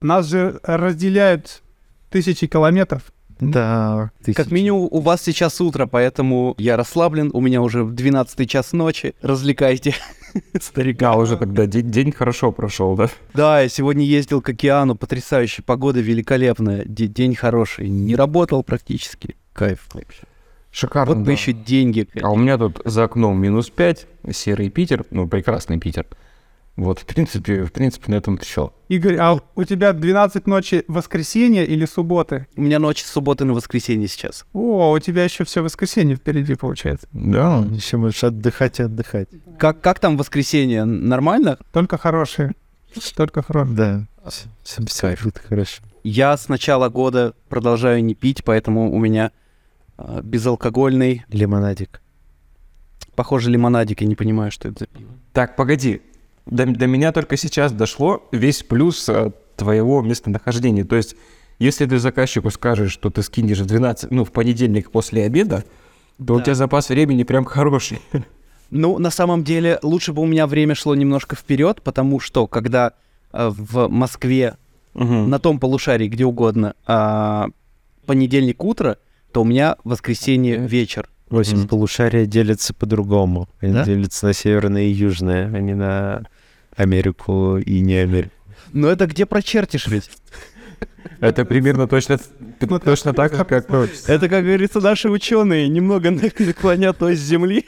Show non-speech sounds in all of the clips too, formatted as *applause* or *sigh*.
Нас же разделяют тысячи километров. Да. Как минимум у вас сейчас утро, поэтому я расслаблен, у меня уже 12 час ночи, развлекайте *laughs* старика. А, уже тогда день, день хорошо прошел, да? Да, я сегодня ездил к океану, потрясающая погода, великолепная, де- день хороший, не работал практически, кайф вообще. Шикарно. Вот бы да. еще деньги. А у меня тут за окном минус 5, серый Питер, ну, прекрасный Питер. Вот, в принципе, в принципе, на этом все. Игорь, а у тебя 12 ночи воскресенья или субботы? У меня ночь с субботы на воскресенье сейчас. О, у тебя еще все воскресенье впереди получается. Да. Еще можешь отдыхать и отдыхать. Как, как там воскресенье? Нормально? Только хорошие. Только хорошие. Да. Все, все будет хорошо. Я с начала года продолжаю не пить, поэтому у меня безалкогольный, Лимонадик. похоже, лимонадик, я не понимаю, что это за пиво. Так, погоди. До, до меня только сейчас дошло весь плюс э, твоего местонахождения. То есть, если ты заказчику скажешь, что ты скинешь в 12, ну, в понедельник после обеда, то у Да. тебя запас времени прям хороший. Ну, на самом деле, лучше бы у меня время шло немножко вперед, потому что когда э, в Москве, Мгм. на том полушарии, где угодно, а, понедельник утро, то у меня воскресенье вечер. Восемь Мгм. полушария делятся по-другому. Они Да? делятся на северное и южное, а не на Америку и не Америку. Но это где прочертишь ведь? Это примерно точно, точно так как... ну, Это, как говорится, наши ученые немного наклонят ось земли.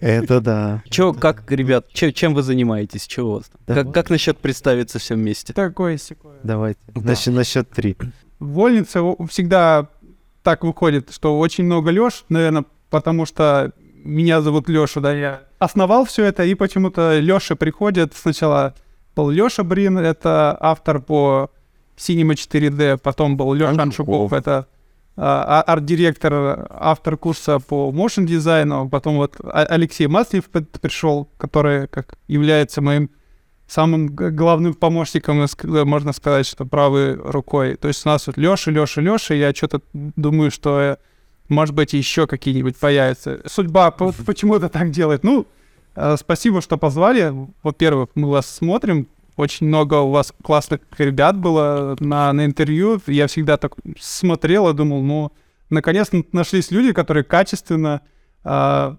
Это да. Чё, как, ребят, чё- чем вы занимаетесь? Чего у вас там? Как, как насчет представиться всем вместе? Такое секое. Давайте. Да. На, счет- на счет три. Вольнице всегда так выходит, что очень много Лёш, наверное, потому что меня зовут Лёша, да, я основал все это, и почему-то Лёша приходит. Сначала был Лёша Брин, это автор по Cinema 4D, потом был Лёша Аншуков, это а, а- арт-директор, автор курса по motion дизайну, потом вот А- Алексей Маслев пришел, который как является моим самым главным помощником, и ск- можно сказать, что правой рукой. То есть у нас вот Лёша, Лёша, Лёша, я что-то думаю, что, э, может быть, еще какие-нибудь появятся. Судьба по- почему-то так делает. Ну, э, спасибо, что позвали. Во-первых, мы вас смотрим. Очень много у вас классных ребят было на, на интервью. Я всегда так смотрел и думал, ну, наконец нашлись люди, которые качественно а,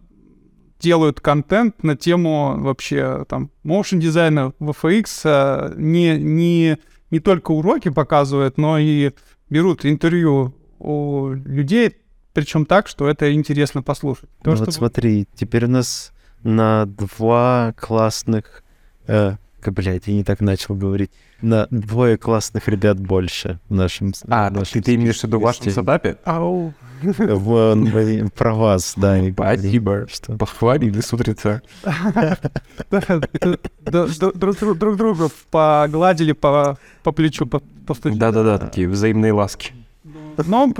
делают контент на тему вообще там motion дизайна, VFX, не, не, не только уроки показывают, но и берут интервью у людей, причем так, что это интересно послушать. То, Ну что вот смотри, теперь у нас на два классных... Э, блядь, я не так начал говорить. На двое классных ребят больше в нашем... А, в ты, нашем ты имеешь в виду в вашем сетапе? Ау. Вон, блин, про вас, да. Спасибо. Что... Похвалили с утреца. Да, д- д- д- друг друг- друг друга погладили по, по плечу. Да-да-да, такие взаимные ласки. Но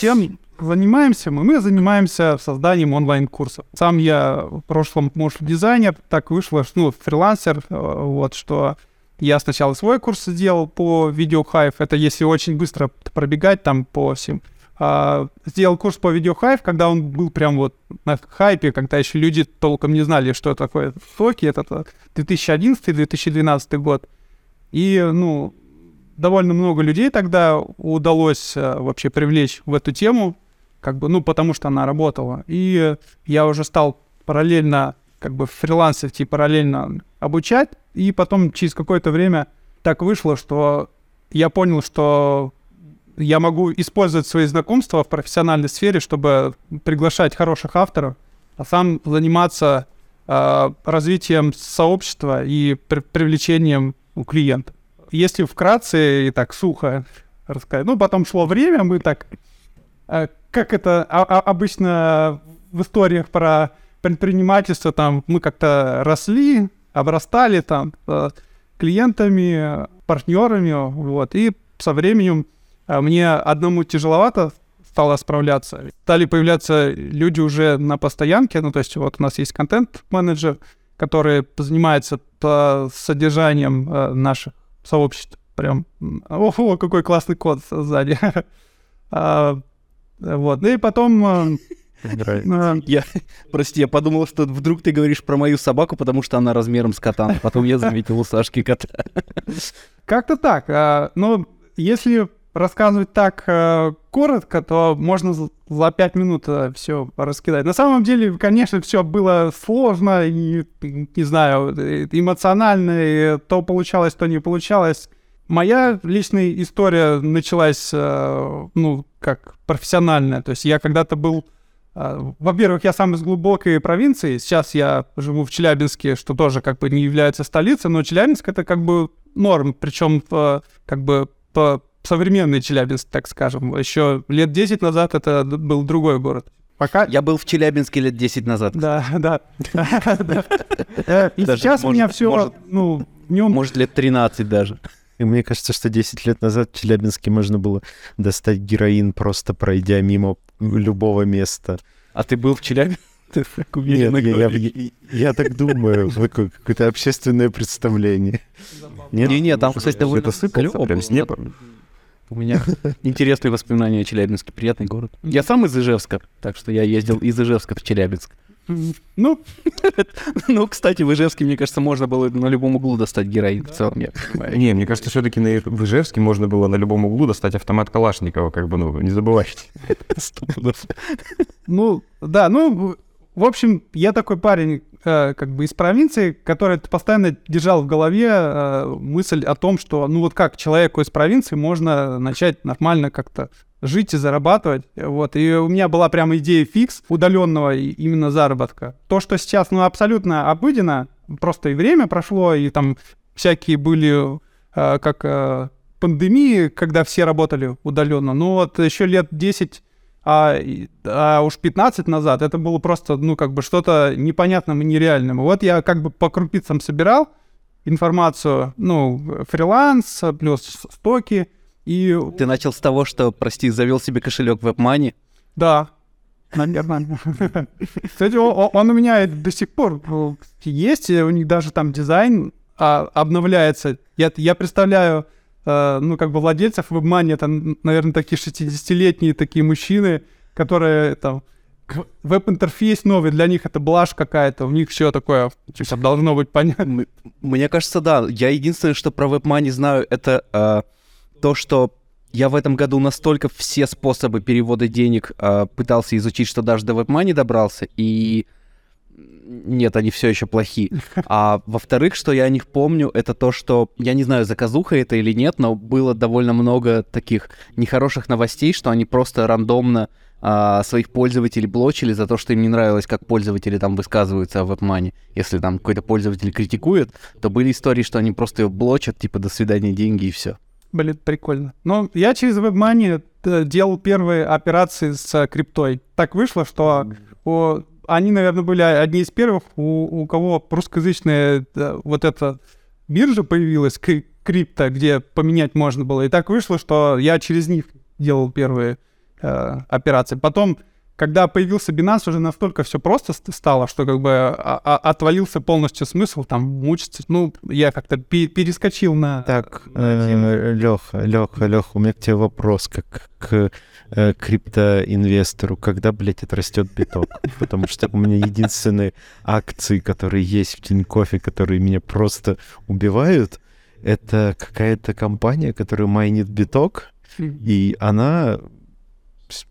чем занимаемся мы? Мы занимаемся созданием онлайн-курсов. Сам я в прошлом, может, дизайнер, так вышло, ну, фрилансер, э, вот, что я сначала свой курс сделал по видеохайв, это если очень быстро пробегать там по всем. А, сделал курс по видеохайв, когда он был прям вот на хайпе, когда еще люди толком не знали, что такое токи, это 2011-2012 год. И, ну, довольно много людей тогда удалось э, вообще привлечь в эту тему, как бы, ну, потому что она работала. И я уже стал параллельно, как бы, фрилансить и параллельно обучать. И потом через какое-то время так вышло, что я понял, что я могу использовать свои знакомства в профессиональной сфере, чтобы приглашать хороших авторов, а сам заниматься э, развитием сообщества и при- привлечением у клиентов. Если вкратце и так сухо рассказать, ну, потом шло время, мы так, э, как это обычно в историях про предпринимательство, там, мы как-то росли, обрастали там э, клиентами, партнерами, вот, и со временем э, мне одному тяжеловато стало справляться. Стали появляться люди уже на постоянке, ну, то есть вот у нас есть контент-менеджер, который занимается содержанием э, наших сообществ. Прям, м, о, какой классный код сзади. *laughs* А, Вот, ну и потом А, Я, *laughs* прости, я подумал, что вдруг ты говоришь про мою собаку, потому что она размером с кота. Потом я заметил у Сашки кота. *laughs* Как-то так. а, Ну, если рассказывать так э, коротко, то можно за пять минут все раскидать. На самом деле, конечно, все было сложно и, не знаю, эмоционально, и то получалось, то не получалось. Моя личная история началась, ну, как профессиональная. То есть я когда-то был а, Во-первых, я сам из глубокой провинции. Сейчас я живу в Челябинске, что тоже как бы не является столицей, но Челябинск это как бы норм, причем э, как бы по современный Челябинск, так скажем. Еще лет 10 назад это был другой город. Пока... Я был в Челябинске лет 10 назад. Да, да. *laughs* Э, И сейчас у меня все, ну, в нем Может, лет 13 даже. И мне кажется, что 10 лет назад в Челябинске можно было достать героин, просто пройдя мимо любого места. А ты был в Челябинске? *laughs* Ты так Нет, я, я- я- я так думаю, *laughs* какое-то общественное представление. Нет? Не-не, там, кстати, довольно клёво прям с неба. У меня интересные воспоминания о Челябинске. Приятный город. Я сам из Ижевска, так что я ездил из Ижевска в Челябинск. Ну, *laughs* Ну, кстати, в Ижевске, мне кажется, можно было на любом углу достать героин в целом, я понимаю. Не, мне кажется, все-таки на в Ижевске можно было на любом углу достать автомат Калашникова, как бы, ну, не забывайте. *laughs* Ну, да, ну, в- общем, я такой парень, как бы из провинции, который постоянно держал в голове э, мысль о том, что, ну, вот как человеку из провинции можно начать нормально как-то жить и зарабатывать. Вот. И у меня была прямо идея фикс удаленного именно заработка. То, что сейчас, ну, абсолютно обыденно, просто и время прошло, и там всякие были, э, как э, пандемии, когда все работали удаленно. Ну, вот еще лет 10 а, а уж 15 назад это было просто, ну, как бы что-то непонятным и нереальным. Вот я как бы по крупицам собирал информацию, ну, фриланс, плюс стоки, и Ты начал с того, что, прости, завел себе кошелек WebMoney. да, наверное. Кстати, он у меня до сих пор э, есть, у них даже там дизайн а, обновляется. Я, представляю, ну, как бы владельцев WebMoney, это, наверное, такие 60-летние такие мужчины, которые там веб-интерфейс новый, для них это блажь какая-то, у них все такое типа, должно быть понятно. Мне кажется, да. Я единственное, что про WebMoney знаю, это э, то, что я в этом году настолько все способы перевода денег э, пытался изучить, что даже до WebMoney добрался, и нет, они все еще плохи. *laughs* А во-вторых, что я о них помню, это то, что, я не знаю, заказуха это или нет, но было довольно много таких нехороших новостей, что они просто рандомно а, своих пользователей блочили за то, что им не нравилось, как пользователи там высказываются о WebMoney. Если там какой-то пользователь критикует, то были истории, что они просто ее блочат, типа, до свидания, деньги и все. Блин, прикольно. Но я через WebMoney э, делал первые операции с э, криптой. Так вышло, что у- они, наверное, были одни из первых, у, у кого русскоязычная э, вот эта биржа появилась, крипто, где поменять можно было. И так вышло, что я через них делал первые э, операции. Потом, когда появился Binance, уже настолько все просто ст- стало, что как бы а- а- отвалился полностью смысл там мучиться. Ну, я как-то пе- перескочил на... Так, тему. Леха, Леха, Леха, у меня к тебе вопрос, как к э, криптоинвестору. Когда, блядь, отрастет биток? *laughs* Потому что у меня единственные акции, которые есть в Тинькоффе, которые меня просто убивают, это какая-то компания, которая майнит биток, и она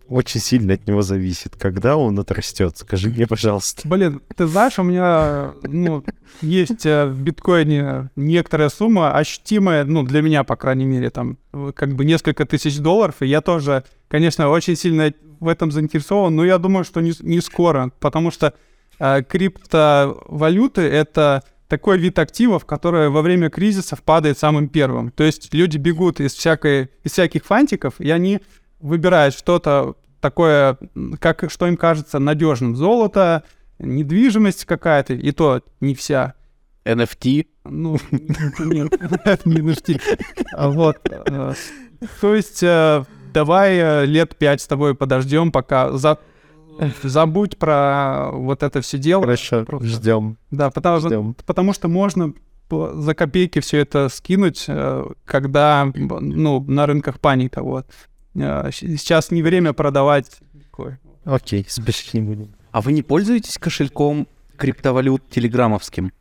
очень сильно от него зависит. Когда он отрастет? Скажи мне, пожалуйста. Блин, ты знаешь, у меня ну, есть э, в биткоине некоторая сумма, ощутимая, ну, для меня, по крайней мере, там, как бы несколько тысяч долларов, и я тоже, конечно, очень сильно в этом заинтересован, но я думаю, что не, не скоро, потому что э, криптовалюты — это такой вид активов, который во время кризисов падает самым первым. То есть люди бегут из, всякой, из всяких фантиков, и они выбирают что-то такое, как, что им кажется надежным. Золото, недвижимость какая-то, и то не вся. NFT. Ну, *laughs* нет, не NFT. А Вот. э, То есть э, давай э, лет пять с тобой подождем, пока за- забудь про вот это все дело. Хорошо, Просто. ждем, Да, потому, ждем. потому что можно за копейки все это скинуть, когда ну, на рынках паника. Вот. Щ- Сейчас не время продавать. Окей, спешить не будем. А вы не пользуетесь кошельком криптовалют телеграммовским?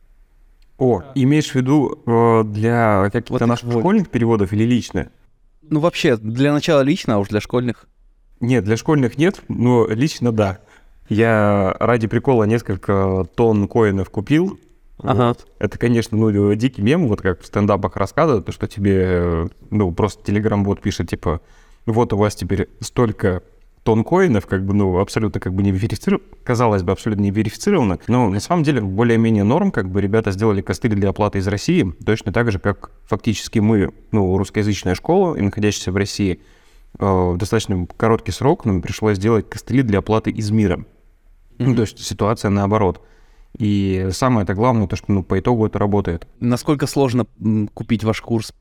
О, имеешь в виду э, для каких-то Вот наших вот. школьных переводов или лично? Ну, вообще, для начала лично, а уж для школьных. Нет, для школьных нет, но лично да. Я ради прикола несколько тонн коинов купил. Ага. Вот. Это, конечно, ну, дикий мем, вот как в стендапах рассказывают, то, что тебе, э, ну, просто телеграм-бот пишет, типа, вот у вас теперь столько тонн коинов, как бы, ну, абсолютно как бы не верифицировано, казалось бы, абсолютно не верифицировано, но на самом деле более-менее норм, как бы ребята сделали костыль для оплаты из России, точно так же, как фактически мы, ну, русскоязычная школа, и находящаяся в России, э, в достаточно короткий срок нам пришлось сделать костыли для оплаты из мира. Ну, то есть ситуация наоборот. И самое это главное, то, что ну, по итогу это работает. Насколько сложно купить ваш курс?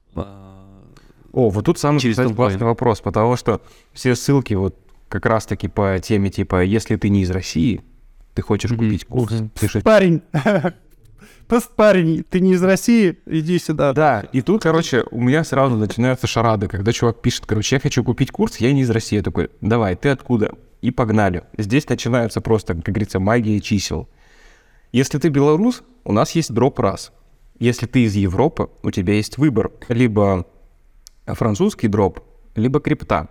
О, вот тут самый Через кстати, классный вопрос, потому что все ссылки вот как раз-таки по теме типа, если ты не из России, ты хочешь Мгм. купить курс, пиши. Парень, *laughs* просто парень, ты не из России, иди сюда. Да, и тут, короче, у меня сразу начинаются шарады, когда чувак пишет, короче, я хочу купить курс, я не из России. Я такой, давай, ты откуда? И погнали. Здесь начинается просто, как говорится, магия чисел. Если ты белорус, у нас есть дроп раз. Если ты из Европы, у тебя есть выбор. Либо французский дроп, либо крипта.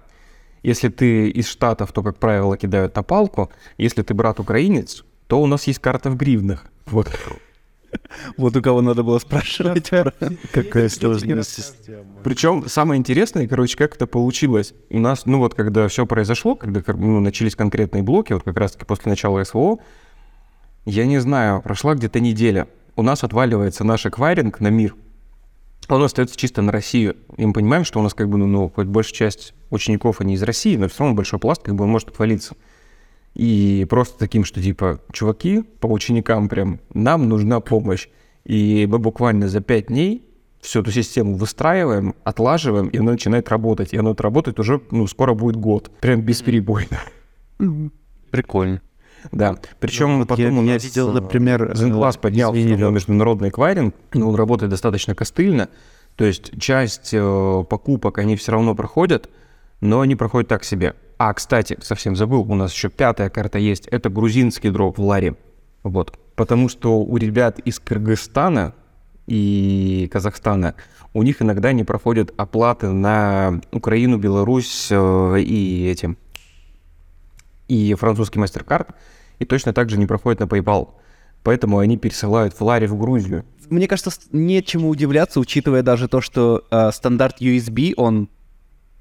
Если ты из Штатов, то, как правило, кидают на палку. Если ты брат украинец, то у нас есть карта в гривнах. Вот. *laughs* Вот у кого надо было спрашивать. *laughs* Какая сложная система. Причем самое интересное, короче, как это получилось. У нас, ну вот, когда все произошло, когда ну, начались конкретные блоки, вот как раз-таки после начала СВО, я не знаю, прошла где-то неделя. У нас отваливается наш эквайринг на мир. Он остается чисто на Россию. И мы понимаем, что у нас как бы, ну, ну, хоть большая часть учеников, они из России, но все равно большой пласт, как бы он может отвалиться. И просто таким, что типа, чуваки, по ученикам прям, нам нужна помощь. И мы буквально за пять дней всю эту систему выстраиваем, отлаживаем, и она начинает работать. И она вот работает уже, ну, скоро будет год. Прям бесперебойно. Прикольно. Да. Причем Вот потом я, у я видел, э, например, Зенкласс на Лёш. международный эквайринг, но он работает достаточно костыльно. То есть часть э, покупок они все равно проходят, но они проходят так себе. А, кстати, совсем забыл, у нас еще пятая карта есть. Это грузинский дроп в Ларе. Вот. Потому что у ребят из Кыргызстана и Казахстана у них иногда не проходят оплаты на Украину, Беларусь э, и этим и французский MasterCard, и точно так же не проходят на PayPal. Поэтому они пересылают в Ларе в Грузию. Мне кажется, нечему удивляться, учитывая даже то, что э, стандарт USB, он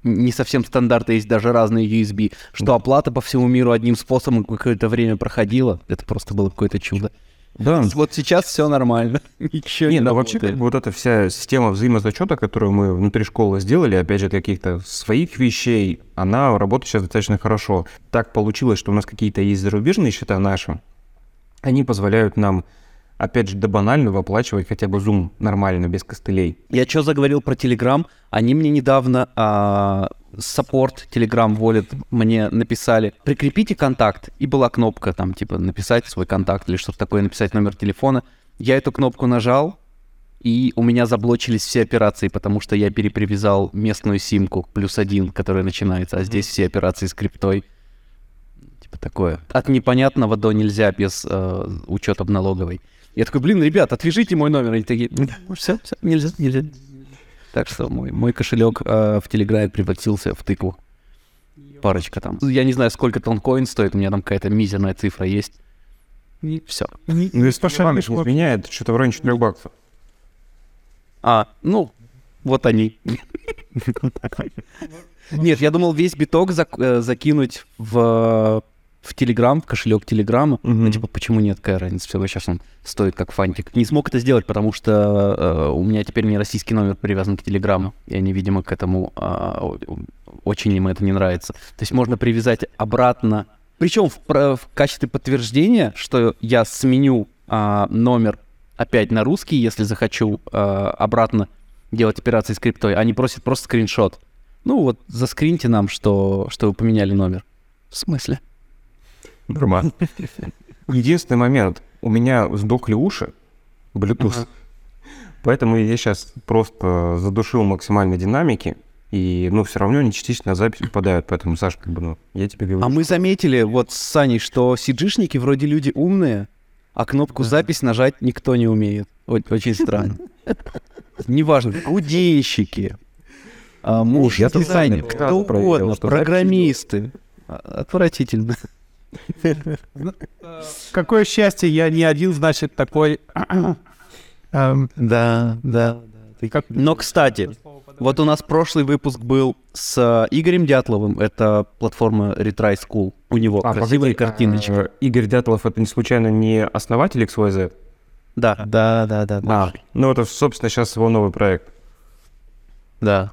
не совсем стандарт, а есть даже разные USB, что оплата по всему миру одним способом какое-то время проходила. Это просто было какое-то чудо. Да, Вот сейчас все нормально. *laughs* Ничего не Не, ну вообще, как бы вот эта вся система взаимозачета, которую мы внутри школы сделали, опять же, каких-то своих вещей, она работает сейчас достаточно хорошо. Так получилось, что у нас какие-то есть зарубежные счета наши. Они позволяют нам, опять же, до банального оплачивать хотя бы Zoom нормально, без костылей. Я что заговорил про Telegram? Они мне недавно а, саппорт Telegram Wallet мне написали. Прикрепите контакт. И была кнопка там, типа, написать свой контакт или что-то такое, написать номер телефона. Я эту кнопку нажал, и у меня заблочились все операции, потому что я перепривязал местную симку плюс один, которая начинается, а здесь все операции с криптой. Типа такое. От непонятного до нельзя без э, учета налоговой. Я такой, блин, ребят, отвяжите мой номер. Они такие, все, все, нельзя, нельзя. Так что мой, мой кошелек э, в Телеграме превратился в тыкву. Парочка там. Я не знаю, сколько тонкоин стоит, у меня там какая-то мизерная цифра есть. И все. Ну, если Пошаришь, вот. изменяет, что-то в районе 4 баксов. А, ну, вот они. *laughs* Нет, я думал весь биток э, закинуть в в Телеграм, в кошелек Телеграма. Ну, типа, почему нет, какая разница? Все, сейчас он стоит как фантик. Не смог это сделать, потому что э, у меня теперь не российский номер привязан к Телеграму. И они, видимо, к этому о- очень им это не нравится. То есть можно привязать обратно. Причем в, в качестве подтверждения, что я сменю а, номер опять на русский, если захочу а, обратно делать операции с криптой, они просят просто скриншот. Ну вот, заскриньте нам, что, что вы поменяли номер. В смысле? Нормально. Единственный момент. У меня сдохли уши, Bluetooth. Поэтому я сейчас просто задушил максимально динамики. И, ну, все равно они частично на запись попадают, поэтому, Саша, как бы, ну, я тебе говорю. А мы заметили вот с Саней, что сиджишники вроде люди умные, а кнопку запись нажать никто не умеет. Очень странно. Неважно, гудейщики, а, муж, дизайнер, кто угодно, программисты. Отвратительно. Какое счастье, я не один, значит, такой... эм, Да, да. Но, кстати, вот у нас прошлый выпуск был с э, Игорем Дятловым, это платформа Retry School. У него А, красивые погоди, картиночки. а, Игорь Дятлов, это не случайно не основатель XYZ? Да. Да, да, да, да. А, ну это, собственно, сейчас его новый проект. Да.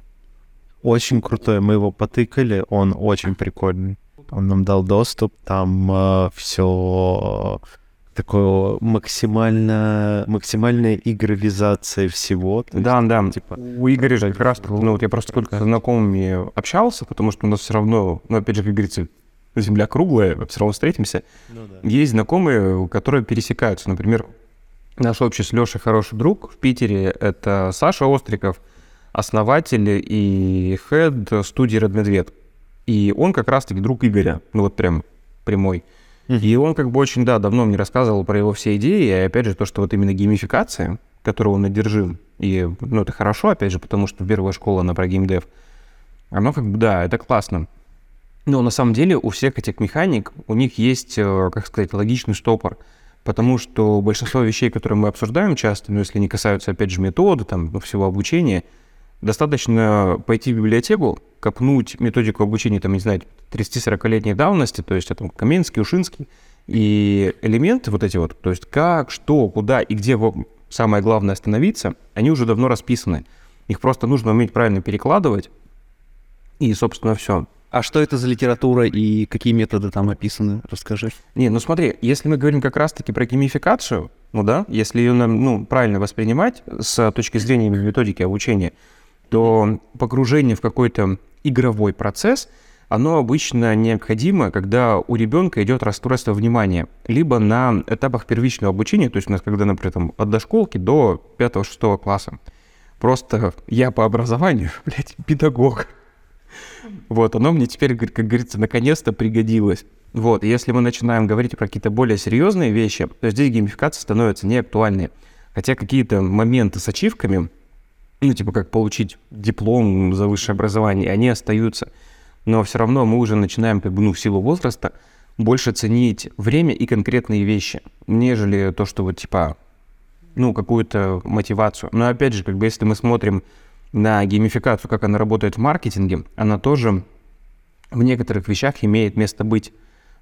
Очень крутой. Мы его потыкали, он очень прикольный. Он нам дал доступ, там все такое максимально максимальная игровизация всего. То есть, Да, да. типа, У Игоря же как раз, ну вот я просто только со знакомыми общался, потому что у нас все равно, ну опять же, как говорится, земля круглая, все равно встретимся. Есть знакомые, которые пересекаются. Например, наш общий с Лешей хороший друг в Питере, это Саша Остриков, основатель и хед студии Red Медведь. И он как раз-таки друг Игоря, ну вот прям прямой. И он как бы очень, да, давно мне рассказывал про его все идеи, и опять же то, что вот именно геймификация, которую он одержим, и, ну, это хорошо, опять же, потому что первая школа, она про геймдев, оно как бы, да, это классно. Но на самом деле у всех этих механик, у них есть, э, как сказать, логичный стопор, потому что большинство вещей, которые мы обсуждаем часто, ну, если не касаются, опять же, методы, там, ну, всего обучения, достаточно пойти в библиотеку, копнуть методику обучения, там, не знаю, 30-40-летней давности, то есть это Каменский, Ушинский, и элементы вот эти вот, то есть как, что, куда и где самое главное остановиться, они уже давно расписаны. Их просто нужно уметь правильно перекладывать, и, собственно, все. А что это за литература и какие методы там описаны? Расскажи. Не, ну смотри, если мы говорим как раз-таки про геймификацию, ну да, если ее нам, ну, правильно воспринимать с точки зрения методики обучения, то погружение в какой-то игровой процесс, оно обычно необходимо, когда у ребенка идет расстройство внимания, либо на этапах первичного обучения, то есть у нас когда, например, там, от дошколки до 5-6 класса. Просто я по образованию, *laughs* блядь, педагог. Вот, оно мне теперь, как говорится, наконец-то пригодилось. Вот, если мы начинаем говорить про какие-то более серьезные вещи, то здесь геймификация становится неактуальной. Хотя какие-то моменты с ачивками, ну, типа как получить диплом за высшее образование, они остаются. Но все равно мы уже начинаем, как бы, ну, в силу возраста, больше ценить время и конкретные вещи, нежели то, что вот, типа, ну, какую-то мотивацию. Но опять же, как бы, если мы смотрим на геймификацию, как она работает в маркетинге, она тоже в некоторых вещах имеет место быть.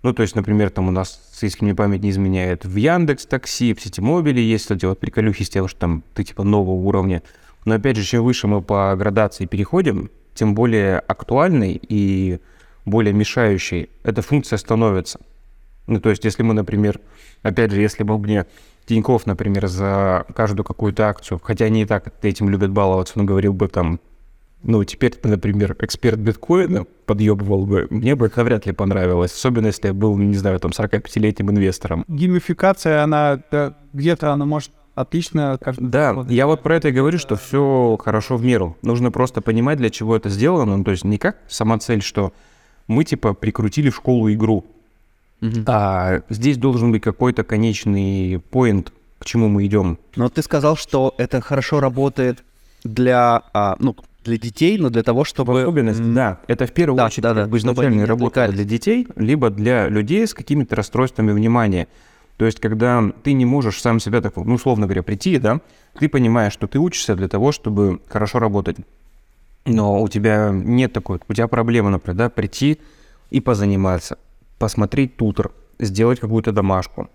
Ну, то есть, например, там у нас, если мне память не изменяет, в Яндекс Такси, в Ситимобиле есть эти вот приколюхи с тем, что там ты типа нового уровня. Но опять же, чем выше мы по градации переходим, тем более актуальной и более мешающей эта функция становится. Ну, то есть, если мы, например, опять же, если бы мне Тиньков, например, за каждую какую-то акцию, хотя они и так этим любят баловаться, но говорил бы там, ну, теперь например, эксперт биткоина подъебывал бы, мне бы это вряд ли понравилось, особенно если я был, не знаю, там, 45-летним инвестором. Геймификация, она где-то она может отлично... как- Да, я вот про это и говорю, что все хорошо в меру. Нужно просто понимать, для чего это сделано. Ну, то есть не как сама цель, что мы, типа, прикрутили в школу игру, а здесь должен быть какой-то конечный поинт, к чему мы идем. Но ты сказал, что это хорошо работает для, а, ну, для детей, но для того, В чтобы... особенности, да. Это в первую Да, очередь да, да, как бы чтобы изначально отвлекались. для детей, либо для людей с какими-то расстройствами внимания. То есть, когда ты не можешь сам себя так, ну, условно говоря, прийти, да, ты понимаешь, что ты учишься для того, чтобы хорошо работать. Но у тебя нет такой, у тебя проблема, например, да, прийти и позаниматься, посмотреть тутор, сделать какую-то домашку.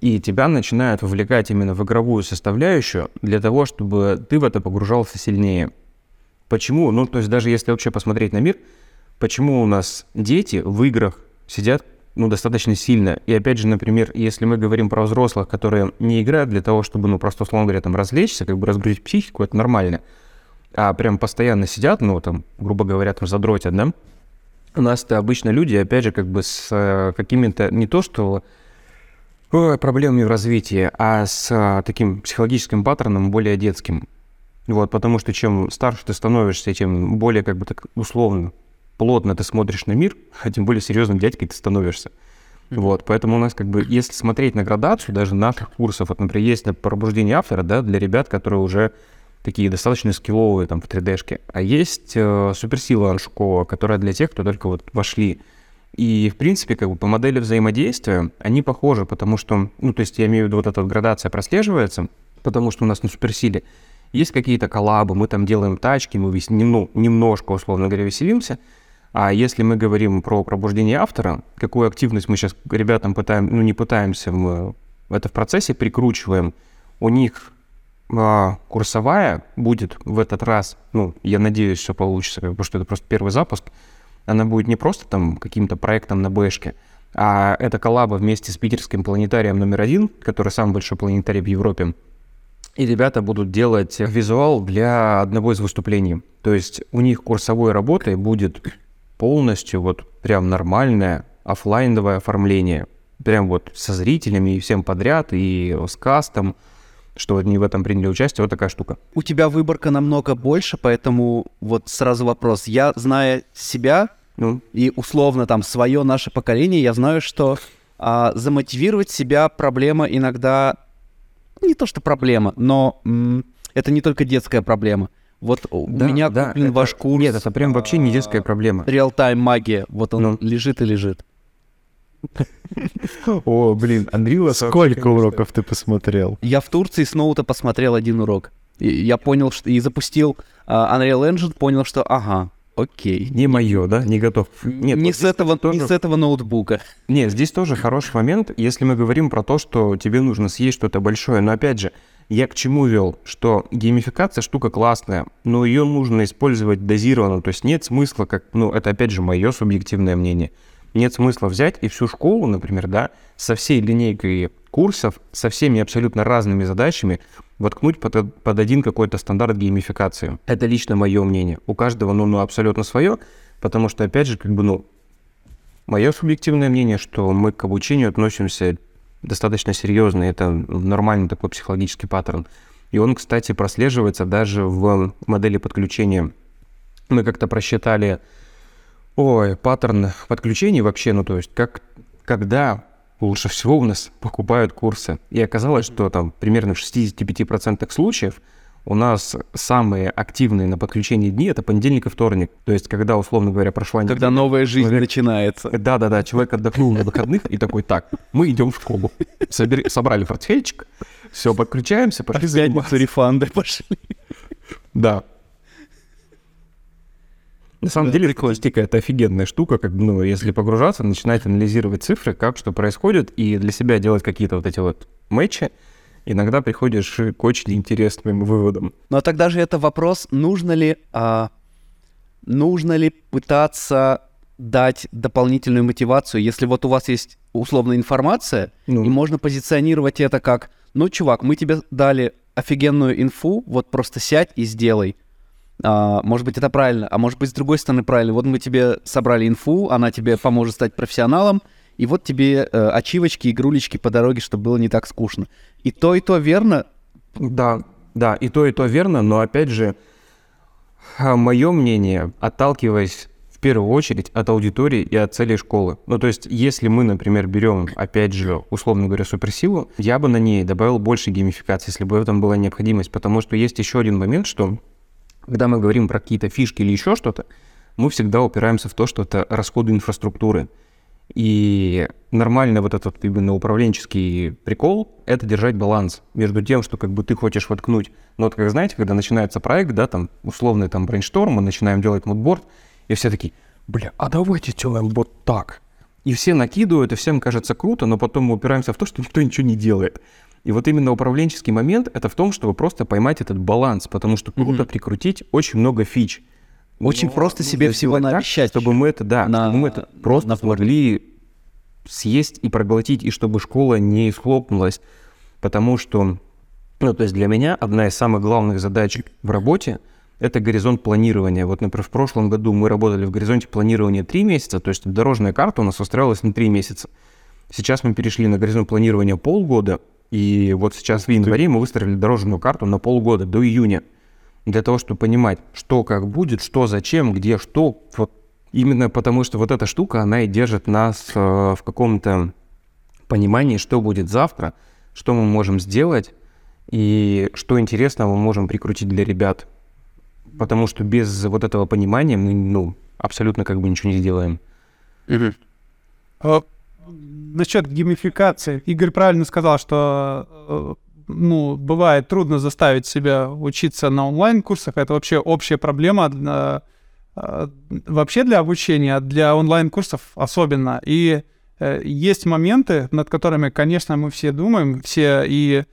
И тебя начинают вовлекать именно в игровую составляющую для того, чтобы ты в это погружался сильнее. Почему? Ну, то есть даже если вообще посмотреть на мир, почему у нас дети в играх сидят ну, достаточно сильно. И опять же, например, если мы говорим про взрослых, которые не играют для того, чтобы, ну, просто, условно говоря, там, развлечься, как бы разгрузить психику, это нормально. А прям постоянно сидят, ну, там, грубо говоря, там, задротят, да? У нас-то обычно люди, опять же, как бы с э, какими-то, не то что проблемами в развитии, а с э, таким психологическим паттерном более детским. Вот, потому что чем старше ты становишься, тем более, как бы так условно, плотно ты смотришь на мир, а тем более серьезным дядькой ты становишься. Вот, поэтому у нас как бы, если смотреть на градацию даже наших курсов, вот, например, есть пробуждение автора, да, для ребят, которые уже такие достаточно скилловые там в 3D-шке, а есть э, суперсила Аншукова, которая для тех, кто только вот вошли. И, в принципе, как бы по модели взаимодействия они похожи, потому что, ну, то есть я имею в виду, вот эта вот градация прослеживается, потому что у нас на суперсиле есть какие-то коллабы, мы там делаем тачки, мы весь, ну, немножко, условно говоря, веселимся, а если мы говорим про пробуждение автора, какую активность мы сейчас ребятам пытаем, ну не пытаемся, мы это в процессе прикручиваем, у них а, курсовая будет в этот раз, ну, я надеюсь, все получится, потому что это просто первый запуск, она будет не просто там каким-то проектом на бэшке, а это коллаба вместе с питерским планетарием номер один, который самый большой планетарий в Европе, и ребята будут делать визуал для одного из выступлений. То есть у них курсовой работой будет полностью вот прям нормальное офлайновое оформление. Прям вот со зрителями и всем подряд, и с кастом, что они в этом приняли участие, вот такая штука. У тебя выборка намного больше, поэтому вот сразу вопрос. Я, зная себя ну? и условно там свое наше поколение, я знаю, что а, замотивировать себя проблема иногда... Не то, что проблема, но это не только детская проблема. Вот да, у меня да, куплен это, ваш курс. Нет, это прям вообще не детская проблема. Реал-тайм магия. Вот он ну. лежит и лежит. О, блин, Unreal Сколько уроков ты посмотрел? Я в Турции с ноута посмотрел один урок. И я понял, что... И запустил uh, Unreal Engine, понял, что ага, окей. Не мое, да? Не готов. Нет, не, вот с этого, тоже... не с этого ноутбука. Нет, здесь тоже хороший момент, если мы говорим про то, что тебе нужно съесть что-то большое. Но опять же, я к чему вел? Что геймификация штука классная, но ее нужно использовать дозированно. То есть нет смысла, как, ну, это опять же мое субъективное мнение. Нет смысла взять и всю школу, например, да, со всей линейкой курсов, со всеми абсолютно разными задачами воткнуть под, под один какой-то стандарт геймификации. Это лично мое мнение. У каждого, ну, ну, абсолютно свое, потому что, опять же, как бы, ну, мое субъективное мнение, что мы к обучению относимся достаточно серьезный, это нормальный такой психологический паттерн. И он, кстати, прослеживается даже в модели подключения. Мы как-то просчитали, ой, паттерн подключения вообще, ну то есть как, когда лучше всего у нас покупают курсы. И оказалось, что там примерно в 65% случаев у нас самые активные на подключении дни это понедельник и вторник. То есть, когда, условно говоря, прошла Когда новая жизнь человек... начинается. Да, да, да. Человек отдохнул на выходных и такой: так, мы идем в школу. Собрали портфельчик, все, подключаемся, пошли. А в пятницу рефанды пошли. Да. На самом да, деле, статистика — это офигенная штука, как, ну, если погружаться, начинать анализировать цифры, как что происходит, и для себя делать какие-то вот эти вот матчи, иногда приходишь к очень интересным выводам. Но тогда же это вопрос, нужно ли, а, нужно ли пытаться дать дополнительную мотивацию, если вот у вас есть условная информация, ну. и можно позиционировать это как, ну, чувак, мы тебе дали офигенную инфу, вот просто сядь и сделай. А, может быть, это правильно, а может быть, с другой стороны, правильно. Вот мы тебе собрали инфу, она тебе поможет стать профессионалом, и вот тебе э, ачивочки, игрулечки по дороге, чтобы было не так скучно. И то, и то верно. Да, да, и то, и то верно, но опять же, а, мое мнение, отталкиваясь в первую очередь от аудитории и от целей школы. Ну, то есть, если мы, например, берем, опять же, условно говоря, суперсилу, я бы на ней добавил больше геймификации, если бы в этом была необходимость, потому что есть еще один момент, что когда мы говорим про какие-то фишки или еще что-то, мы всегда упираемся в то, что это расходы инфраструктуры. И нормально вот этот именно управленческий прикол — это держать баланс между тем, что как бы ты хочешь воткнуть. Но вот как знаете, когда начинается проект, да, там условный там brainstorm, мы начинаем делать moodboard, и все такие, бля, а давайте сделаем вот так. И все накидывают, и всем кажется круто, но потом мы упираемся в то, что никто ничего не делает. И вот именно управленческий момент — это в том, чтобы просто поймать этот баланс, потому что круто mm-hmm. прикрутить очень много фич. Очень Но просто себе всего наобещать. чтобы мы это, да, на, чтобы мы это просто на смогли съесть и проглотить, и чтобы школа не схлопнулась. Потому что, ну, то есть для меня одна из самых главных задач в работе — это горизонт планирования. Вот, например, в прошлом году мы работали в горизонте планирования 3 месяца, то есть дорожная карта у нас устраивалась на 3 месяца. Сейчас мы перешли на горизонт планирования полгода, и вот сейчас в январе мы выстроили дорожную карту на полгода, до июня. Для того, чтобы понимать, что как будет, что зачем, где что. Вот именно потому, что вот эта штука, она и держит нас э, в каком-то понимании, что будет завтра, что мы можем сделать и что интересного мы можем прикрутить для ребят. Потому что без вот этого понимания мы, ну, абсолютно как бы ничего не сделаем. А, Насчет геймификации. Игорь правильно сказал, что э, ну, бывает трудно заставить себя учиться на онлайн-курсах. Это вообще общая проблема для, э, вообще для обучения, для онлайн-курсов особенно. И э, есть моменты, над которыми, конечно, мы все думаем, все и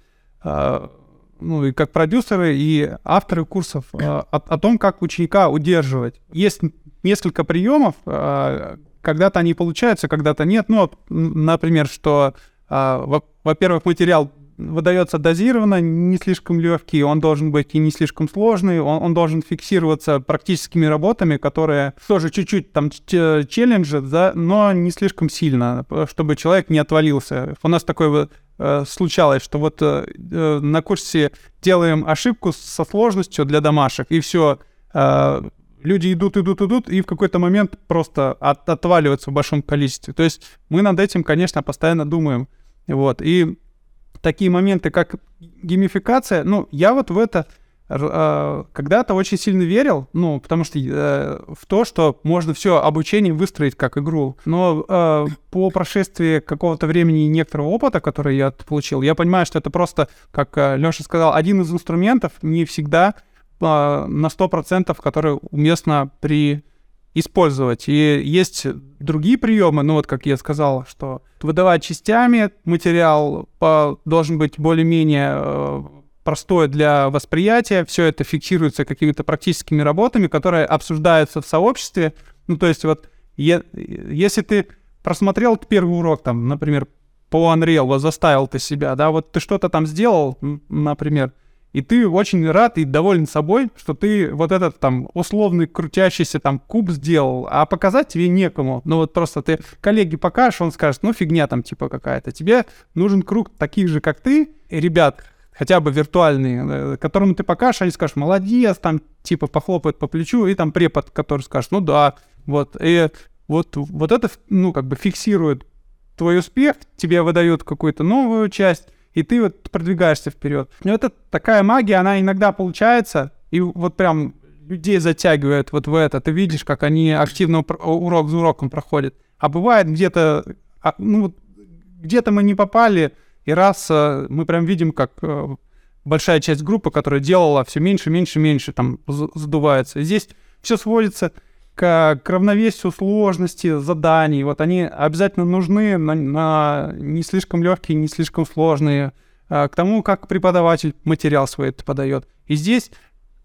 ну, и как продюсеры, и авторы курсов о, о том, как ученика удерживать. Есть несколько приемов, когда-то они получаются, когда-то нет. Ну, например, что, во-первых, материал выдается дозированно, не слишком легкий, он должен быть и не слишком сложный, он, он должен фиксироваться практическими работами, которые тоже чуть-чуть там челленджат, да, но не слишком сильно, чтобы человек не отвалился. У нас такое э, случалось, что вот э, э, на курсе делаем ошибку со сложностью для домашек, и все, люди идут, идут, идут, и в какой-то момент просто от, отваливаются в большом количестве. То есть мы над этим, конечно, постоянно думаем. Вот. И такие моменты, как геймификация, ну, я вот в это э, когда-то очень сильно верил, ну, потому что э, в то, что можно все обучение выстроить как игру. Но э, по прошествии какого-то времени и некоторого опыта, который я получил, я понимаю, что это просто, как э, Леша сказал, один из инструментов не всегда а, на 100%, которые уместно при использовать. И есть другие приемы, ну вот как я сказал, что выдавать частями материал по, должен быть более-менее э, простой для восприятия, все это фиксируется какими-то практическими работами, которые обсуждаются в сообществе. Ну то есть вот е- если ты просмотрел первый урок, там, например, по Unreal, вот заставил ты себя, да, вот ты что-то там сделал, например, и ты очень рад и доволен собой, что ты вот этот там условный крутящийся там куб сделал, а показать тебе некому. Ну вот просто ты коллеге покажешь, он скажет, ну фигня там типа какая-то. Тебе нужен круг таких же, как ты, и ребят, хотя бы виртуальные, э, которым ты покажешь, они скажут, молодец, там типа похлопают по плечу, и там препод, который скажет, ну да, вот. И вот, вот это, ну, как бы фиксирует твой успех, тебе выдают какую-то новую часть, и ты вот продвигаешься вперед. Но это такая магия, она иногда получается, и вот прям людей затягивает вот в это. Ты видишь, как они активно урок за уроком проходят. А бывает где-то, а, ну где-то мы не попали, и раз э, мы прям видим, как э, большая часть группы, которая делала все меньше, меньше, меньше, там задувается. Здесь все сводится к, к равновесию сложности заданий. Вот они обязательно нужны на, на не слишком легкие, не слишком сложные, а, к тому, как преподаватель материал свой это подает. И здесь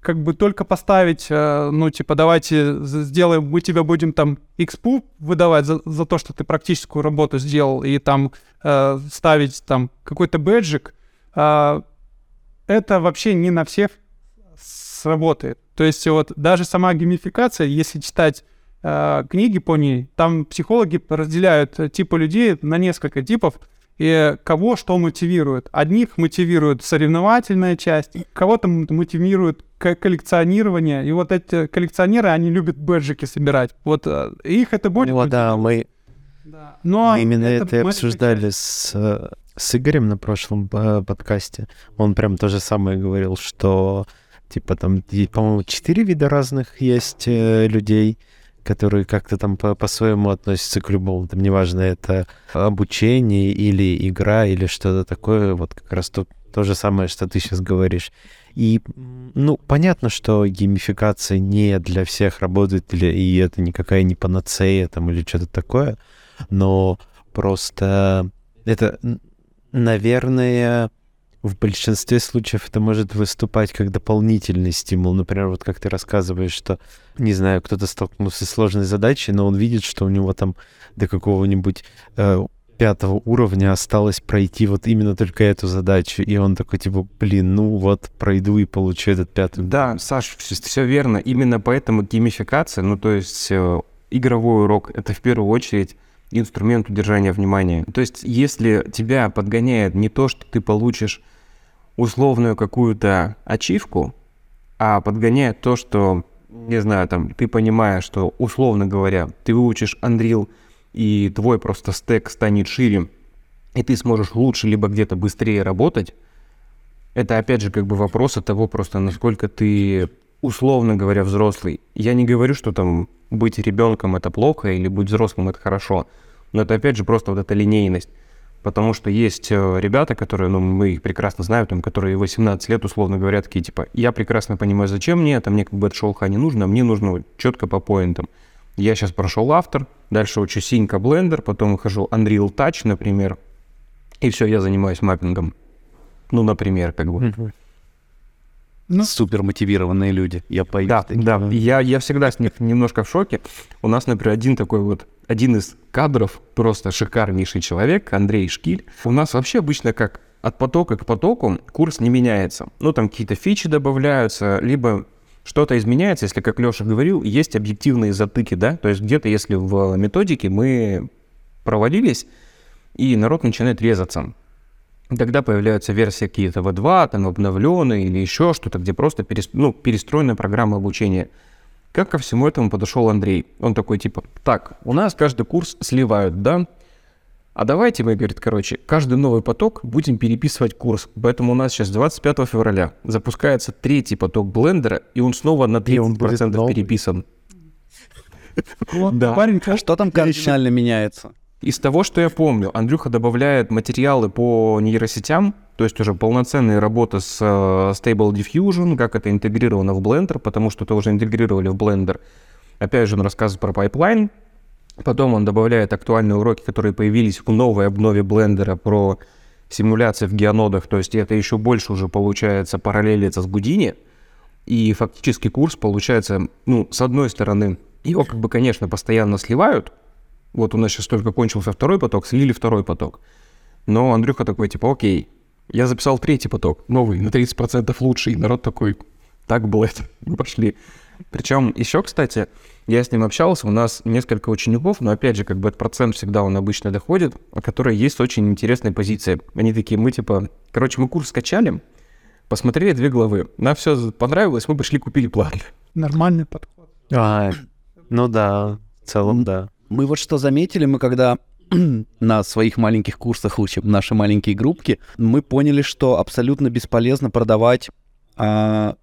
как бы только поставить, а, ну, типа, давайте сделаем, мы тебя будем там XPU выдавать за, за то, что ты практическую работу сделал, и там э, ставить там какой-то бэджик, э, это вообще не на всех сработает. То есть вот даже сама геймификация, если читать э, книги по ней, там психологи разделяют типы людей на несколько типов, и кого что мотивирует. Одних мотивирует соревновательная часть, кого-то мотивирует коллекционирование. И вот эти коллекционеры, они любят бэджики собирать. Вот э, их это будет... Ну да, мы... Да. Но мы именно это, это обсуждали с, э, с Игорем на прошлом э, подкасте. Он прям то же самое говорил, что Типа там, по-моему, четыре вида разных есть э, людей, которые как-то там по- по-своему относятся к любому. Там неважно, это обучение или игра или что-то такое. Вот как раз то, то же самое, что ты сейчас говоришь. И, ну, понятно, что геймификация не для всех работает, или, и это никакая не панацея там или что-то такое, но просто это, наверное, в большинстве случаев это может выступать как дополнительный стимул. Например, вот как ты рассказываешь, что, не знаю, кто-то столкнулся с сложной задачей, но он видит, что у него там до какого-нибудь э, пятого уровня осталось пройти вот именно только эту задачу. И он такой, типа, блин, ну вот, пройду и получу этот пятый. Да, Саш, все, верно. Именно поэтому геймификация, ну то есть э, игровой урок, это в первую очередь инструмент удержания внимания. То есть если тебя подгоняет не то, что ты получишь условную какую-то ачивку, а подгоняет то, что, не знаю, там, ты понимаешь, что, условно говоря, ты выучишь Unreal, и твой просто стек станет шире, и ты сможешь лучше либо где-то быстрее работать, это опять же как бы вопрос от того просто, насколько ты, условно говоря, взрослый. Я не говорю, что там быть ребенком это плохо или быть взрослым это хорошо, но это опять же просто вот эта линейность. Потому что есть э, ребята, которые, ну, мы их прекрасно знаем, там, которые 18 лет, условно говоря, такие, типа, я прекрасно понимаю, зачем мне это, мне как бы это шелха не нужно, мне нужно четко по поинтам. Я сейчас прошел автор, дальше учу Синька Blender, потом выхожу Unreal Touch, например, и все, я занимаюсь маппингом. Ну, например, как бы. Ну. Супер мотивированные люди. Я пою. Да, да. Я, я всегда с них немножко в шоке. У нас, например, один такой вот, один из кадров, просто шикарнейший человек, Андрей Шкиль. У нас вообще обычно как от потока к потоку курс не меняется. Ну, там какие-то фичи добавляются, либо что-то изменяется, если, как Леша говорил, есть объективные затыки, да, то есть где-то, если в методике мы провалились, и народ начинает резаться. Тогда появляются версии какие-то V2, там обновленные или еще что-то, где просто перес... ну, перестроена программа обучения. Как ко всему этому подошел Андрей? Он такой типа, так, у нас каждый курс сливают, да? А давайте мы, говорит, короче, каждый новый поток будем переписывать курс. Поэтому у нас сейчас 25 февраля запускается третий поток блендера, и он снова на 30% он будет новый? переписан. Да. Парень, А что там кардинально меняется? Из того, что я помню, Андрюха добавляет материалы по нейросетям, то есть уже полноценная работа с э, Stable Diffusion, как это интегрировано в Blender, потому что это уже интегрировали в Blender. Опять же, он рассказывает про pipeline. Потом он добавляет актуальные уроки, которые появились в новой обнове Blender про симуляции в геонодах, то есть это еще больше уже получается параллелится с Гудини. И фактически курс получается, ну, с одной стороны, его как бы, конечно, постоянно сливают, вот у нас сейчас только кончился второй поток, слили второй поток. Но Андрюха такой, типа, окей, я записал третий поток, новый, на 30% лучше, и народ такой, так было это, *laughs* мы пошли. Причем еще, кстати, я с ним общался, у нас несколько учеников, но опять же, как бы этот процент всегда он обычно доходит, о которой есть очень интересная позиция. Они такие, мы типа, короче, мы курс скачали, посмотрели две главы, нам все понравилось, мы пришли купили платно. нормальный подход. А, ну да, в целом да. Мы вот что заметили, мы когда *clears throat* на своих маленьких курсах учим наши маленькие группки, мы поняли, что абсолютно бесполезно продавать а,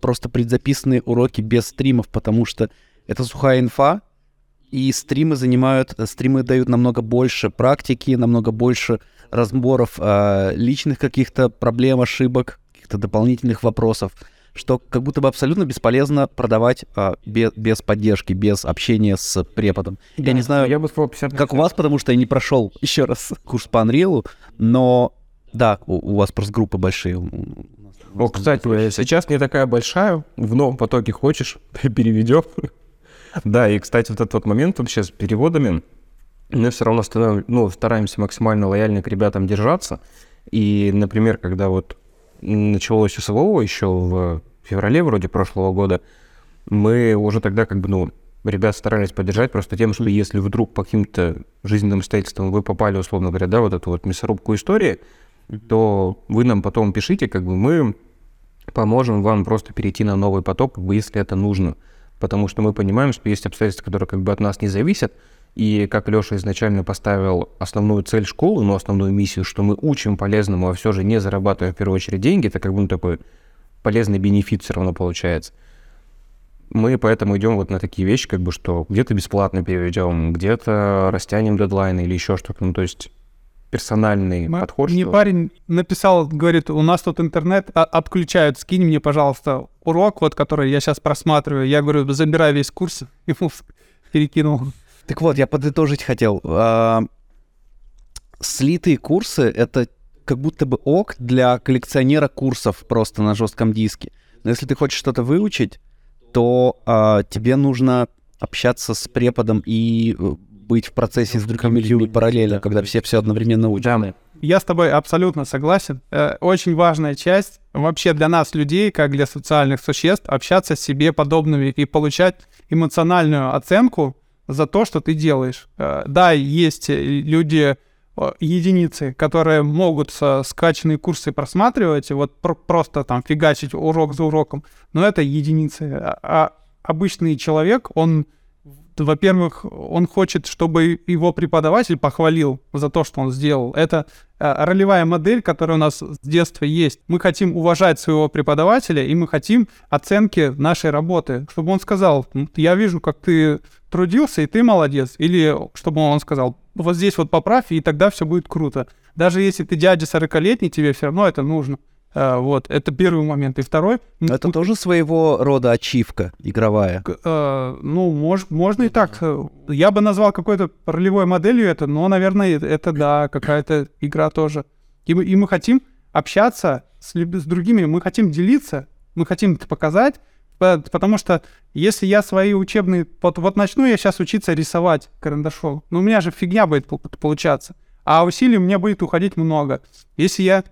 просто предзаписанные уроки без стримов, потому что это сухая инфа, и стримы занимают, стримы дают намного больше практики, намного больше разборов а, личных каких-то проблем, ошибок, каких-то дополнительных вопросов, что как будто бы абсолютно бесполезно продавать а, без, без поддержки, без общения с преподом. Я не знаю, Я бы сказал 50 на как у вас, потому что я не прошел *laughs* еще раз курс по Unreal, но да, у, у вас просто группы большие. О, кстати, сейчас не такая большая, в новом потоке хочешь, *laughs* переведем. Да, и, кстати, вот этот вот момент вообще с переводами, мы все равно ну, стараемся максимально лояльно к ребятам держаться. И, например, когда вот началось СВО еще в феврале вроде прошлого года, мы уже тогда как бы, ну, ребят старались поддержать просто тем, что если вдруг по каким-то жизненным обстоятельствам вы попали, условно говоря, да, вот эту вот мясорубку истории, то вы нам потом пишите, как бы мы поможем вам просто перейти на новый поток, как бы, если это нужно. Потому что мы понимаем, что есть обстоятельства, которые как бы от нас не зависят. И как Леша изначально поставил основную цель школы, ну, основную миссию, что мы учим полезному, а все же не зарабатывая в первую очередь деньги, это как бы ну, такой полезный бенефит все равно получается. Мы поэтому идем вот на такие вещи, как бы, что где-то бесплатно переведем, где-то растянем дедлайн или еще что-то. Ну, то есть персональный Ма- подход. Мне что- парень написал, говорит, у нас тут интернет а- отключают, скинь мне, пожалуйста, урок, вот, который я сейчас просматриваю. Я говорю, забирай весь курс, *laughs* ему перекинул. Так вот, я подытожить хотел. А, Слитые курсы — это как будто бы ок для коллекционера курсов просто на жестком диске. Но если ты хочешь что-то выучить, то а, тебе нужно общаться с преподом и э, быть в процессе с другими людьми параллельно, когда все все одновременно учат. Да, Я с тобой абсолютно согласен. Э, Очень важная часть вообще для нас, людей, как для социальных существ, общаться с себе подобными и получать эмоциональную оценку за то, что ты делаешь. Э, Да, есть э, люди, э, единицы, которые могут скачанные курсы просматривать, вот про- просто там фигачить урок за уроком, но это единицы. А, а обычный человек, он во-первых, он хочет, чтобы его преподаватель похвалил за то, что он сделал. Это э, ролевая модель, которая у нас с детства есть. Мы хотим уважать своего преподавателя, и мы хотим оценки нашей работы. Чтобы он сказал, я вижу, как ты трудился, и ты молодец. Или чтобы он сказал, вот здесь вот поправь, и тогда все будет круто. Даже если ты дядя 40-летний, тебе все равно это нужно. А, вот, это первый момент. И второй... Это тоже своего рода ачивка игровая. Э, ну, мож, можно и так. Я бы назвал какой-то ролевой моделью это, но, наверное, это, да, какая-то игра тоже. И мы, и мы хотим общаться с, с другими, мы хотим делиться, мы хотим это показать, потому что если я свои учебные... Вот, вот начну я сейчас учиться рисовать карандашом, ну, у меня же фигня будет получаться, а усилий у меня будет уходить много. Если я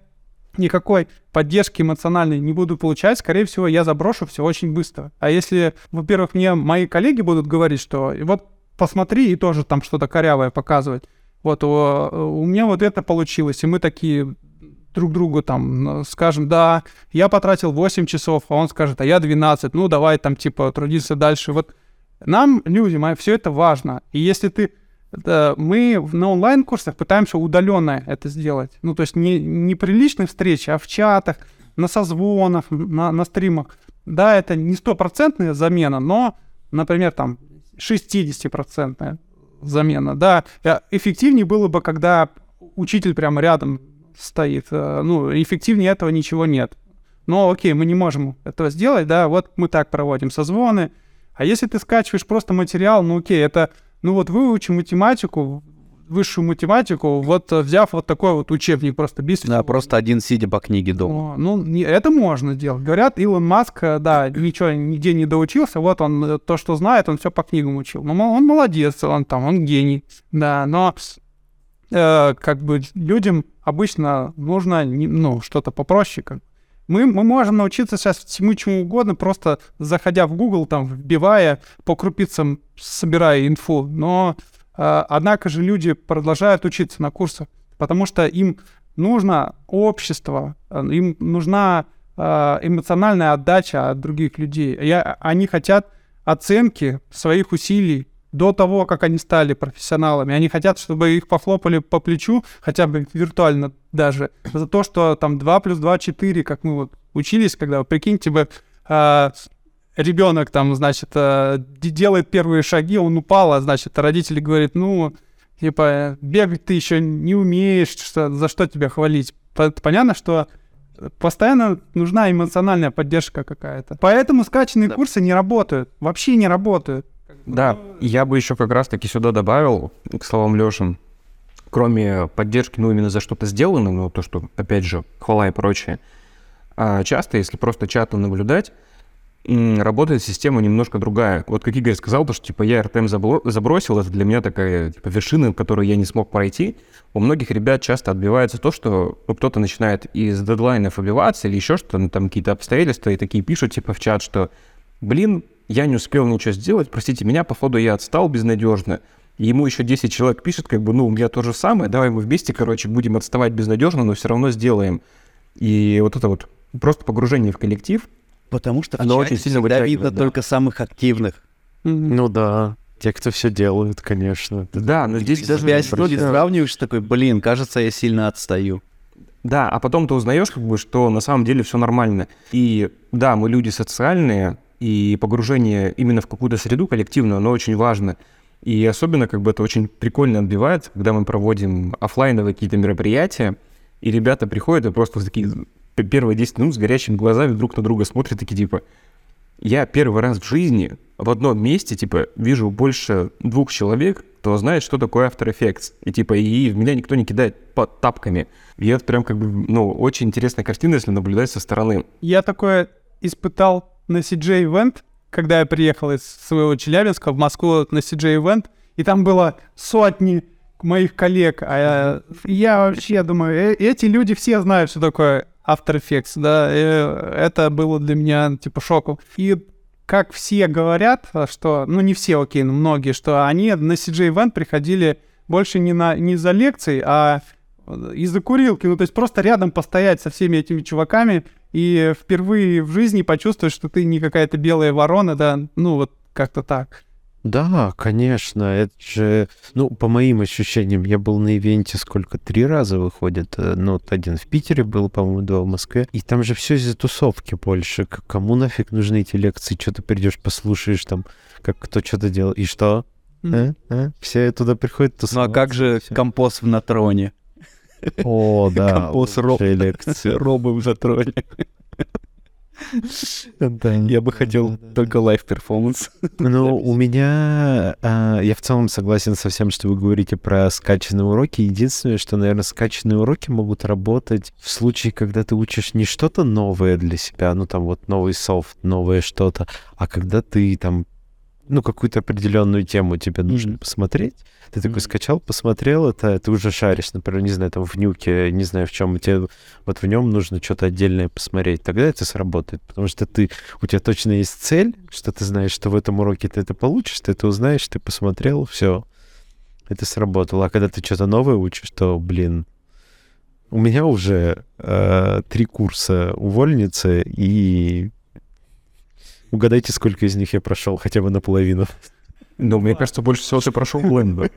никакой поддержки эмоциональной не буду получать, скорее всего, я заброшу все очень быстро. А если, во-первых, мне мои коллеги будут говорить, что вот посмотри и тоже там что-то корявое показывать, вот у, у меня вот это получилось, и мы такие друг другу там скажем, да, я потратил 8 часов, а он скажет, а я 12, ну давай там типа трудиться дальше. Вот нам, людям, все это важно. И если ты это мы на онлайн-курсах пытаемся удаленно это сделать. Ну, то есть не, не при личной встрече, а в чатах, на созвонах, на, на стримах. Да, это не стопроцентная замена, но, например, там 60% замена. Да, э, эффективнее было бы, когда учитель прямо рядом стоит. Э, ну, эффективнее этого ничего нет. Но окей, мы не можем этого сделать, да, вот мы так проводим созвоны. А если ты скачиваешь просто материал, ну окей, это ну вот выучи математику, высшую математику, вот э, взяв вот такой вот учебник просто без Да, просто один сидя по книге дома. О, ну, не, это можно делать. Говорят, Илон Маск, э, да, ничего нигде не доучился, вот он э, то, что знает, он все по книгам учил. Ну, он молодец, он там, он гений, да, но э, как бы людям обычно нужно, ну, что-то попроще, как мы, мы можем научиться сейчас всему чему угодно, просто заходя в Google, там, вбивая, по крупицам собирая инфу. Но, э, однако же, люди продолжают учиться на курсах, потому что им нужно общество, им нужна э, эмоциональная отдача от других людей. Я, они хотят оценки своих усилий, до того, как они стали профессионалами. Они хотят, чтобы их похлопали по плечу, хотя бы виртуально даже, за то, что там 2 плюс 2 — 4, как мы вот учились, когда, прикиньте бы, э, ребенок там, значит, э, делает первые шаги, он упал, а, значит, родители говорят, ну, типа, бегать ты еще не умеешь, что, за что тебя хвалить. Понятно, что постоянно нужна эмоциональная поддержка какая-то. Поэтому скачанные да. курсы не работают, вообще не работают. Да, я бы еще как раз-таки сюда добавил, к словам Лешин, кроме поддержки, ну, именно за что-то сделано, ну, то, что, опять же, хвала и прочее, а часто, если просто чатом наблюдать, работает система немножко другая. Вот как Игорь сказал, то, что типа я РТМ забросил, это для меня такая типа, вершина, которую я не смог пройти. У многих ребят часто отбивается то, что ну, кто-то начинает из дедлайнов обиваться или еще что-то, ну, там какие-то обстоятельства, и такие пишут типа в чат, что блин, я не успел ничего сделать, простите меня, походу я отстал безнадежно. Ему еще 10 человек пишет, как бы, ну, у меня то же самое, давай мы вместе, короче, будем отставать безнадежно, но все равно сделаем. И вот это вот просто погружение в коллектив, Потому что оно очень сильно всегда видно да. только самых активных. Ну да, те, кто все делают, конечно. Да, но здесь даже... Тебя люди сравниваешь такой, блин, кажется, я сильно отстаю. Да, а потом ты узнаешь, как бы, что на самом деле все нормально. И да, мы люди социальные, и погружение именно в какую-то среду коллективную, оно очень важно. И особенно как бы это очень прикольно отбивается, когда мы проводим офлайновые какие-то мероприятия, и ребята приходят и просто такие первые 10 минут с горящими глазами друг на друга смотрят, такие типа, я первый раз в жизни в одном месте, типа, вижу больше двух человек, кто знает, что такое After Effects. И, типа, и в меня никто не кидает под тапками. И это прям, как бы, ну, очень интересная картина, если наблюдать со стороны. Я такое испытал на CJ Event, когда я приехал из своего Челябинска в Москву на CJ Event, и там было сотни моих коллег, а я, я вообще думаю, э, эти люди все знают, что такое After Effects, да, и это было для меня, типа, шоком. И как все говорят, что, ну, не все, окей, но многие, что они на CJ Event приходили больше не, на, не за лекцией, а из-за курилки. Ну, то есть просто рядом постоять со всеми этими чуваками и впервые в жизни почувствовать, что ты не какая-то белая ворона, да, ну, вот как-то так. Да, конечно, это же, ну, по моим ощущениям, я был на ивенте сколько, три раза выходит, э, ну, вот один в Питере был, по-моему, два в Москве, и там же все из-за тусовки больше, кому нафиг нужны эти лекции, что ты придешь, послушаешь там, как кто что-то делал, и что? М. А? А? Все туда приходят Ну а тусоваться. как же всё. компост в натроне? О, да, Компост роб. лекция. *laughs* Робы в натроне. Я бы хотел только лайв-перформанс. Ну, *laughs* у меня... а, я в целом согласен со всем, что вы говорите про скачанные уроки. Единственное, что, наверное, скачанные уроки могут работать в случае, когда ты учишь не что-то новое для себя, ну, там вот новый софт, новое что-то, а когда ты там ну, какую-то определенную тему тебе нужно Мгм. посмотреть. Ты такой Мгм. скачал, посмотрел это, ты уже шаришь, например, не знаю, там в нюке, не знаю в чем, тебе вот в нем нужно что-то отдельное посмотреть. Тогда это сработает, потому что ты, у тебя точно есть цель, что ты знаешь, что в этом уроке ты это получишь, ты это узнаешь, ты посмотрел, все, это сработало. А когда ты что-то новое учишь, то, блин, у меня уже э, три курса увольницы, и угадайте, сколько из них я прошел, хотя бы наполовину. Ну, мне кажется, больше всего ты прошел Blender.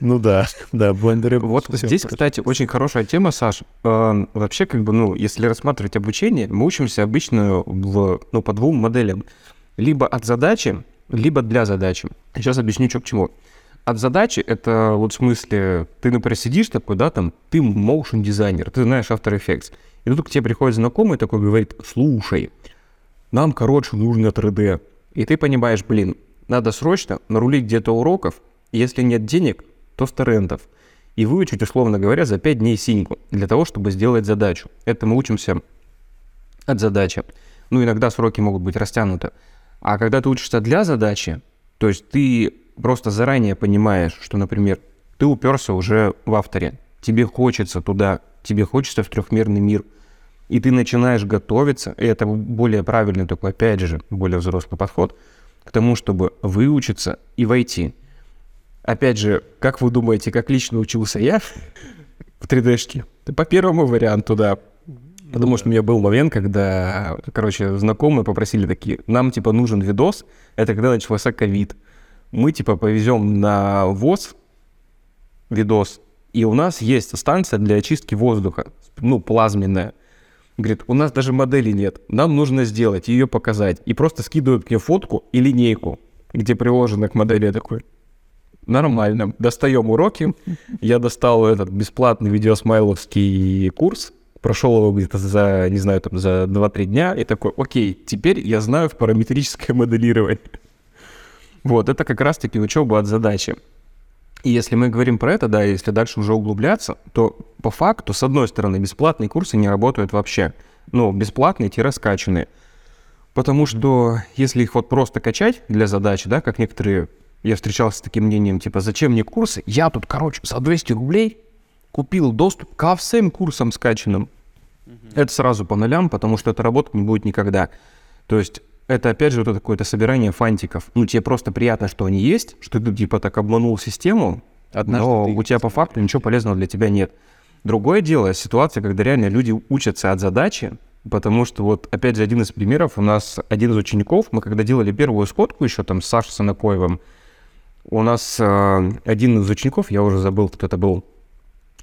Ну да, да, блендеры. Вот здесь, кстати, очень хорошая тема, Саш. Э, Вообще, как бы, ну, если рассматривать обучение, мы учимся обычно в, ну, по двум моделям. Либо от задачи, либо для задачи. Сейчас объясню, что к чему. От задачи это вот в смысле, ты, например, сидишь такой, да, там, ты motion дизайнер, ты знаешь After Effects. И тут к тебе приходит знакомый такой, говорит, слушай, нам, короче, нужно 3D. И ты понимаешь, блин, надо срочно нарулить где-то уроков, если нет денег, то с торрентов. И выучить, условно говоря, за 5 дней синьку для того, чтобы сделать задачу. Это мы учимся от задачи. Ну, иногда сроки могут быть растянуты. А когда ты учишься для задачи, то есть ты просто заранее понимаешь, что, например, ты уперся уже в авторе, тебе хочется туда, тебе хочется в трехмерный мир, и ты начинаешь готовиться, и это более правильный такой, опять же, более взрослый подход к тому, чтобы выучиться и войти. Опять же, как вы думаете, как лично учился я в 3D-шке? По первому варианту, да. Потому что у меня был момент, когда, короче, знакомые попросили такие, нам, типа, нужен видос, это когда начался ковид. Мы, типа, повезем на ВОЗ видос, и у нас есть станция для очистки воздуха, ну, плазменная. Говорит, у нас даже модели нет, нам нужно сделать, ее показать. И просто скидывают мне фотку и линейку, где приложено к модели. Я такой, нормально, достаем уроки. Я достал этот бесплатный видеосмайловский курс, прошел его где-то за, не знаю, там, за 2-3 дня, и такой, окей, теперь я знаю в параметрическое моделирование. Вот, это как раз-таки учеба от задачи. И если мы говорим про это, да, если дальше уже углубляться, то по факту, с одной стороны, бесплатные курсы не работают вообще. Ну, бесплатные-раскачанные. Потому что если их вот просто качать для задачи, да, как некоторые, я встречался с таким мнением, типа, зачем мне курсы? Я тут, короче, за 200 рублей купил доступ ко всем курсам скачанным. Это сразу по нулям, потому что это работать не будет никогда. То есть это опять же вот это какое-то собирание фантиков. Ну, тебе просто приятно, что они есть, что ты типа так обманул систему, Однажды но у тебя по факту ничего полезного для тебя нет. Другое дело, ситуация, когда реально люди учатся от задачи, потому что вот, опять же, один из примеров, у нас один из учеников, мы когда делали первую сходку еще там с Сашей Санакоевым, у нас э, один из учеников, я уже забыл, кто это был,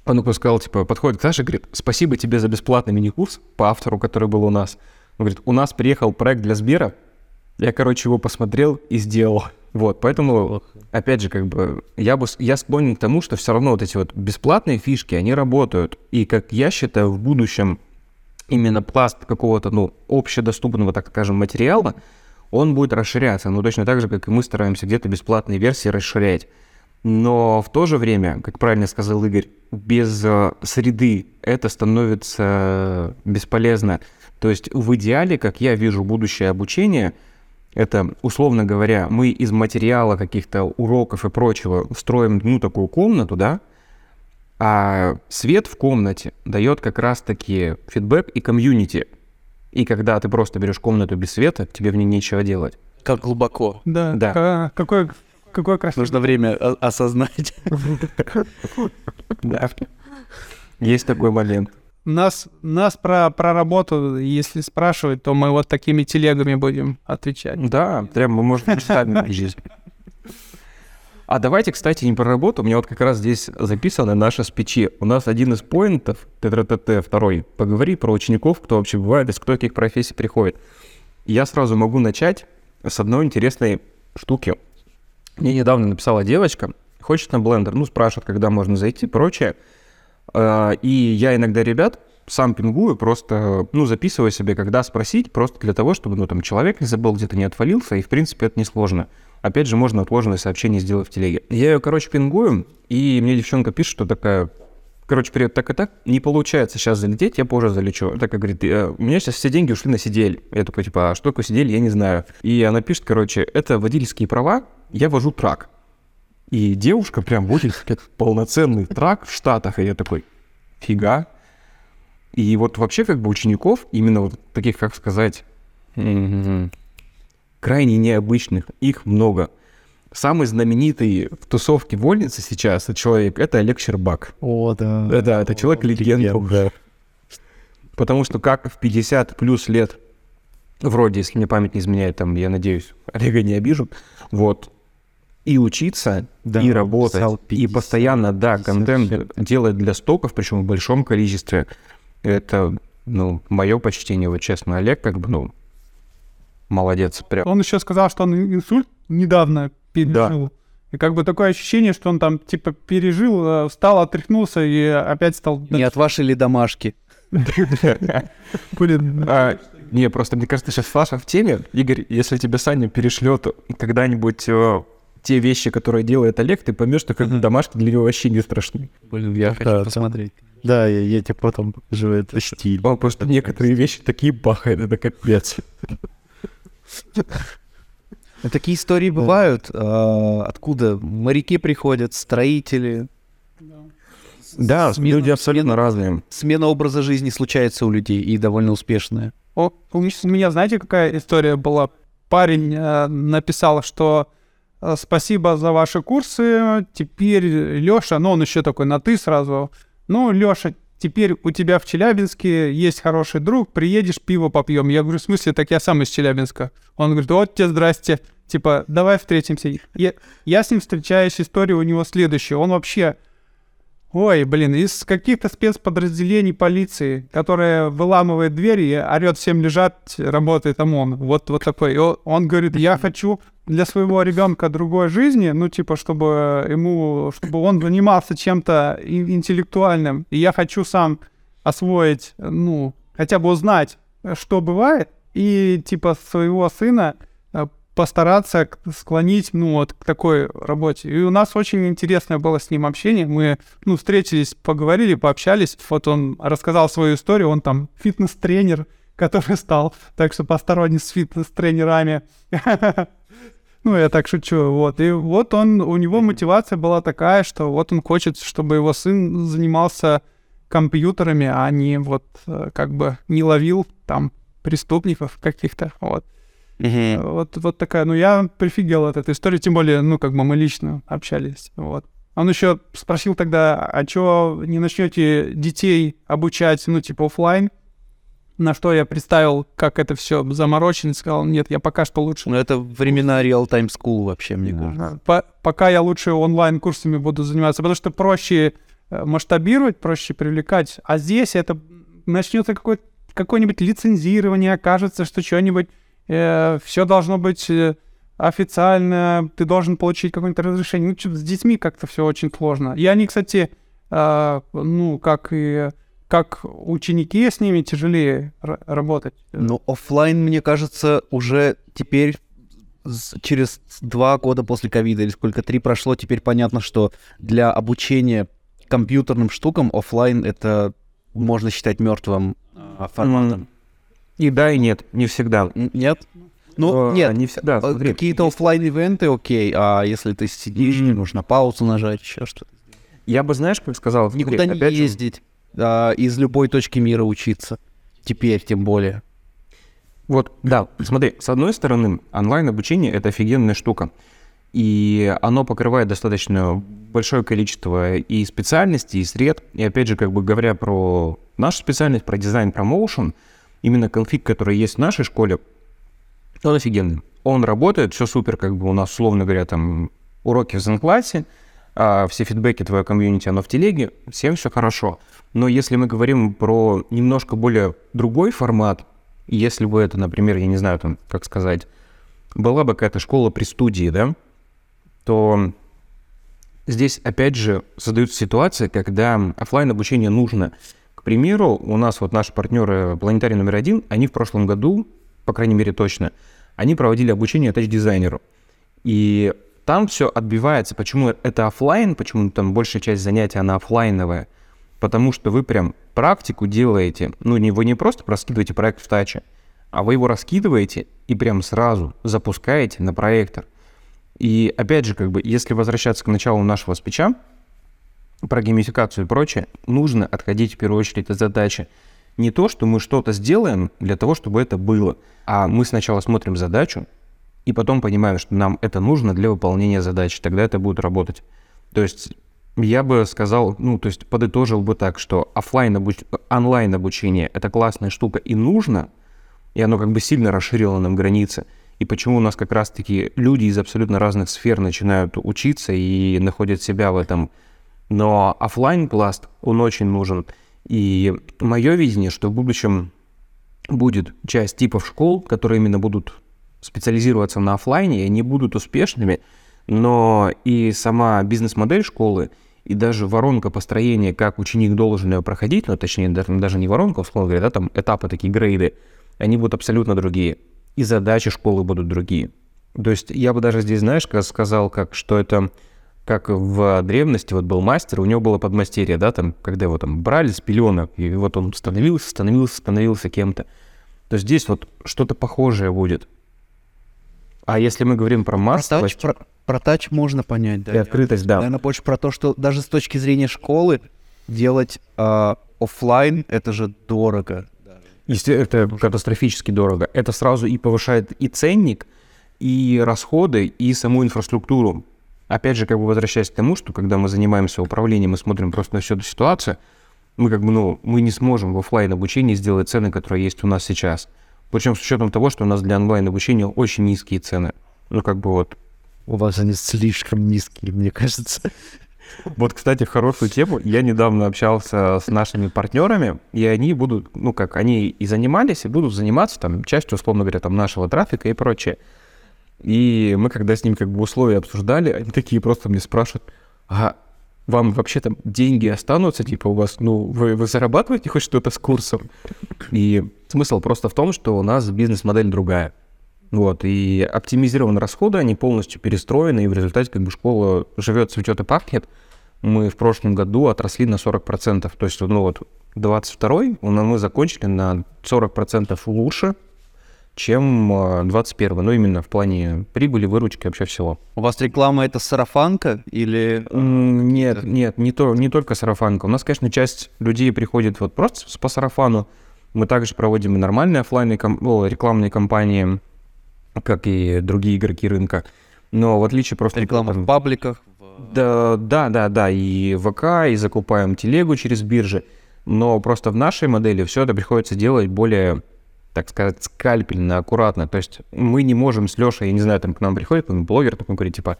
он сказал, типа, подходит к Саше, говорит, спасибо тебе за бесплатный мини-курс по автору, который был у нас. Он говорит, у нас приехал проект для Сбера, я, короче, его посмотрел и сделал. Вот, поэтому, опять же, как бы, я бы, я склонен к тому, что все равно вот эти вот бесплатные фишки, они работают. И, как я считаю, в будущем именно пласт какого-то, ну, общедоступного, так скажем, материала, он будет расширяться. Ну, точно так же, как и мы стараемся где-то бесплатные версии расширять. Но в то же время, как правильно сказал Игорь, без э, среды это становится бесполезно. То есть в идеале, как я вижу будущее обучение, это, условно говоря, мы из материала каких-то уроков и прочего строим, ну, такую комнату, да, а свет в комнате дает как раз-таки фидбэк и комьюнити. И когда ты просто берешь комнату без света, тебе в ней нечего делать. Как глубоко. Да, Да. ка- какой Какой красивый. Нужно время осознать. *laughs* Да. Есть такой момент. Нас, нас про, про работу, если спрашивать, то мы вот такими телегами будем отвечать. Да, прям мы можем приезжать. А давайте, кстати, не про работу. У меня вот как раз здесь записано наше спичи. У нас один из поинтов, ТТТ второй, поговори про учеников, кто вообще бывает, из кто каких профессий приходит. Я сразу могу начать с одной интересной штуки. Мне недавно написала девочка, хочет на блендер, ну, спрашивает, когда можно зайти, прочее. А, И я иногда ребят сам пингую, просто, ну, записываю себе, когда спросить, просто для того, чтобы, ну, там, человек не забыл, где-то не отвалился, и, в принципе, это несложно. Опять же, можно отложенное сообщение сделать в телеге. Я ее, короче, пингую, и мне девчонка пишет, что такая, короче, привет, так и так, не получается сейчас залететь, я позже залечу. Так как говорит, «Э, у меня сейчас все деньги ушли на сидель. Я такой, типа, а что такое сидель, я не знаю. И она пишет, короче, это водительские права, я вожу трак. И девушка прям водит как полноценный трак в Штатах, и я такой, фига. И вот вообще как бы учеников, именно вот таких, как сказать, м, крайне необычных, их много. Самый знаменитый в тусовке вольницы сейчас человек, это Олег Щербак. О, да. Да, это человек-легенда. Потому что как в 50 плюс лет, вроде, если мне память не изменяет, там, я надеюсь, Олега не обижу, вот, и учиться, Да, и работать, писал и 50, постоянно, да, 50 контент делать для стоков, причем в большом количестве, это, ну, мое почтение, вот честно, Олег, как бы, ну, молодец, прям. Он еще сказал, что он инсульт недавно пережил. И как бы такое ощущение, что он там типа пережил, э, встал, отряхнулся и опять стал... Не от вашей ли домашки? *laughs* Блин, А, не, просто мне кажется, сейчас Саша в теме. Игорь, если тебе Саня перешлет когда-нибудь э, те вещи, которые делает Олег, ты поймешь, что как бы домашки для него вообще не страшны. Блин, я хочу да. посмотреть. Да, я, я тебе потом покажу это стиль. Он просто некоторые вещи такие бахает, это капец. *laughs* Ну, Такие истории бывают. а, Откуда? Моряки приходят, строители. Да, Смена- люди абсолютно разные. Смена образа жизни случается у людей и довольно успешная. О, у меня, знаете, какая история была? Парень э, написал, что спасибо за ваши курсы, теперь Леша, ну он еще такой на ты сразу, ну, Леша, теперь у тебя в Челябинске есть хороший друг, приедешь, пиво попьем. Я говорю, в смысле, так я сам из Челябинска. Он говорит, вот тебе здрасте, типа, давай встретимся. Я, я с ним встречаюсь, история у него следующая. Он вообще Ой, блин, из каких-то спецподразделений полиции, которая выламывает двери и орет всем лежать, работает ОМОН. Вот, вот такой. И он, он говорит, я хочу для своего ребенка другой жизни, ну, типа, чтобы ему, чтобы он занимался чем-то интеллектуальным. И я хочу сам освоить, ну, хотя бы узнать, что бывает, и, типа, своего сына э, постараться склонить, ну, вот, к такой работе. И у нас очень интересное было с ним общение. Мы, ну, встретились, поговорили, пообщались. Вот он рассказал свою историю. Он там фитнес-тренер, который стал, так что посторонний с фитнес-тренерами. *laughs* Ну, я так шучу, вот. И вот он, у него мотивация была такая, что вот он хочет, чтобы его сын занимался компьютерами, а не вот э, как бы не ловил там преступников каких-то, вот. Вот, вот такая, ну я прифигел от этой истории, тем более, ну как бы мы лично общались, вот. Он еще спросил тогда, а чё не начнете детей обучать, ну типа оффлайн? На что я представил, как это все заморочено, и сказал, нет, я пока что лучше Ну, это времена real-time school вообще, мне Да. кажется. по- пока я лучше онлайн-курсами буду заниматься, потому что проще э, масштабировать, проще привлекать. А здесь это начнется какое- какое-нибудь лицензирование, окажется, что что-нибудь все должно быть э, официально, ты должен получить какое-нибудь разрешение. Ну, с детьми как-то все очень сложно. И они, кстати, э, ну, как и как ученики с ними тяжелее ра- работать. Но оффлайн, мне кажется, уже теперь с- через два года после ковида или сколько, три прошло, теперь понятно, что для обучения компьютерным штукам оффлайн это можно считать мертвым а, форматом. И да, и нет, не всегда. Нет? Ну, Э, нет. не всегда. э, смотри. Какие-то оффлайн ивенты окей, а если ты сидишь, Мгм. нужно паузу нажать, еще что-то. Я бы, знаешь, как сказал, смотри, Никуда не опять же, а, из любой точки мира учиться. Теперь тем более. Вот, да, смотри, с одной стороны, онлайн-обучение — это офигенная штука. и оно покрывает достаточно большое количество и специальностей, и сред. И опять же, как бы говоря про нашу специальность, про дизайн, про motion, именно конфиг, который есть в нашей школе, он офигенный. Он работает, все супер, как бы у нас, условно говоря, там уроки в Zen-классе, а все фидбэки твоего комьюнити, оно в телеге, всем все хорошо. Но если мы говорим про немножко более другой формат, если бы это, например, я не знаю, там, как сказать, была бы какая-то школа при студии, да, то здесь, опять же, создается ситуация, когда офлайн обучение нужно. К примеру, у нас вот наши партнеры Планетарий номер один, они в прошлом году, по крайней мере точно, они проводили обучение тач-дизайнеру. И там все отбивается. Почему это офлайн, почему там большая часть занятий, она офлайновая? Потому что вы прям практику делаете. Ну, не, вы не просто раскидываете проект в таче, а вы его раскидываете и прям сразу запускаете на проектор. И опять же, как бы, если возвращаться к началу нашего спича, про геймификацию и прочее, нужно отходить в первую очередь от задачи. Не то, что мы что-то сделаем для того, чтобы это было, а мы сначала смотрим задачу, и потом понимаем, что нам это нужно для выполнения задачи, тогда это будет работать. То есть я бы сказал, ну, то есть подытожил бы так, что офлайн обуч... онлайн обучение — это классная штука и нужно, и оно как бы сильно расширило нам границы — и почему у нас как раз-таки люди из абсолютно разных сфер начинают учиться и находят себя в этом. Но офлайн пласт он очень нужен. И мое видение, что в будущем будет часть типов школ, которые именно будут специализироваться на офлайне, и они будут успешными, но и сама бизнес-модель школы, и даже воронка построения, как ученик должен ее проходить, ну, точнее, даже, не воронка, условно говоря, да, там этапы такие, грейды, они будут абсолютно другие и задачи школы будут другие. То есть я бы даже здесь, знаешь, сказал, как, что это как в древности вот был мастер, у него было подмастерье, да, там, когда его там брали с пеленок, и вот он становился, становился, становился кем-то. То здесь вот что-то похожее будет. А если мы говорим про массовость... Про тач, про, про тач можно понять, да. И открытость, да. Наверное, больше про то, что даже с точки зрения школы делать э, офлайн это же дорого. Это катастрофически дорого. Это сразу и повышает и ценник, и расходы, и саму инфраструктуру. Опять же, как бы возвращаясь к тому, что когда мы занимаемся управлением и смотрим просто на всю эту ситуацию, мы как бы, ну, мы не сможем в офлайн обучении сделать цены, которые есть у нас сейчас. Причем с учетом того, что у нас для онлайн обучения очень низкие цены. Ну, как бы вот. У вас они слишком низкие, мне кажется. Вот, кстати, хорошую тему. Я недавно общался с нашими партнерами, и они будут, ну как, они и занимались, и будут заниматься там частью, условно говоря, там нашего трафика и прочее. И мы, когда с ним как бы условия обсуждали, они такие просто мне спрашивают, а вам вообще там деньги останутся, типа у вас, ну, вы, вы зарабатываете хоть что-то с курсом? И смысл просто в том, что у нас бизнес-модель другая. Вот, и оптимизированы расходы, они полностью перестроены, и в результате как бы школа живет, цветет и пахнет. Мы в прошлом году отросли на 40%, то есть, ну вот, 22-й мы закончили на 40% лучше, чем 21 а, ну именно в плане прибыли, выручки, вообще всего. У вас реклама это сарафанка или... Нет, нет, не, то, не только сарафанка. У нас, конечно, часть людей приходит вот просто по сарафану. Мы также проводим и нормальные офлайн рекламные кампании, как и другие игроки рынка. Но в отличие просто... Реклама в пабликах. Да, да, да, да, и ВК, и закупаем телегу через биржи. Но просто в нашей модели все это приходится делать более, так сказать, скальпельно, аккуратно. То есть мы не можем с Лешей, я не знаю, там к нам приходит блогер, такой говорит, типа,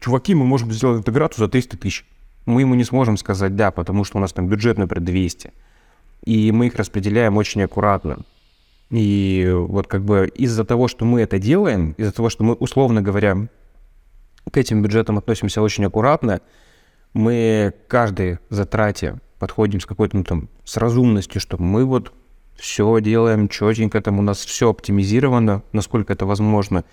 чуваки, мы можем сделать интеграцию за 300 тысяч. Мы ему не сможем сказать да, потому что у нас там бюджет, например, 200. И мы их распределяем очень аккуратно. И вот как бы из-за того, что мы это делаем, из-за того, что мы, условно говоря, к этим бюджетам относимся очень аккуратно, мы каждой затрате подходим с какой-то, ну, там, с разумностью, что мы вот все делаем четенько, там у нас все оптимизировано, насколько это возможно.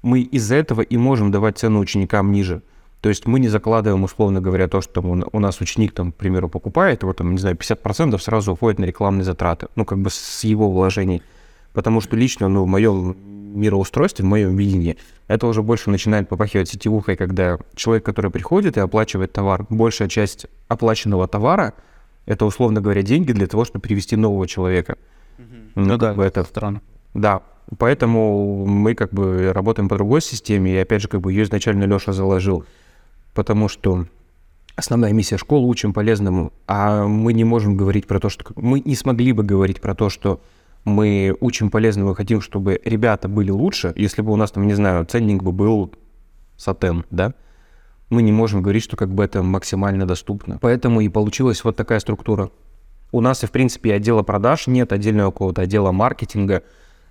Мы из-за этого и можем давать цену ученикам ниже. То есть мы не закладываем, условно говоря, то, что у нас ученик, там, к примеру, покупает, вот там, не знаю, 50% сразу уходит на рекламные затраты, ну, как бы с его вложений. Потому что лично, ну, в моем мироустройстве, в моем видении, это уже больше начинает попахивать сетевухой, когда человек, который приходит и оплачивает товар, большая часть оплаченного товара — это, условно говоря, деньги для того, чтобы привести нового человека. Mm-hmm. Ну, ну да, это странно. Да, поэтому мы как бы работаем по другой системе, и опять же, как бы ее изначально Леша заложил, потому что основная миссия школы учим полезному, а мы не можем говорить про то, что... Мы не смогли бы говорить про то, что мы учим полезному, хотим, чтобы ребята были лучше, если бы у нас там, не знаю, ценник бы был сатен, да? Мы не можем говорить, что как бы это максимально доступно. Поэтому и получилась вот такая структура. У нас и, в принципе, отдела продаж нет, отдельного какого-то отдела маркетинга.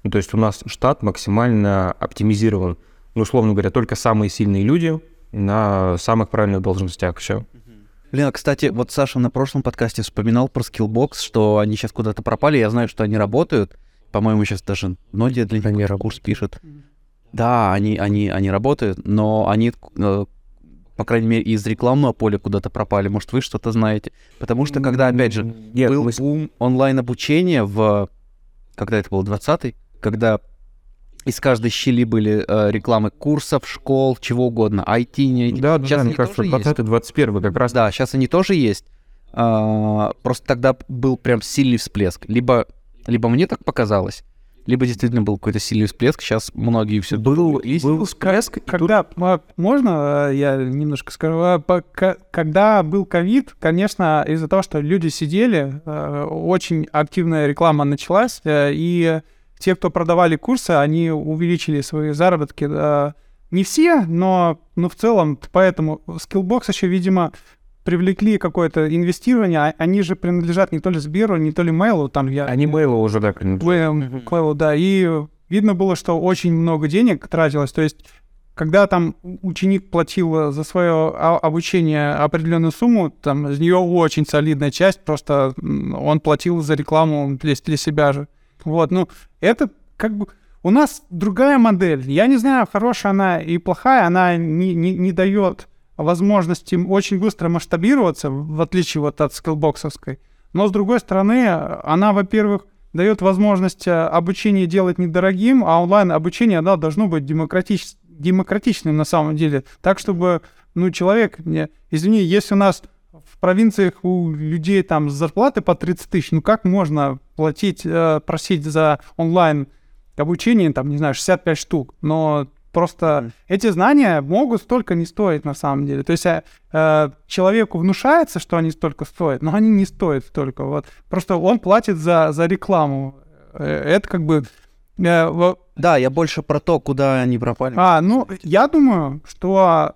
Ну, то есть у нас штат максимально оптимизирован. Ну, условно говоря, только самые сильные люди на самых правильных должностях. Все. Блин, а, кстати, вот Саша на прошлом подкасте вспоминал про Skillbox, что они сейчас куда-то пропали. Я знаю, что они работают. По-моему, сейчас даже Ноди для них курс пишет. Да, они, они, они работают, но они, э, по крайней мере, из рекламного поля куда-то пропали. Может, вы что-то знаете? Потому что, когда, опять же, Нет, был мы- бум онлайн-обучения в... Когда это был? 20-й? Когда из каждой щели были э, рекламы курсов, школ, чего угодно, IT, не IT. Да, да, Сейчас да, мне они кажется, тоже есть. 20-21 как раз. Да, сейчас они тоже есть. А, просто тогда был прям сильный всплеск. Либо, либо мне так показалось, либо действительно был какой-то сильный всплеск. Сейчас многие все Был, был всплеск, и тут- Когда, а, можно э, я немножко скажу? А, Когда был ковид, конечно, из-за того, что люди сидели, очень активная реклама началась, э, и те, кто продавали курсы, они увеличили свои заработки. Не все, но, но в целом, поэтому Skillbox еще, видимо, привлекли какое-то инвестирование, а они же принадлежат не то ли Сберу, не то ли Mail, там я... Они мейлы уже, да, принадлежат. Клэу, да, и видно было, что очень много денег тратилось, то есть когда там ученик платил за свое а- обучение определенную сумму, там из нее очень солидная часть, просто он платил за рекламу для, для себя же. Вот, ну, это как бы... У нас другая модель. Я не знаю, хорошая она и плохая, она не, не, не дает возможности очень быстро масштабироваться, в отличие вот от скиллбоксовской. Но, с другой стороны, она, во-первых, дает возможность э, обучение делать недорогим, а онлайн-обучение, оно должно быть демократич... демократичным на самом деле. Так, чтобы, ну, человек, не... извини, если у нас в провинциях у людей там зарплаты по 30 тысяч, ну как можно платить, э, просить за онлайн обучение, там, не знаю, 65 штук, но просто эти знания могут столько не стоить на самом деле. То есть э, э, человеку внушается, что они столько стоят, но они не стоят столько. Вот. Просто он платит за, за рекламу. Э, Это как бы... э, во- Да, я больше про то, куда они пропали. а, ну, я думаю, что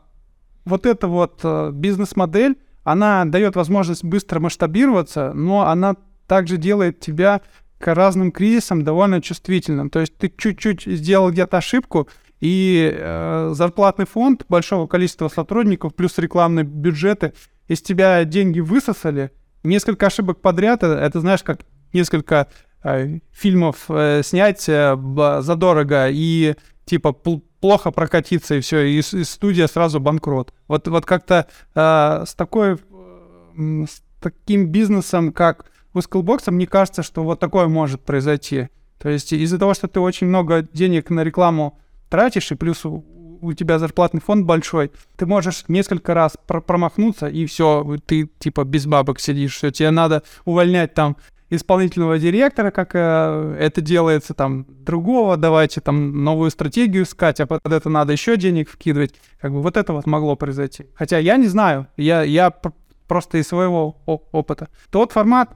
вот эта вот э, бизнес-модель, она дает возможность быстро масштабироваться, но она также делает тебя к разным кризисам довольно чувствительным. То есть ты чуть-чуть сделал где-то ошибку, и э, зарплатный фонд большого количества сотрудников плюс рекламные бюджеты из тебя деньги высосали, несколько ошибок подряд, это, это знаешь, как несколько э, фильмов э, снять э, задорого и типа пл- плохо прокатиться и все, и, и студия сразу банкрот. Вот, вот как-то э, с такой, э, с таким бизнесом, как Skillbox, мне кажется, что вот такое может произойти. То есть из-за того, что ты очень много денег на рекламу тратишь, и плюс у, у тебя зарплатный фонд большой, ты можешь несколько раз пр- промахнуться, и все, ты типа без бабок сидишь, все, тебе надо увольнять там исполнительного директора, как э, это делается, там, другого, давайте там новую стратегию искать, а под это надо еще денег вкидывать. Как бы вот это вот могло произойти. Хотя я не знаю, я, я пр- просто из своего опыта. Тот формат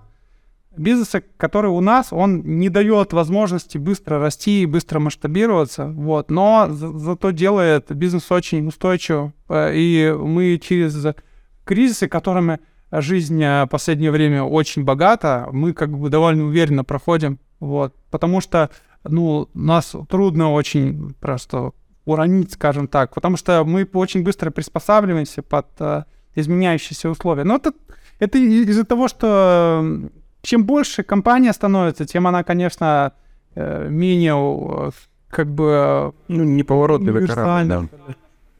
бизнеса, который у нас, он не дает возможности быстро расти и быстро масштабироваться, вот, но за- зато делает бизнес очень устойчивым. Э, И мы через кризисы, которыми жизнь э, в последнее время очень богата, мы как бы довольно уверенно проходим, вот, потому что, ну, нас трудно очень просто уронить, скажем так, потому что мы очень быстро приспосабливаемся под э, изменяющиеся условия. Но это, это из-за того, что чем больше компания становится, тем она, конечно, э, менее э, как бы Ну, неповоротливый корабль, да.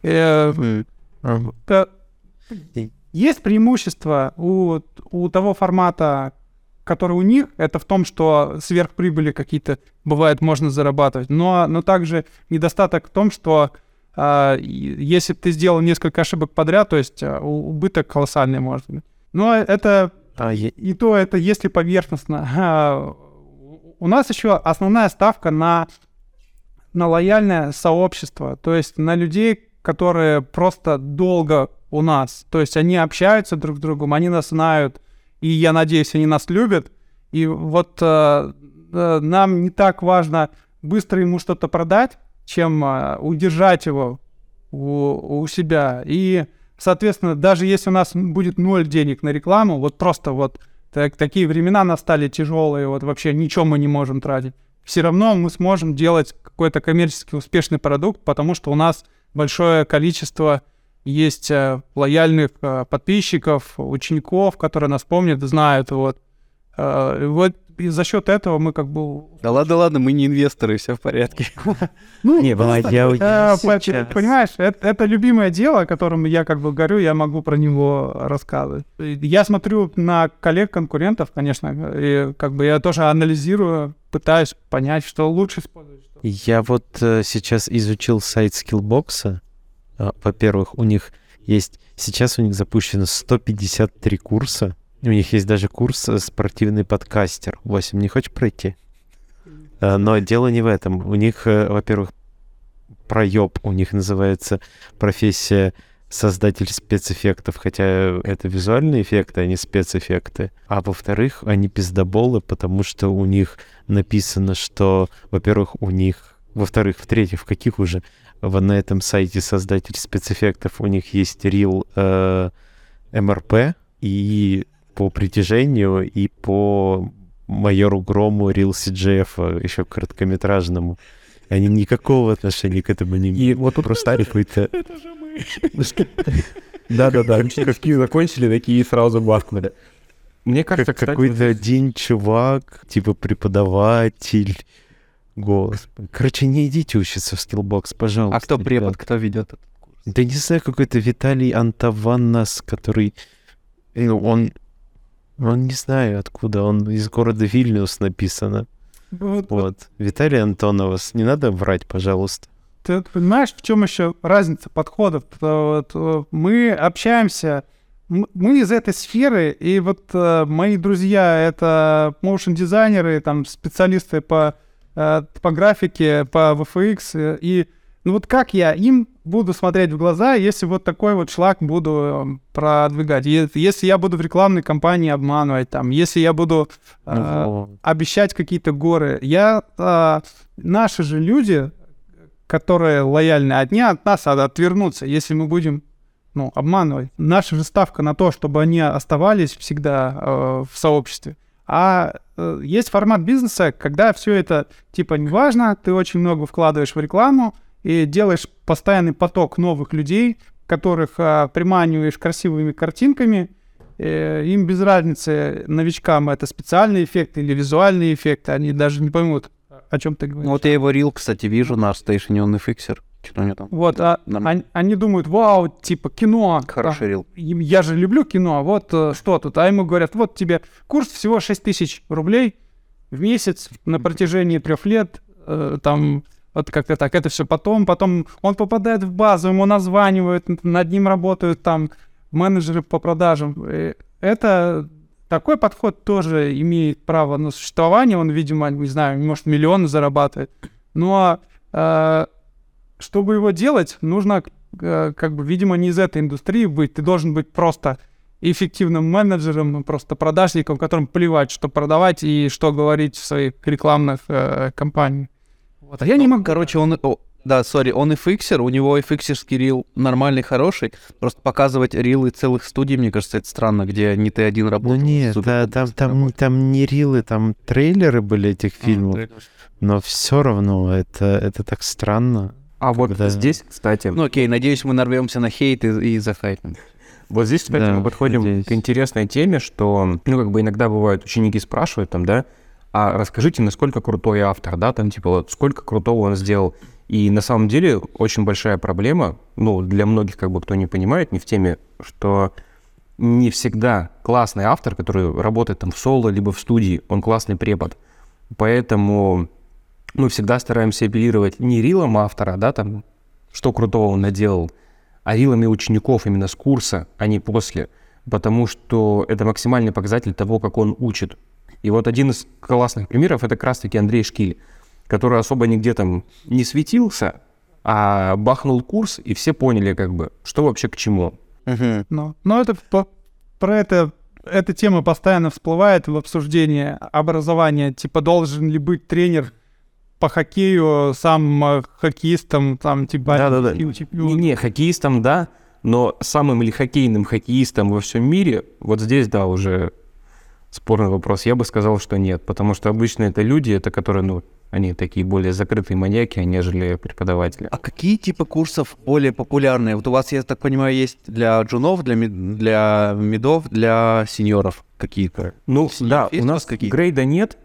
э, э, есть преимущество у, у того формата, который у них, это в том, что сверхприбыли какие-то, бывает, можно зарабатывать, но, но также недостаток в том, что и- если ты сделал несколько ошибок подряд, то есть убыток колоссальный может быть. Но это и то это если поверхностно. А, у нас еще основная ставка на, на лояльное сообщество, то есть на людей, которые просто долго у нас. То есть они общаются друг с другом, они нас знают, и я надеюсь, они нас любят. И вот э, э, нам не так важно быстро ему что-то продать, чем э, удержать его у, у себя. И, соответственно, даже если у нас будет ноль денег на рекламу, вот просто вот так, такие времена настали тяжелые, вот вообще ничего мы не можем тратить, все равно мы сможем делать какой-то коммерчески успешный продукт, потому что у нас большое количество есть э, лояльных э, подписчиков, учеников, которые нас помнят, знают. Вот. Э, вот и за счет этого мы как бы... Да ладно, ладно, мы не инвесторы, все в порядке. Ну, Не, э, понимаешь, это, любимое дело, которым я как бы горю, я могу про него рассказывать. Я смотрю на коллег-конкурентов, конечно, и как бы я тоже анализирую, пытаюсь понять, что лучше использовать. Я вот э, сейчас изучил сайт Skillbox. А, Во-первых, у них есть... Сейчас у них запущено 153 курса. У них есть даже курс э, «Спортивный подкастер». Восемь, не хочешь пройти? А, Но дело не в этом. У них, э, во-первых, проеб. У них называется профессия создатель спецэффектов, хотя это визуальные эффекты, а не спецэффекты. А во-вторых, они пиздоболы, потому что у них написано, что, во-первых, у них, во-вторых, в-третьих, в каких уже в, на этом сайте создатель спецэффектов у них есть рил э, МРП и по притяжению, и по майору Грому рил CGF, еще короткометражному. Они никакого отношения к этому не имеют. И вот тут Просто какой-то... Да-да-да, какие закончили, такие сразу бахнули. Мне кажется, Как какой-то один чувак, типа преподаватель. Господи. Короче, не идите учиться в Skillbox, пожалуйста. А кто препод, кто ведет этот курс? Да не знаю, какой-то Виталий Антаваннас, который... ну, Он... Он не знаю откуда, он из города Вильнюс написано. Вот- Вот. Виталий Антоновас, не надо врать, пожалуйста. Ты понимаешь, в чем еще разница подходов? Вот, э, мы общаемся, мы из этой сферы, и вот э, мои друзья это моушен дизайнеры, там специалисты по, э, по графике, по VFX, и ну вот как я им буду смотреть в глаза, если вот такой вот шлак буду э, продвигать? Если я буду в рекламной кампании обманывать, там, если я буду э, Вот. обещать какие-то горы. Я, а, наши же люди, которые лояльны, одни от нас отвернутся, если мы будем ну, обманывать. Наша же ставка на то, чтобы они оставались всегда э, в сообществе. А э, есть формат бизнеса, когда все это типа не важно, ты очень много вкладываешь в рекламу и делаешь постоянный поток новых людей, которых э, приманиваешь красивыми картинками, Э, им без разницы, новичкам это специальные эффекты или визуальные эффекты, они даже не поймут, о чем ты говоришь. Ну, Вот я его рил, кстати, вижу на стейшене, он и фиксер. Что у него там? Вот, а они, они думают, вау, типа кино. Хороший рил. А, им- я же люблю кино, вот э, что тут. А ему говорят, вот тебе курс всего 6 тысяч рублей в месяц на протяжении трех лет. э, там вот как-то так, это все потом. Потом он попадает в базу, ему названивают, над ним работают там менеджеры по продажам. Это такой подход тоже имеет право на существование. Он, видимо, не знаю, может, миллионы зарабатывает. Но э, чтобы его делать, нужно, э, как бы, видимо, не из этой индустрии быть. Ты должен быть просто эффективным менеджером, просто продажником, которым плевать, что продавать и что говорить в своих рекламных э, кампаниях. Вот. А я не могу. Короче, он... о, да, сори, он и фиксер, у него и фиксерский рил нормальный, хороший. Просто показывать рилы целых студий, мне кажется, это странно, где не ты один Ну работал. нет, Супер да, там, там, там не рилы, там трейлеры были этих А, фильмов, трейлер. но все равно это, это так странно. А вот Когда- здесь, кстати, Ну окей, надеюсь, мы нарвемся на хейт и, и захайтим. вот здесь, кстати, Да, мы подходим надеюсь. к интересной теме, что, ну, как бы иногда бывают ученики спрашивают там, да, а расскажите, насколько крутой автор, да, там, типа, вот сколько крутого он сделал. И на самом деле очень большая проблема, ну, для многих, как бы, кто не понимает, не в теме, что не всегда классный автор, который работает там в соло, либо в студии, он классный препод. Поэтому мы всегда стараемся апеллировать не рилом автора, да, там, что крутого он наделал, а рилами учеников именно с курса, а не после. Потому что это максимальный показатель того, как он учит. И вот один из классных примеров это как раз-таки Андрей Шкиль, который особо нигде там не светился, а бахнул курс, и все поняли как бы, что вообще к чему. Мгм. Но, но это по- про это эта тема постоянно всплывает в обсуждении образования. Типа, должен ли быть тренер по хоккею сам э, хоккеистом, там, типа, Да-да-да. чемпионом? Не-не, хоккеистом, да, но самым ли хоккейным хоккеистом во всем мире, вот здесь, да, уже спорный вопрос. Я бы сказал, что нет, потому что обычно это люди, это которые, ну, они такие более закрытые маньяки, нежели преподаватели. А какие типы курсов более популярные? Вот у вас, я так понимаю, есть для джунов, для, ми- для мидов, для сеньоров какие-то. Ну, Синьор, да, у нас вас какие-то? грейда нет,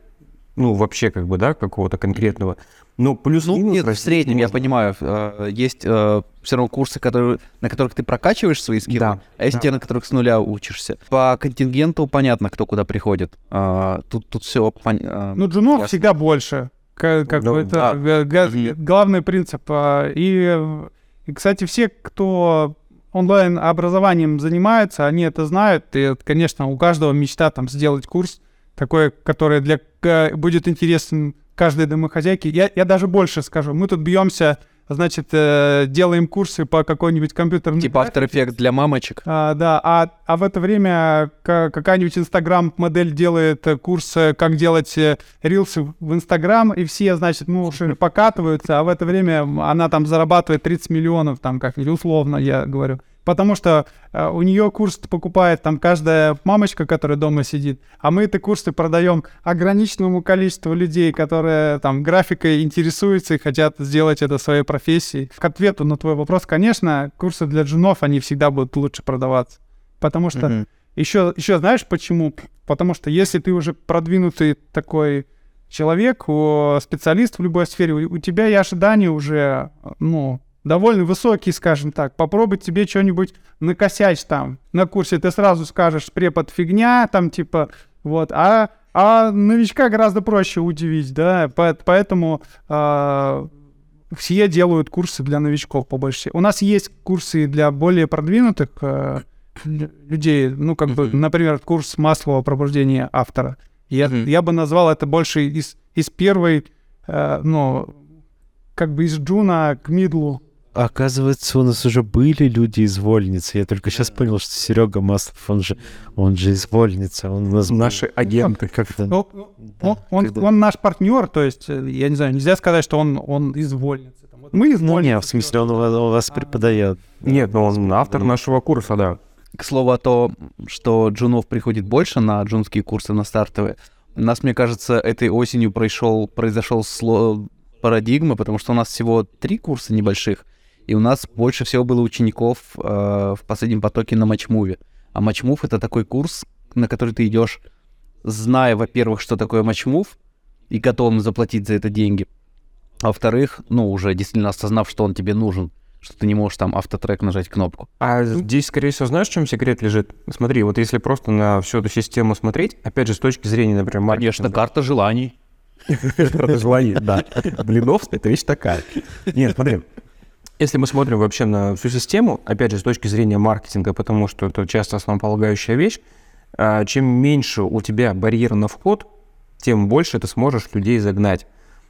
ну, вообще, как бы, да, какого-то конкретного. Но плюс Ну, нет, в среднем, я понимаю, э, есть все равно курсы, которые, на которых ты прокачиваешь свои скиллы, Да, а есть да. те, на которых с нуля учишься. По контингенту понятно, кто куда приходит. А, тут, тут все понятно. Ну, джунов Ясно. всегда больше. Как, как Ну, это да. главный принцип. И, э, и, кстати, все, кто онлайн-образованием занимается, они это знают. И, конечно, у каждого мечта там сделать курс такой, который для ка- будет интересен каждой домохозяйке. Я, я даже больше скажу. Мы тут бьемся, значит, э, делаем курсы по какой-нибудь компьютерной Типа After Effects для мамочек. а, да, а, а в это время ка- какая-нибудь инстаграм-модель делает э, курс, э, как делать э, рилсы в инстаграм, и все, значит, ну, уже *laughs* покатываются, а в это время она там зарабатывает 30 миллионов, там, как или условно, я говорю. Потому что э, у нее курс покупает там каждая мамочка, которая дома сидит, а мы эти курсы продаем ограниченному количеству людей, которые там графикой интересуются и хотят сделать это своей профессией. К ответу на твой вопрос, конечно, курсы для джунов, они всегда будут лучше продаваться. Потому что Мгм. еще, еще знаешь почему? Потому что если ты уже продвинутый такой человек, специалист в любой сфере, у, у тебя и ожидания уже, ну, довольно высокие, скажем так. Попробуй тебе что-нибудь накосячь там на курсе, ты сразу скажешь, препод фигня, там типа, вот, а, а новичка гораздо проще удивить, да, По- поэтому а, все делают курсы для новичков по большей. У нас есть курсы для более продвинутых э, лю- людей, ну, как бы, например, курс массового пробуждения автора. Я, я бы назвал это больше из, из первой, э, ну, как бы из джуна к мидлу. Оказывается, у нас уже были люди из Вольницы. Я только сейчас понял, что Серега Маслов, он же, он же из Вольницы. Он у нас был Наши агенты. как-то... Ну, он, он- когда- он наш партнер, то есть, э, я не знаю, нельзя сказать, что он, он из вольницы. Мы из Ну, вольницы. не, в смысле, он у вас, у вас А. преподает. Нет, ну он автор нашего курса, да. К слову о том, что джунов приходит больше на джунские курсы, на стартовые, у нас, мне кажется, этой осенью произошел, произошел сло- парадигма, потому что у нас всего три курса небольших, и у нас больше всего было учеников э, в последнем потоке на матчмуве. А матчмув — это такой курс, на который ты идешь, зная, во-первых, что такое матчмув, и готовым заплатить за это деньги. А во-вторых, ну, уже действительно осознав, что он тебе нужен, что ты не можешь там автотрек нажать кнопку. А здесь, скорее всего, знаешь, в чем секрет лежит? Смотри, вот если просто на всю эту систему смотреть, опять же, с точки зрения, например, Конечно, маркетинга. карта желаний. *laughs* Это желание, да. Блинов — это вещь такая. Нет, смотри. Если мы смотрим вообще на всю систему, опять же, с точки зрения маркетинга, потому что это часто основополагающая вещь, а, чем меньше у тебя барьер на вход, тем больше ты сможешь людей загнать.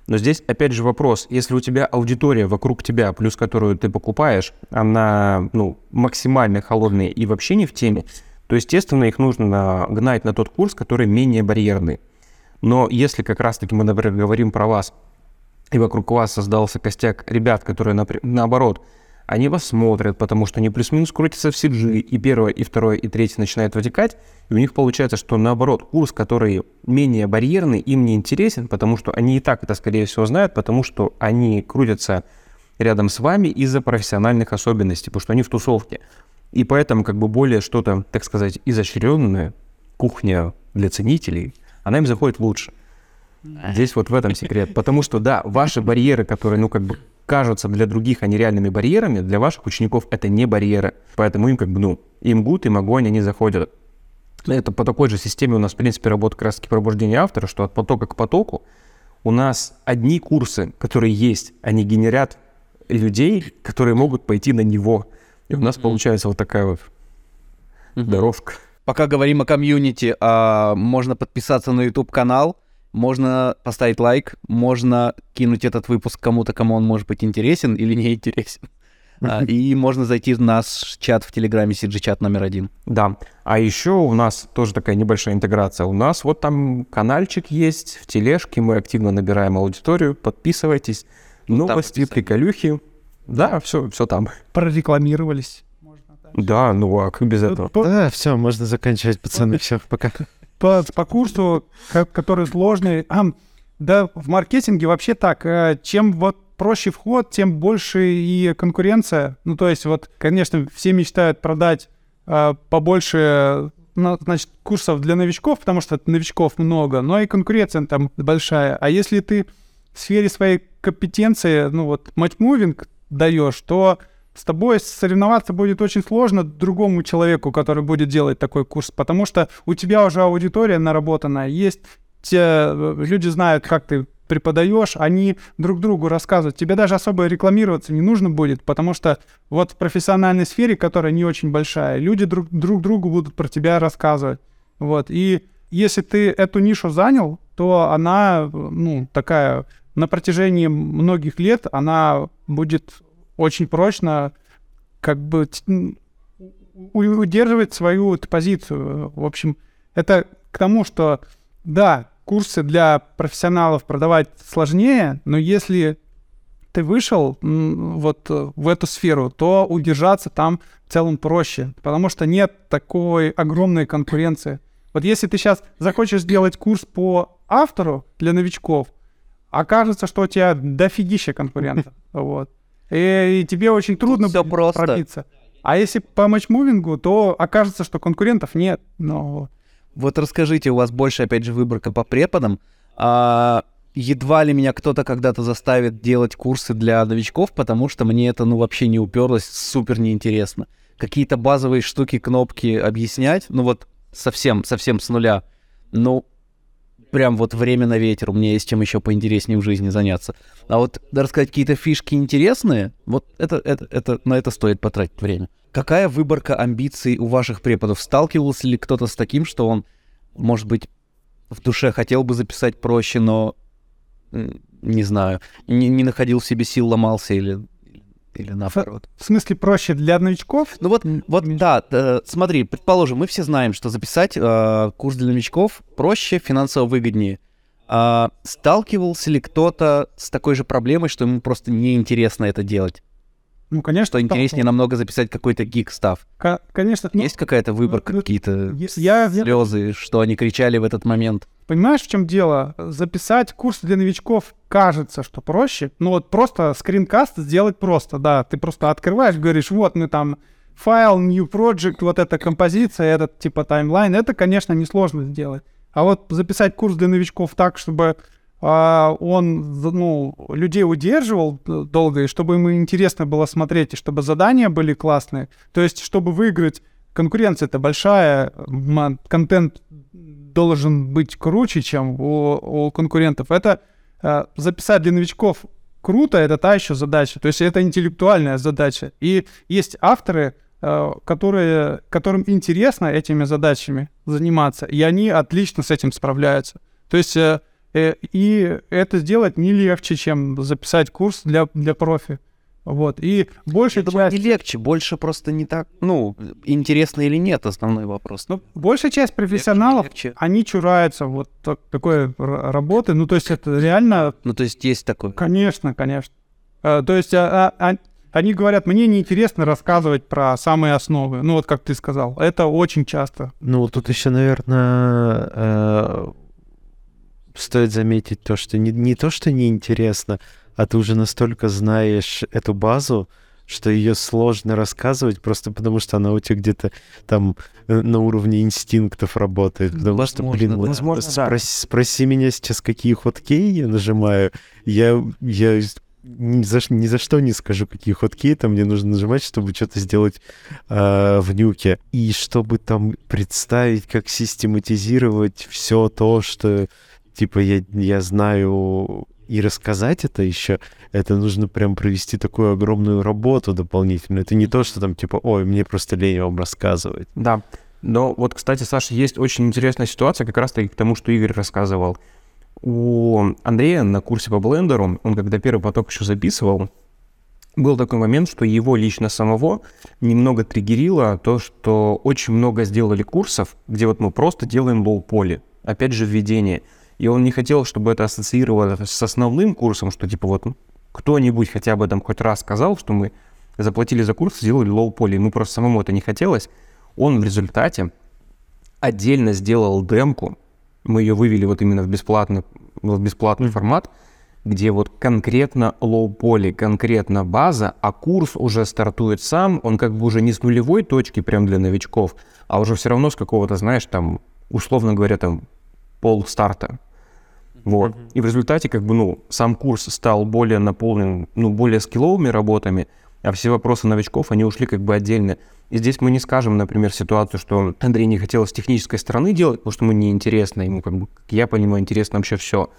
Но здесь, опять же, вопрос. Если у тебя аудитория вокруг тебя, плюс которую ты покупаешь, она ну, максимально холодная и вообще не в теме, то, естественно, их нужно на- гнать на тот курс, который менее барьерный. Но если как раз-таки мы, например, говорим про вас, и вокруг вас создался костяк ребят, которые, напри- наоборот, они вас смотрят, потому что они плюс-минус крутятся в CG, и первое, и второе, и третье начинает вытекать, и у них получается, что наоборот, курс, который менее барьерный, им не интересен, потому что они и так это, скорее всего, знают, потому что они крутятся рядом с вами из-за профессиональных особенностей, потому что они в тусовке. И поэтому как бы более что-то, так сказать, изощренное, кухня для ценителей, она им заходит лучше. Здесь вот в этом секрет. Потому что, да, ваши барьеры, которые, ну, как бы кажутся для других они реальными барьерами, для ваших учеников это не барьеры. Поэтому им как бы, ну, им гуд, им огонь, они заходят. Это по такой же системе у нас, в принципе, работает как раз-таки пробуждение автора, что от потока к потоку у нас одни курсы, которые есть, они генерят людей, которые могут пойти на него. И у нас получается вот такая вот дорожка. Пока говорим о комьюнити, а, можно подписаться на YouTube-канал, можно поставить лайк, можно кинуть этот выпуск кому-то, кому он может быть интересен или не интересен. А, и можно зайти в наш чат в Телеграме, CG-чат номер один. Да. А еще у нас тоже такая небольшая интеграция. У нас вот там каналчик есть в тележке, мы активно набираем аудиторию. Подписывайтесь. Новости, подписались. приколюхи. Да, все, все там. Прорекламировались. Да, ну а как без этого? По, Да, все, можно заканчивать, пацаны, все, пока. По- по курсу, ко- который сложный. Ам, Да, в маркетинге вообще так. э, Чем вот проще вход, тем больше и конкуренция. Ну, то есть вот, конечно, все мечтают продать э, побольше, ну, значит, курсов для новичков, потому что новичков много, но и конкуренция там большая. А если ты в сфере своей компетенции, ну вот, матчмувинг даешь, то с тобой соревноваться будет очень сложно другому человеку, который будет делать такой курс, потому что у тебя уже аудитория наработанная, есть те э, люди знают, как ты преподаешь, они друг другу рассказывают. Тебе даже особо рекламироваться не нужно будет, потому что вот в профессиональной сфере, которая не очень большая, люди друг, друг другу будут про тебя рассказывать. Вот. И если ты эту нишу занял, то она, э, ну, такая, на протяжении многих лет она будет очень прочно как бы удерживать свою позицию. В общем, это к тому, что да, курсы для профессионалов продавать сложнее, но если ты вышел вот э, в эту сферу, то удержаться там в целом проще, потому что нет такой огромной конкуренции. Вот если ты сейчас захочешь сделать курс по автору для новичков, окажется, что у тебя дофигища конкурентов. *laughs* Вот. И, и тебе очень трудно будет просто. пробиться. А если по матчмувингу, то окажется, что конкурентов нет. Но Вот расскажите, у вас больше, опять же, выборка по преподам. А, едва ли меня кто-то когда-то заставит делать курсы для новичков, потому что мне это, ну, вообще не уперлось, супер неинтересно. Какие-то базовые штуки, кнопки объяснять, ну, вот совсем, совсем с нуля. Ну, прям вот время на ветер, у меня есть чем еще поинтереснее в жизни заняться. А вот рассказать какие-то фишки интересные, вот это, это, это, на это стоит потратить время. Какая выборка амбиций у ваших преподов? Сталкивался ли кто-то с таким, что он, может быть, в душе хотел бы записать проще, но, не знаю, не, не находил в себе сил, ломался или, или наоборот? в смысле проще для новичков? Ну вот, вот да, э, смотри, предположим, мы все знаем, что записать э, курс для новичков проще, финансово выгоднее. А сталкивался ли кто-то с такой же проблемой, что ему просто неинтересно это делать? Ну, конечно. Что интереснее намного записать какой-то гик став? Ка- Конечно. ну, Есть какая-то выборка, ну, какие-то я- я- слезы, что они кричали в этот момент? Понимаешь, в чем дело? Записать курс для новичков кажется, что проще. Ну вот просто скринкаст сделать просто, да. Ты просто открываешь, говоришь, вот мы там файл, new project, вот эта композиция, этот типа таймлайн. Это, конечно, несложно сделать. А вот записать курс для новичков так, чтобы он за- ну, людей удерживал д- долго, и чтобы ему интересно было смотреть, и чтобы задания были классные. То есть, чтобы выиграть, конкуренция-то большая, м, контент должен быть круче, чем у, у конкурентов. Это э, записать для новичков круто, это та еще задача. То есть это интеллектуальная задача. И есть авторы, э, которые, которым интересно этими задачами заниматься, и они отлично с этим справляются. То есть э, э, и это сделать не легче, чем записать курс для, для профи. Вот. И думаю, часть... не легче, больше просто не так, ну, интересно или нет, основной вопрос. Ну, большая часть профессионалов, легче. они чураются вот так- такой работы. Ну, то есть это реально, Ну, то есть есть такой. конечно, конечно. Э, то есть а- а- а- они говорят, мне неинтересно рассказывать про самые основы. Ну, вот как ты сказал, это очень часто. Ну, тут еще, наверное, э, стоит заметить то, что не, не то, что неинтересно, а ты уже настолько знаешь эту базу, что ее сложно рассказывать, просто потому что она у тебя где-то там э, на уровне инстинктов работает. Потому что, Возможно, блин, да. вот Возможно, да. спроси, спроси меня сейчас, какие хоткей я нажимаю, я, я ни за, ни за что не скажу, какие хоткей там мне нужно нажимать, чтобы что-то сделать э, в нюке. И чтобы там представить, как систематизировать все то, что типа я, я знаю и рассказать это еще, это нужно прям провести такую огромную работу дополнительную. Это не то, что там типа, ой, мне просто лень вам рассказывать. Да. Но вот, кстати, Саша, есть очень интересная ситуация, как раз-таки к тому, что Игорь рассказывал. У Андрея на курсе по блендеру, он когда первый поток еще записывал, был такой момент, что его лично самого немного триггерило то, что очень много сделали курсов, где вот мы просто делаем лоу-поли. Опять же, введение. И он не хотел, чтобы это ассоциировалось с основным курсом, что типа вот кто-нибудь хотя бы там хоть раз сказал, что мы заплатили за курс, сделали лоу-поли. Ему просто самому это не хотелось. Он в результате отдельно сделал демку. Мы ее вывели вот именно в бесплатный, в бесплатный формат, где вот конкретно лоу-поли, конкретно база, а курс уже стартует сам, он как бы уже не с нулевой точки прям для новичков, а уже все равно с какого-то, знаешь, там, условно говоря, там, пол старта. Вот. И в результате, как бы, ну, сам курс стал более наполнен, ну, более скилловыми работами, а все вопросы новичков, они ушли как бы отдельно. И здесь мы не скажем, например, ситуацию, что Андрей не хотел с технической стороны делать, потому что ему неинтересно, ему, как бы, как я понимаю, интересно вообще все.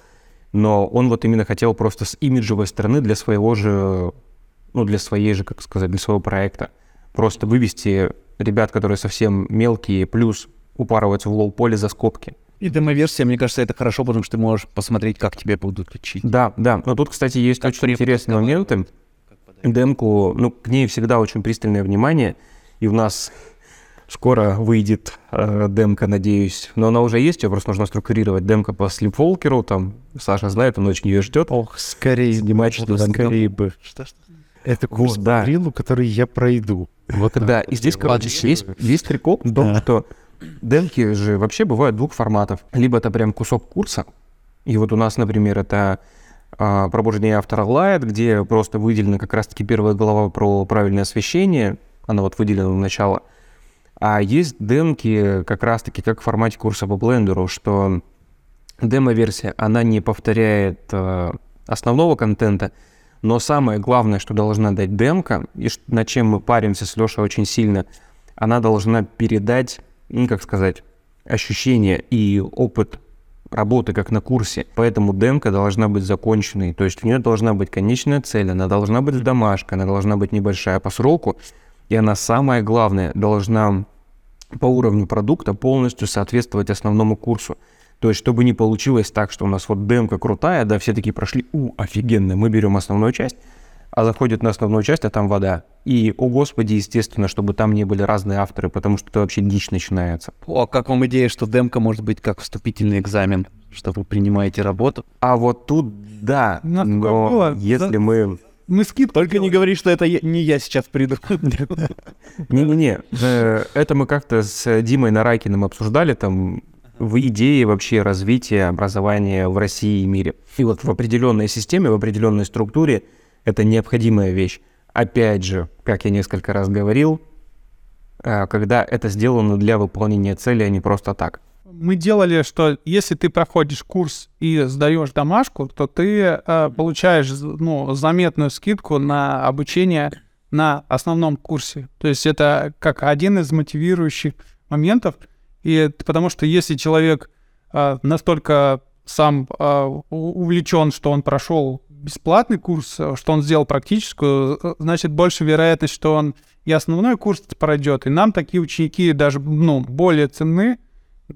Но он вот именно хотел просто с имиджевой стороны для своего же, ну, для своей же, как сказать, для своего проекта. Просто вывести ребят, которые совсем мелкие, плюс упарываются в лоу-поле за скобки. И демо-версия, мне кажется, это хорошо, потому что ты можешь посмотреть, как тебе будут учить. Да, да. Но тут, кстати, есть Как очень интересные моменты. Демку, ну, к ней всегда очень пристальное внимание. И у нас скоро выйдет э, демка, надеюсь. Но она уже есть, ее просто нужно структурировать. Демка по слипволкеру, там, Саша знает, он очень ее ждет. Ох, скорее, Снимать что-то скорее бы. Это курс Вот, да. Бриллу, который я пройду. Вот Да, и здесь, короче, вот есть, есть прикол в том, что демки же вообще бывают двух форматов. Либо это прям кусок курса, и вот у нас, например, это а, пробуждение автора Light, где просто выделена как раз-таки первая глава про правильное освещение, она вот выделена в начало. А есть демки как раз-таки как в формате курса по блендеру, что демо-версия, она не повторяет э, основного контента, но самое главное, что должна дать демка, и над чем мы паримся с Лешей очень сильно, она должна передать, ну, как сказать, ощущение и опыт работы, как на курсе. Поэтому демка должна быть законченной. То есть у нее должна быть конечная цель, она должна быть домашка, она должна быть небольшая по сроку, и она самое главное должна по уровню продукта полностью соответствовать основному курсу. То есть, чтобы не получилось так, что у нас вот демка крутая, да, все такие прошли, у, офигенно, мы берем основную часть, а заходят на основную часть, а там вода. И, о господи, естественно, чтобы там не были разные авторы, потому что это вообще дичь начинается. О, а как вам идея, что демка может быть как вступительный экзамен, что вы принимаете работу? А вот тут, да, такое но было. если За- мы... Мы скидку Только не говори, что это я- не я сейчас приду. *laughs* Не-не-не, э, это мы как-то с Димой Нарайкиным обсуждали, там, в идее вообще развития образования в России и мире. И вот в определенной системе, в определенной структуре это необходимая вещь. Опять же, как я несколько раз говорил, э, когда это сделано для выполнения цели, а не просто так. Мы делали, что если ты проходишь курс и сдаешь домашку, то ты э, получаешь ну, заметную скидку на обучение на основном курсе. То есть это как один из мотивирующих моментов. И потому что если человек э, настолько сам э, увлечен, что он прошел бесплатный курс, э, что он сделал практическую, э, значит больше вероятность, что он и основной курс пройдет. И нам такие ученики даже ну, более ценны,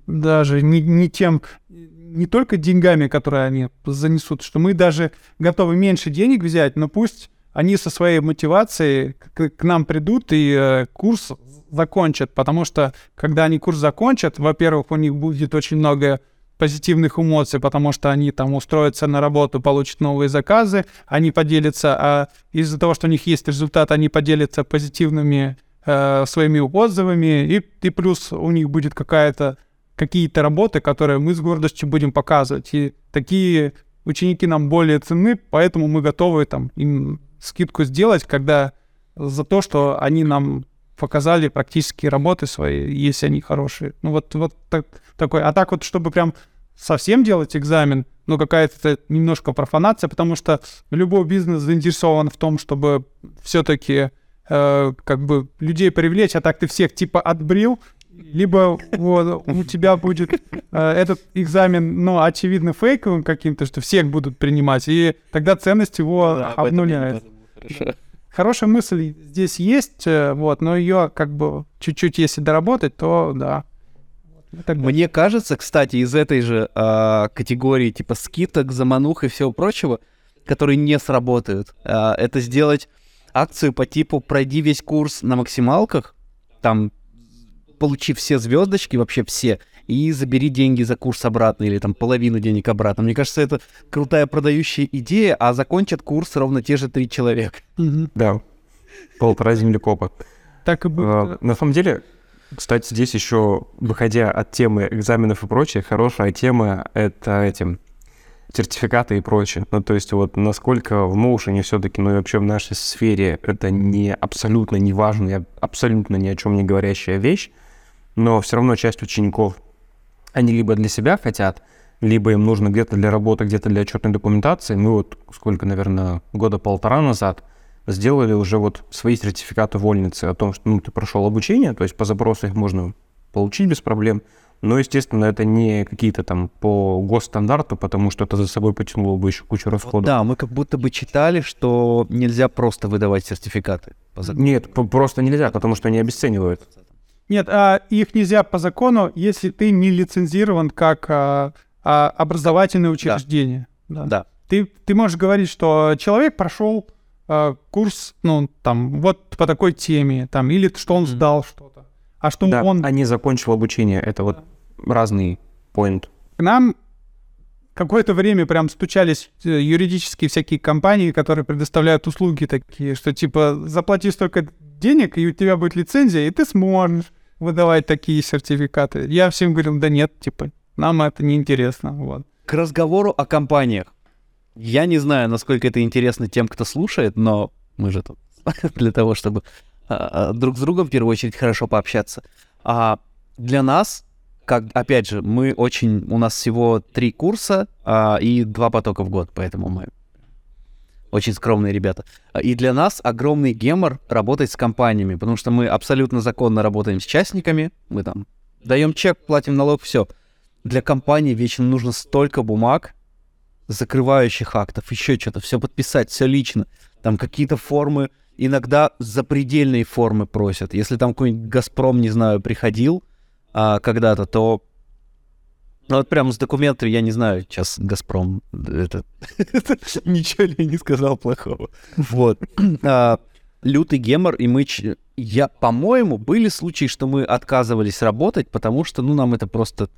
даже не, не тем, не только деньгами, которые они занесут, что мы даже готовы меньше денег взять, но пусть они со своей мотивацией к, к нам придут и э, курс закончат, потому что когда они курс закончат, во-первых, у них будет очень много позитивных эмоций, потому что они там устроятся на работу, получат новые заказы, они поделятся, а из-за того, что у них есть результат, они поделятся позитивными э, своими отзывами, и, и плюс у них будет какая-то какие-то работы, которые мы с гордостью будем показывать. И такие ученики нам более ценны, поэтому мы готовы там им скидку сделать, когда за то, что они нам показали практические работы свои, если они хорошие. Ну вот, вот так, такой. А так вот, чтобы прям совсем делать экзамен, ну какая-то немножко профанация, потому что любой бизнес заинтересован в том, чтобы все-таки э, как бы людей привлечь, а так ты всех типа отбрил, либо вот, у тебя будет э, этот экзамен, ну, очевидно, фейковым каким-то, что всех будут принимать, и тогда ценность его обнуляет. Хорошая мысль здесь есть, э, вот, но ее как бы чуть-чуть, если доработать, то да. Мне кажется, кстати, из этой же а, категории типа скидок, заманух и всего прочего, которые не сработают, а, это сделать акцию по типу пройди весь курс на максималках, там получи все звездочки, вообще все, и забери деньги за курс обратно, или там половину денег обратно. Мне кажется, это крутая продающая идея, а закончат курс ровно те же три человека. Да, полтора землекопа. Так и будет. А, На самом деле, кстати, здесь еще, выходя от темы экзаменов и прочее, хорошая тема — это этим сертификаты и прочее. Ну, то есть вот насколько в моушене все-таки, ну и вообще в нашей сфере это не абсолютно не важная, абсолютно ни о чем не говорящая вещь, но все равно часть учеников, они либо для себя хотят, либо им нужно где-то для работы, где-то для отчетной документации. Мы вот сколько, наверное, года полтора назад сделали уже вот свои сертификаты вольницы о том, что ну, ты прошел обучение, то есть по запросу их можно получить без проблем. Но, естественно, это не какие-то там по госстандарту, потому что это за собой потянуло бы еще кучу Вот расходов. да, мы как будто бы читали, что нельзя просто выдавать сертификаты. по закону. Нет, просто нельзя, потому что они обесценивают. Нет, а их нельзя по закону, если ты не лицензирован как а, а, образовательное учреждение. Да. Да. Ты, ты можешь говорить, что человек прошел а, курс, ну, там, вот по такой теме, там, или что он сдал что-то. А что Да, он а не закончил обучение. Это вот разный point. К нам какое-то время прям стучались э, юридические всякие компании, которые предоставляют услуги такие, что типа заплати столько денег, и у тебя будет лицензия, и ты сможешь выдавать такие сертификаты. Я всем говорил, да нет, типа, нам это не интересно. Вот. К разговору о компаниях. Я не знаю, насколько это интересно тем, кто слушает, но мы же тут *laughs* для того, чтобы а, а, друг с другом в первую очередь хорошо пообщаться. А для нас, как опять же, мы очень, у нас всего три курса а, и два потока в год, поэтому мы очень скромные ребята. А, И для нас огромный гемор работать с компаниями, потому что мы абсолютно законно работаем с частниками, мы там даем чек, платим налог, все. Для компании вечно нужно столько бумаг, закрывающих актов, еще что-то, все подписать, все лично. Там какие-то формы, иногда запредельные формы просят. Если там какой-нибудь Газпром, не знаю, приходил а, когда-то, то ну вот прям с документами, я не знаю, сейчас Газпром, это *laughs* ничего ли я не сказал плохого. Вот. А, Лютый гемор, и мы, я, по-моему, были случаи, что мы отказывались работать, потому что, ну, нам это просто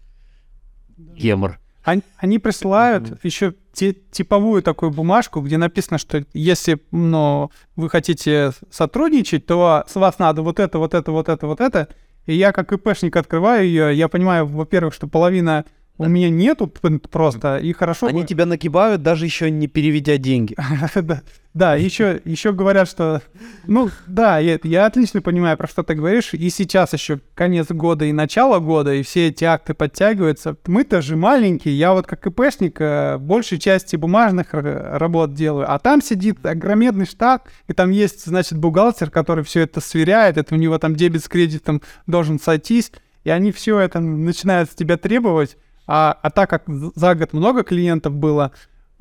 гемор. Они, они присылают еще те- типовую такую бумажку, где написано, что если ну, вы хотите сотрудничать, то с вас надо вот это, вот это, вот это, вот это. И я как ИПшник открываю ее, я понимаю, во-первых, что половина у меня нету просто, и хорошо... Они тебя нагибают, даже еще не переведя деньги. *laughs* Да, еще, еще говорят, что... Ну, да, я, я отлично понимаю, про что ты говоришь. И сейчас еще конец года и начало года, и все эти акты подтягиваются. Мы-то же маленькие, я вот как ИПшник э, большей части бумажных р- работ делаю. А там сидит огромный штат, и там есть, значит, бухгалтер, который все это сверяет, это у него там дебет с кредитом должен сойтись, и они все это начинают с тебя требовать. А, а так как за год много клиентов было,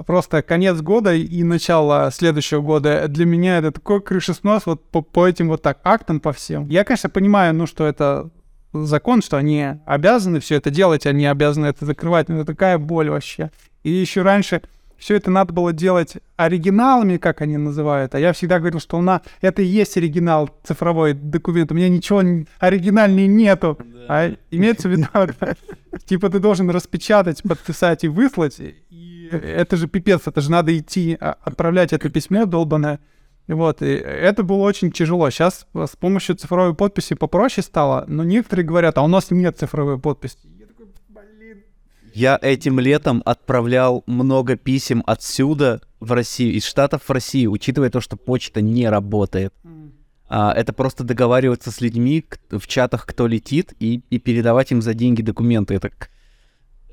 просто конец года и начало следующего года для меня это такой крышеснос вот по, по этим вот так актам по всем. Я, конечно, понимаю, ну, что это закон, что они обязаны все это делать, они обязаны это закрывать, но это такая боль вообще. И еще раньше все это надо было делать оригиналами, как они называют. А я всегда говорил, что у нас это и есть оригинал цифровой документ. У меня ничего оригинальнее нету. А имеется в виду, *laughs* типа ты должен распечатать, подписать и выслать. И это же пипец, это же надо идти, а, отправлять это письмо долбанное. Вот, и это было очень тяжело. Сейчас с помощью цифровой подписи попроще стало, но некоторые говорят, а у нас нет цифровой подписи. Я этим летом отправлял много писем отсюда в Россию, из Штатов в Россию, учитывая то, что почта не работает. А, это просто договариваться с людьми в чатах, кто летит, и, и передавать им за деньги документы. Это,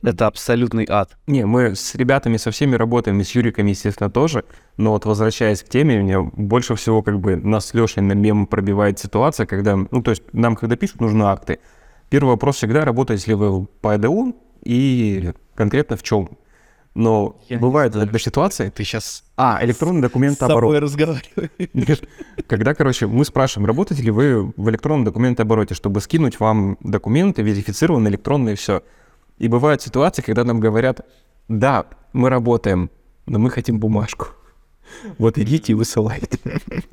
это абсолютный ад. Не, мы с ребятами со всеми работаем, и с Юриками, естественно, тоже. Но вот возвращаясь к теме, меня больше всего как бы нас с Лешей на мем пробивает ситуация, когда, ну, то есть нам, когда пишут, нужны акты. Первый вопрос всегда, работаете ли вы по ЭДУ и конкретно в чем? Но Я не бывает знаю, иногда ситуация, Ты сейчас а, электронный документ с собой разговариваешь. *laughs* Когда, короче, мы спрашиваем, работаете ли вы в электронном документообороте, чтобы скинуть вам документы, верифицированные электронные, все. И бывают ситуации, когда нам говорят, да, мы работаем, но мы хотим бумажку. *laughs* Вот идите и высылайте.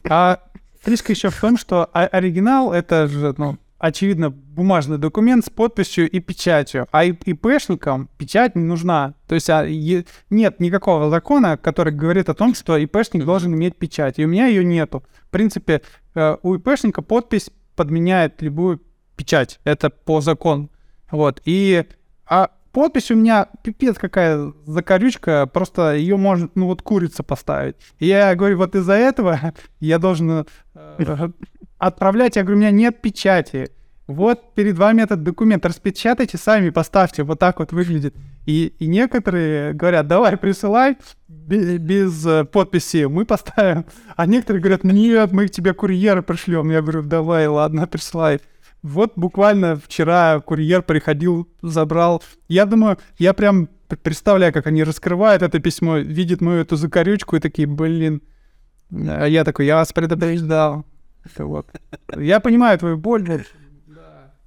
А фишка еще в том, что оригинал — это же, ну, очевидно, бумажный документ с подписью и печатью. А ИПшникам печать не нужна. То есть а, е- нет никакого закона, который говорит о том, что ИПшник должен иметь печать. И у меня ее нету. В принципе, э, у ИПшника подпись подменяет любую печать. Это по закону. Вот. И а подпись у меня пипец какая закорючка, просто ее может, ну вот курица поставить. И я говорю, вот из-за этого *laughs* я должен э, отправлять, я говорю, у меня нет печати. Вот перед вами этот документ, распечатайте сами, поставьте, вот так вот выглядит. И, и некоторые говорят, давай присылай бе- без э, подписи, мы поставим. А некоторые говорят, нет, мы тебе курьера пришлем. Я говорю, давай, ладно, присылай. Вот буквально вчера курьер приходил, забрал. Я думаю, я прям представляю, как они раскрывают это письмо, видят мою эту закорючку и такие, блин. А я такой, я вас предупреждал. Это вот. Я понимаю твою боль. но-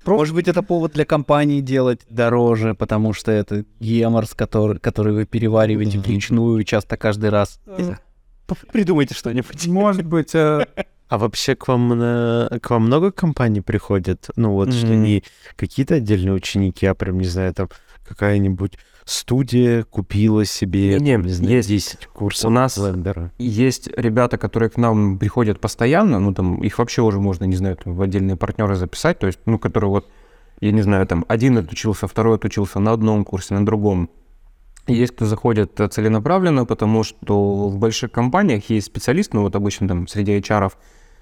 Про- Может быть, это повод для компании делать дороже, потому что это геморс, который, который вы перевариваете вручную часто каждый раз. Знаю. Придумайте что-нибудь. Может быть, э, А вообще к вам, к вам много компаний приходят? Ну вот, что Мгм. не какие-то отдельные ученики, а прям, не знаю, там какая-нибудь студия купила себе, там, не знаю, есть. 10 курсов У нас блендера. Есть ребята, которые к нам приходят постоянно, ну там их вообще уже можно, не знаю, там, в отдельные партнеры записать, то есть, ну, которые вот, я не знаю, там один отучился, второй отучился на одном курсе, на другом. Есть кто заходит целенаправленно, потому что в больших компаниях есть специалист, ну вот обычно там среди HR,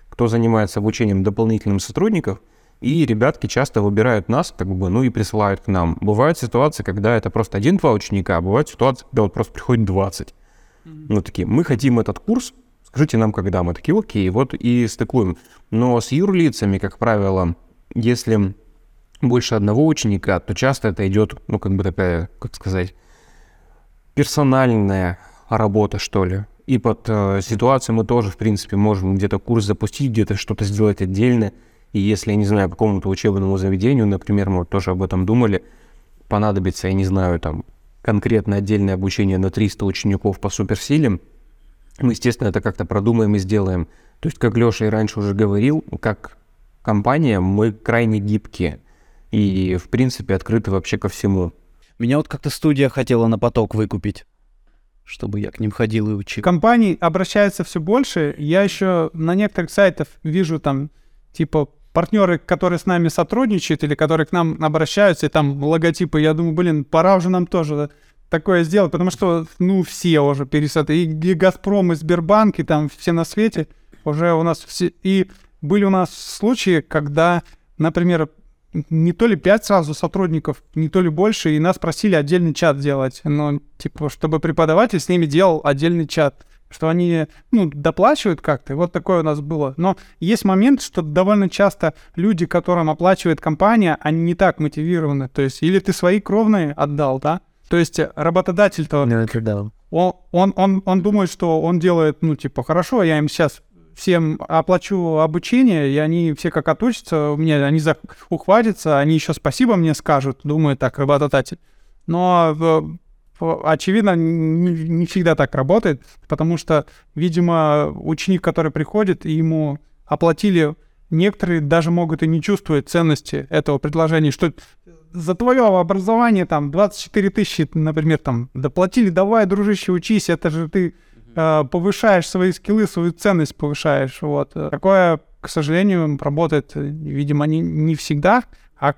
кто занимается обучением дополнительным сотрудников, и ребятки часто выбирают нас, как бы, ну и присылают к нам. Бывают ситуации, когда это просто один-два ученика, а бывают ситуации, когда вот просто приходит 20. Ну, такие, мы хотим этот курс, скажите нам, когда. Мы такие, окей, вот и стыкуем. Но с юрлицами, как правило, если больше одного ученика, то часто это идет, ну, как бы такая, как сказать, персональная работа, что ли. И под э, ситуацию мы тоже, в принципе, можем где-то курс запустить, где-то что-то сделать отдельно. И если, я не знаю, какому-то учебному заведению, например, мы вот тоже об этом думали, понадобится, я не знаю, там, конкретно отдельное обучение на 300 учеников по суперсиле, мы, естественно, это как-то продумаем и сделаем. То есть, как Леша и раньше уже говорил, как компания мы крайне гибкие и, в принципе, открыты вообще ко всему. Меня вот как-то студия хотела на поток выкупить, чтобы я к ним ходил и учил. компаний обращается все больше. Я еще на некоторых сайтах вижу там, типа, партнеры, которые с нами сотрудничают или которые к нам обращаются, и там логотипы. Я думаю, блин, пора уже нам тоже такое сделать, потому что, ну, все уже пересады. И, и Газпром, и Сбербанк, и там все на свете уже у нас все... И были у нас случаи, когда, например, не то ли пять сразу сотрудников, не то ли больше, и нас просили отдельный чат делать. Ну, типа, чтобы преподаватель с ними делал отдельный чат. Что они, ну, доплачивают как-то. И Вот такое у нас было. Но есть момент, что довольно часто люди, которым оплачивает компания, они не так мотивированы. То есть, или ты свои кровные отдал, да? То есть э, работодатель-то Ну, это да. он, он, он, он думает, что он делает, ну, типа, хорошо, я им сейчас всем оплачу обучение, и они все как отучатся, у меня они за... ухватятся, они еще спасибо мне скажут, думает так работодатель. Но, в- очевидно, не, не всегда так работает, потому что, видимо, ученик, который приходит, ему оплатили, некоторые даже могут и не чувствовать ценности этого предложения, что за твое образование там 24 тысячи, например, там доплатили, давай, дружище, учись, это же ты э, повышаешь свои скиллы, свою ценность повышаешь. Вот. Такое, к сожалению, работает, видимо, не, не всегда. А,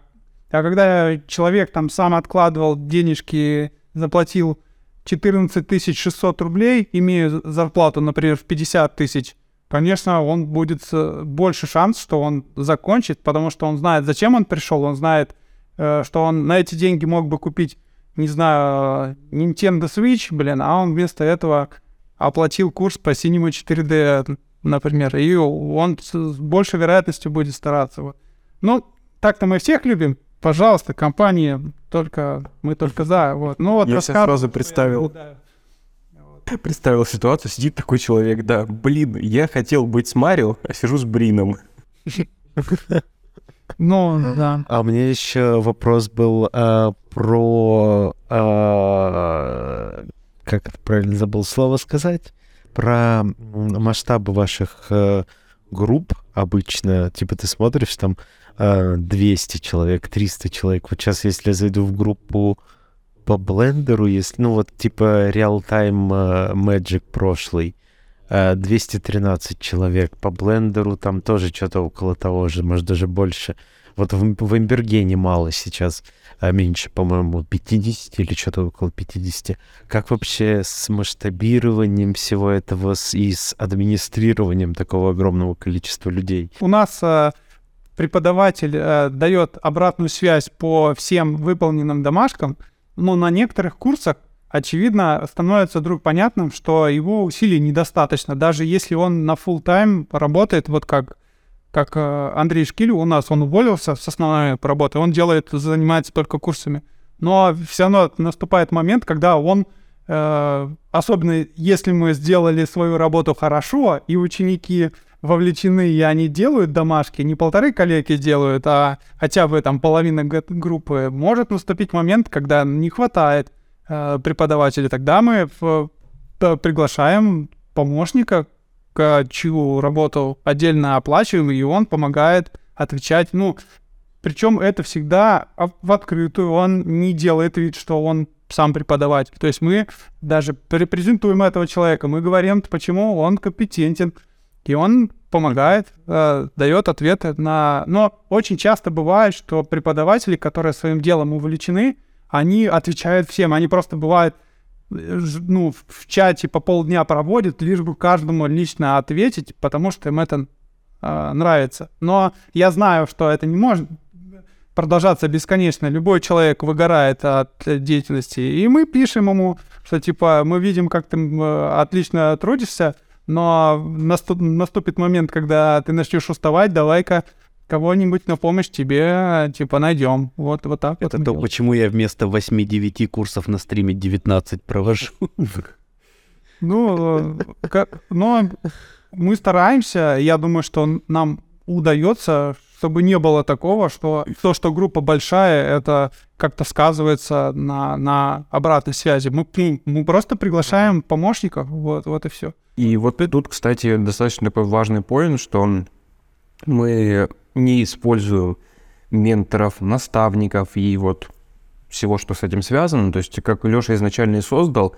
а когда человек там сам откладывал денежки, заплатил 14 600 рублей, имея зарплату, например, в 50 тысяч, конечно, он будет больше шанс, что он закончит, потому что он знает, зачем он пришел, он знает, э, что он на эти деньги мог бы купить, не знаю, Nintendo Switch, блин, а он вместо этого оплатил курс по синему 4D, например, и он с большей вероятностью будет стараться. Вот. Ну, так-то мы всех любим пожалуйста, компания, только мы только за. Вот. Ну, вот Я себе рассказываю, сразу представил. да. Представил ситуацию, сидит такой человек, да, блин, я хотел быть с Марио, а сижу с Брином. *laughs* Ну, да. А у меня еще вопрос был а, про... а, как это правильно забыл слово сказать? Про масштабы ваших э, групп обычно. Типа ты смотришь, там э, 200 человек, 300 человек. Вот сейчас, если я зайду в группу по блендеру, если, ну вот типа Real-Time э, Magic прошлый, э, 213 человек. По блендеру там тоже что-то около того же, может даже больше. Вот в, в Эмбергене мало сейчас, а меньше, по-моему, 50 или что-то около 50. Как вообще с масштабированием всего этого с- и с администрированием такого огромного количества людей? У нас э, преподаватель э, дает обратную связь по всем выполненным домашкам, но на некоторых курсах, очевидно, становится вдруг понятным, что его усилий недостаточно. Даже если он на full тайм работает, вот как, как э, Андрей Шкиль у нас, он уволился с основной работы, он делает, занимается только курсами. Но все равно наступает момент, когда он, э, особенно если мы сделали свою работу хорошо, и ученики вовлечены, и они делают домашки, не полторы коллеги делают, а хотя бы там половина группы, может наступить момент, когда не хватает э, преподавателя. Тогда мы в- приглашаем помощника, чью работу отдельно оплачиваем, и он помогает отвечать. Ну, причем это всегда в открытую. Он не делает вид, что он сам преподаватель. То есть мы даже репрезентуем этого человека, мы говорим, почему он компетентен, и он помогает, э, дает ответы на... Но очень часто бывает, что преподаватели, которые своим делом увлечены, они отвечают всем. Они просто бывают ну, в- чате по полдня проводят, лишь бы каждому лично ответить, потому что им это э, нравится. Но я знаю, что это не может продолжаться бесконечно. Любой человек выгорает от деятельности. И мы пишем ему, что типа мы видим, как ты э, отлично трудишься, но наступ- наступит момент, когда ты начнешь уставать, давай-ка кого-нибудь на помощь тебе, типа, найдем. Вот, вот так вот. Это мы то, делаем. почему я вместо 8-9 курсов на стриме 19 провожу. *laughs* Ну, э, ка- но мы стараемся. Я думаю, что нам удается, чтобы не было такого, что то, что группа большая, это как-то сказывается на, на обратной связи. Мы, мы просто приглашаем помощников, вот, вот и все. И вот тут, кстати, достаточно такой важный поинт, что мы не используем менторов, наставников и вот всего, что с этим связано. То есть, как Леша изначально и создал,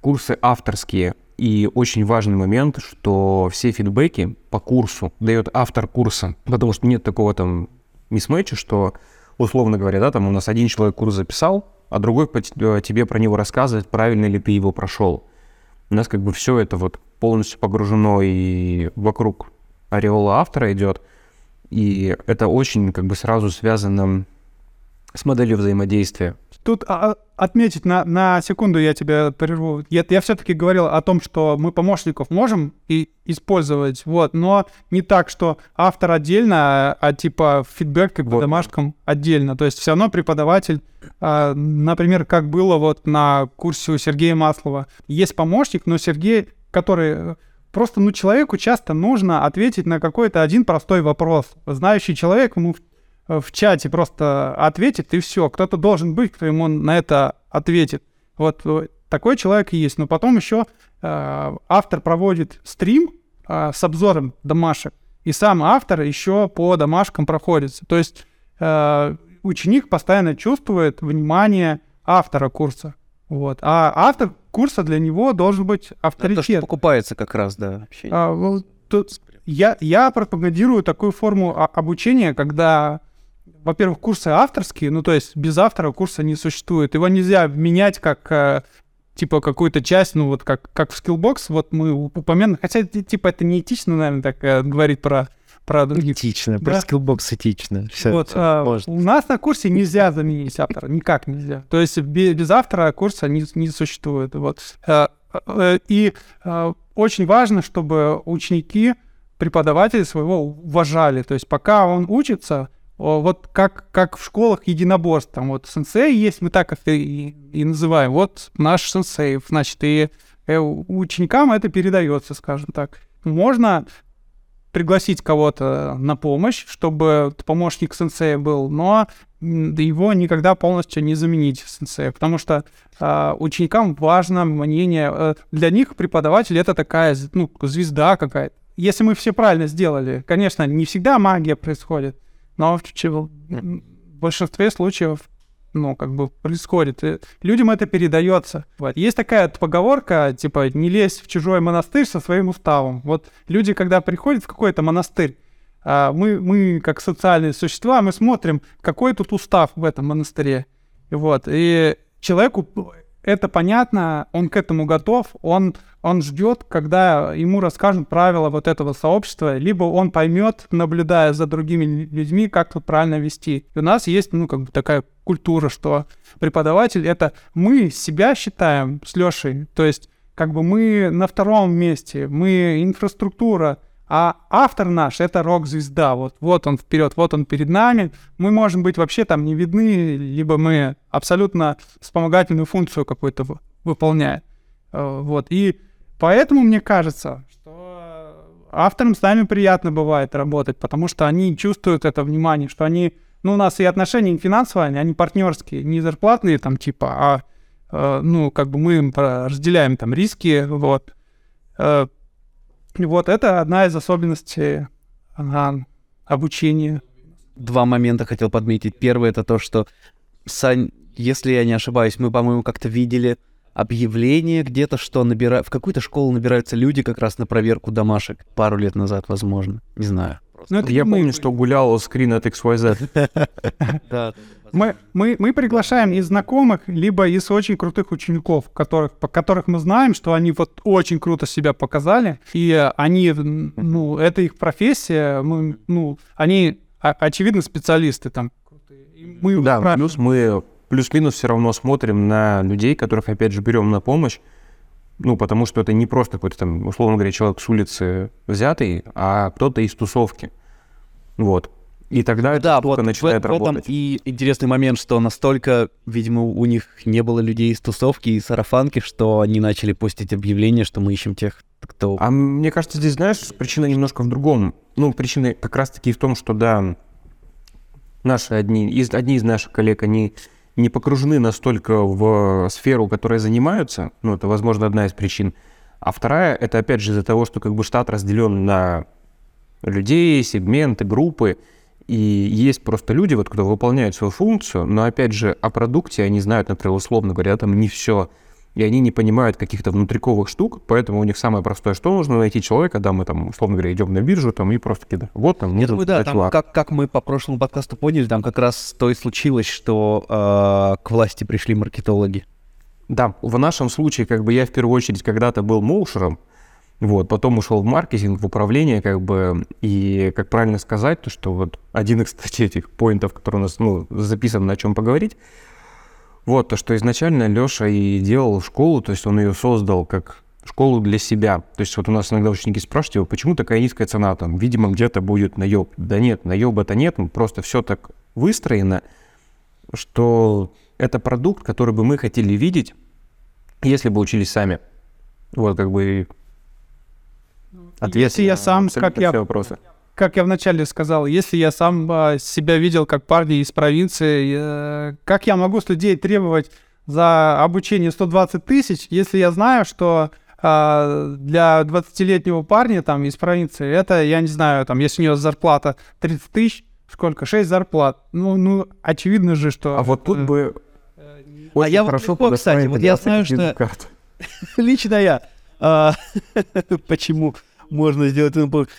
курсы авторские. И очень важный момент, что все фидбэки по курсу дает автор курса. Потому что нет такого там мисс-мэча, что, условно говоря, да, там у нас один человек курс записал, а другой по э, тебе про него рассказывает, правильно ли ты его прошел. У нас как бы все это вот полностью погружено и вокруг ореола автора идет. И это очень как бы сразу связано с моделью взаимодействия. Тут а, а, отметить на, на секунду я тебя прерву. Я, я все-таки говорил о том, что мы помощников можем и использовать, вот, но не так, что автор отдельно, а, а типа фидбэк как по Вот. домашкам отдельно. То есть все равно преподаватель, а, например, как было вот на курсе у Сергея Маслова, есть помощник, но Сергей, который э, просто, ну, человеку часто нужно ответить на какой-то один простой вопрос. Знающий человек ему в, в чате просто ответит, и все. Кто-то должен быть, кто ему на это ответит. Вот э, такой человек и есть. Но потом еще э, автор проводит стрим э, с обзором домашек, и сам автор еще по домашкам проходится. То есть э, ученик постоянно чувствует внимание автора курса. Вот. А автор курса для него должен быть Это что авторитет. покупается как раз, да. А, вот тут я, я пропагандирую такую форму обучения, когда, во-первых, курсы авторские, ну, то есть без автора курса не существует. Его нельзя менять как, э, типа, какую-то часть, ну, вот как, как в Skillbox, вот мы упомянули, хотя, типа, это не этично, наверное, так э, говорить про, про других. Этично, про Да. Skillbox этично. Всё, Вот, а, можно. у нас на курсе нельзя заменить автора, никак нельзя. То есть бе- без, автора курса не, не существует. Вот. Э, э, И э, очень важно, чтобы ученики преподавателя своего уважали. То есть пока он учится, вот как, как в школах единоборств, там вот сенсей есть, мы так их и, и называем, вот наш сенсей, значит, и э, ученикам это передается, скажем так. Можно пригласить кого-то на помощь, чтобы помощник сенсея был, но его никогда полностью не заменить сенсея, потому что э, ученикам важно мнение, э, для них преподаватель это такая ну, звезда какая-то. Если мы все правильно сделали, конечно, не всегда магия происходит, но в, в большинстве случаев ну, как бы происходит. И людям это передается. Вот. Есть такая поговорка, типа, не лезь в чужой монастырь со своим уставом. Вот люди, когда приходят в какой-то монастырь, а, мы, мы, как социальные существа, мы смотрим, какой тут устав в этом монастыре. Вот. И человеку это понятно, он к этому готов, он, он ждет, когда ему расскажут правила вот этого сообщества, либо он поймет, наблюдая за другими людьми, как тут правильно вести. И у нас есть, ну, как бы такая культура, что преподаватель — это мы себя считаем с Лешей, то есть как бы мы на втором месте, мы инфраструктура, а автор наш — это рок-звезда. Вот, вот он вперед, вот он перед нами. Мы можем быть вообще там не видны, либо мы абсолютно вспомогательную функцию какую-то выполняем. Э, вот. И поэтому мне кажется, что авторам с нами приятно бывает работать, потому что они чувствуют это внимание, что они... Ну, у нас и отношения финансовые, они партнерские, не зарплатные там типа, а э, ну, как бы мы разделяем там риски, вот. Вот это одна из особенностей обучения. Два момента хотел подметить. Первый это то, что, Сань, если я не ошибаюсь, мы, по-моему, как-то видели объявление где-то, что набира... в какую-то школу набираются люди как раз на проверку домашек. Пару лет назад, возможно. Не знаю. Ну, это я помню, что гулял скрин от XYZ. *laughs* Да. Мы, мы, мы приглашаем из знакомых, либо из очень крутых учеников, которых, по которых мы знаем, что они вот очень круто себя показали, и они, ну, это их профессия, мы, ну, они, очевидно, специалисты там. Мы да, плюс мы плюс-минус все равно смотрим на людей, которых, опять же, берем на помощь, ну, потому что это не просто какой-то там, условно говоря, человек с улицы взятый, а кто-то из тусовки. Вот. И тогда да, это вот начинает в, работать. В этом и интересный момент, что настолько, видимо, у них не было людей из тусовки и сарафанки, что они начали постить объявления, что мы ищем тех, кто... А мне кажется, здесь, знаешь, причина немножко в другом. Ну, причина как раз-таки в том, что, да, наши одни из, одни из наших коллег, они не погружены настолько в сферу, которой занимаются, ну, это, возможно, одна из причин. А вторая, это, опять же, из-за того, что как бы штат разделен на людей, сегменты, группы, и есть просто люди, вот, кто выполняют свою функцию, но, опять же, о продукте они знают, например, условно говоря, там не все, и они не понимают каких-то внутриковых штук, поэтому у них самое простое, что нужно найти человека, да, мы там, условно говоря, идем на биржу, там, и просто кидаем. Вот там, думаю, да, там, как, как мы по прошлому подкасту поняли, там как раз то и случилось, что э, к власти пришли маркетологи. Да, в нашем случае, как бы я в первую очередь когда-то был моушером, вот, потом ушел в маркетинг, в управление, как бы, и как правильно сказать, то, что вот один из, *laughs* кстати, этих поинтов, который у нас, ну, записан, на чем поговорить, вот, то, что изначально Леша и делал школу, то есть он ее создал как школу для себя. То есть вот у нас иногда ученики спрашивают его, почему такая низкая цена там, видимо, где-то будет наеб. Да нет, наеба-то нет, просто все так выстроено, что это продукт, который бы мы хотели видеть, если бы учились сами. Вот как бы Ответ если я сам, как я, вопросы. как я вначале сказал, если я сам а, себя видел как парни из провинции, э, как я могу с людей требовать за обучение 120 тысяч, если я знаю, что э, для 20-летнего парня там из провинции, это, я не знаю, там, если у него зарплата 30 тысяч, сколько? 6 зарплат. Ну, ну, очевидно же, что... А вот тут э, бы... а я вот, кстати, вот я знаю, что... *laughs* Лично я. А, *laughs* почему? Можно сделать.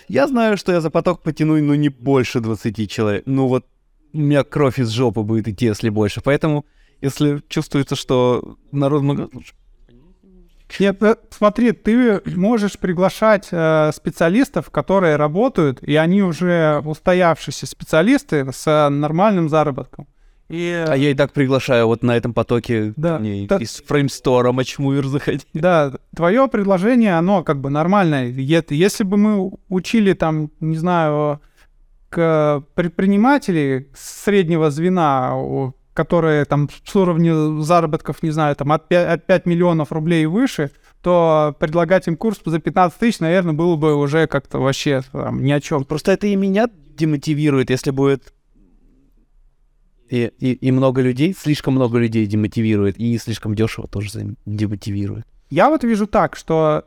Я знаю, что я за поток потяну, ну, не больше 20 человек. Ну, вот у меня кровь из жопы будет идти, если больше. Поэтому, если чувствуется, что народ много... Нет, э, смотри, ты можешь приглашать э, специалистов, которые работают, и они уже устоявшиеся специалисты с нормальным заработком. И... А я и так приглашаю вот на этом потоке да, не, та... из фреймстора матчмувер заходить. Да, твое предложение, оно как бы нормальное. Если бы мы учили там, не знаю, к предпринимателей среднего звена, которые там с уровня заработков, не знаю, там от 5, от 5 миллионов рублей и выше, то предлагать им курс за 15 тысяч, наверное, было бы уже как-то вообще там, ни о чем. Просто это и меня демотивирует, если будет и, и, и много людей, слишком много людей демотивирует, и слишком дешево тоже демотивирует. Я вот вижу так, что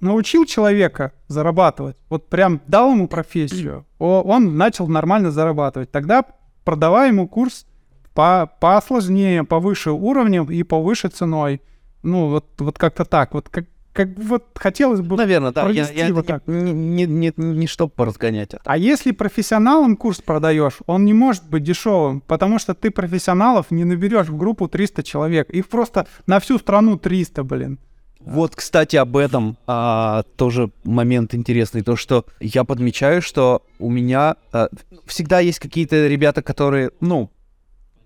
научил человека зарабатывать, вот прям дал ему профессию, он начал нормально зарабатывать. Тогда продавай ему курс по, посложнее, повыше уровнем и повыше ценой. Ну, вот, вот как-то так. Вот как, как бы вот хотелось бы... Наверное, да. Я, провести я вот так. не, не, не, не чтоб поразгонять. а А если профессионалам курс продаешь, он не может быть дешевым, потому что ты профессионалов не наберешь в группу 300 человек. Их просто на всю страну 300, блин. Вот, кстати, об этом а, тоже момент интересный. То, что я подмечаю, что у меня а, всегда есть какие-то ребята, которые, ну,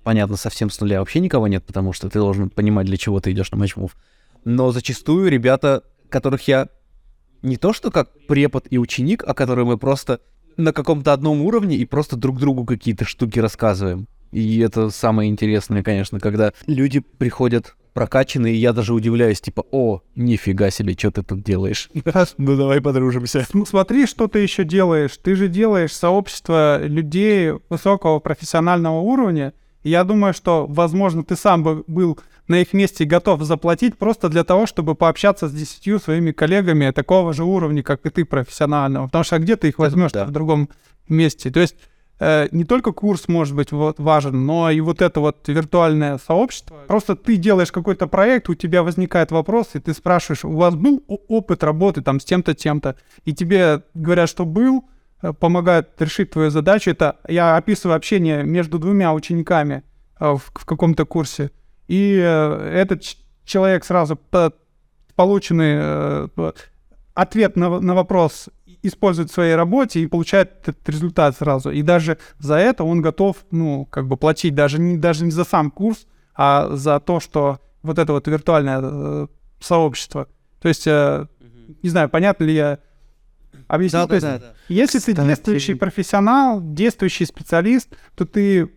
понятно, совсем с нуля вообще никого нет, потому что ты должен понимать, для чего ты идешь на матчмув. Но зачастую ребята, которых я не то что как препод и ученик, а которые мы просто на каком-то одном уровне и просто друг другу какие-то штуки рассказываем. И это самое интересное, конечно, когда люди приходят прокачанные, и я даже удивляюсь, типа, о, нифига себе, что ты тут делаешь? *laughs* Ну давай подружимся. Ну, смотри, что ты еще делаешь. Ты же делаешь сообщество людей высокого профессионального уровня. Я думаю, что, возможно, ты сам бы был на их месте готов заплатить просто для того, чтобы пообщаться с десятью своими коллегами такого же уровня, как и ты профессионального. Потому что где ты их возьмешь да. в другом месте? То есть э, не только курс может быть вот важен, но и вот это вот виртуальное сообщество. Просто ты делаешь какой-то проект, у тебя возникает вопрос, и ты спрашиваешь, у вас был опыт работы там с тем-то, тем-то, и тебе говорят, что был, э, помогают решить твою задачу. Это я описываю общение между двумя учениками э, в, в каком-то курсе, и э, этот человек сразу по- полученный э, ответ на, на вопрос использует в своей работе и получает этот результат сразу. И даже за это он готов, ну, как бы платить даже не, даже не за сам курс, а за то, что вот это вот виртуальное э, сообщество. То есть, э, не знаю, понятно ли я объяснил. То есть, если ты Кстати. действующий профессионал, действующий специалист, то ты,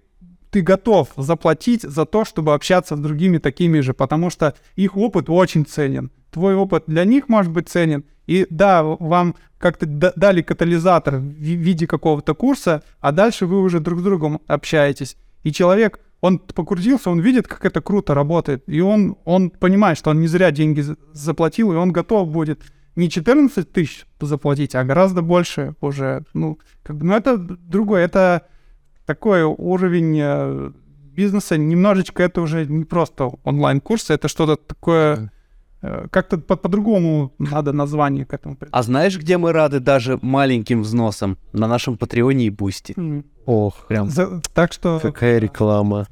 ты готов заплатить за то, чтобы общаться с другими такими же, потому что их опыт очень ценен. Твой опыт для них может быть ценен. И да, вам как-то да- дали катализатор в ви- виде какого-то курса, а дальше вы уже друг с другом общаетесь. И человек, он покрутился, он видит, как это круто работает. И он, он понимает, что он не зря деньги за- заплатил, и он готов будет не 14 тысяч заплатить, а гораздо больше уже. Ну, как бы, ну это другое, это такой уровень э, бизнеса, немножечко это уже не просто онлайн-курсы, это что-то такое, э, как-то по- по-другому надо название к этому придумать. А знаешь, где мы рады даже маленьким взносам? На нашем Patreon е и Boosty. М. Ох, Прям. За- Так что, какая реклама.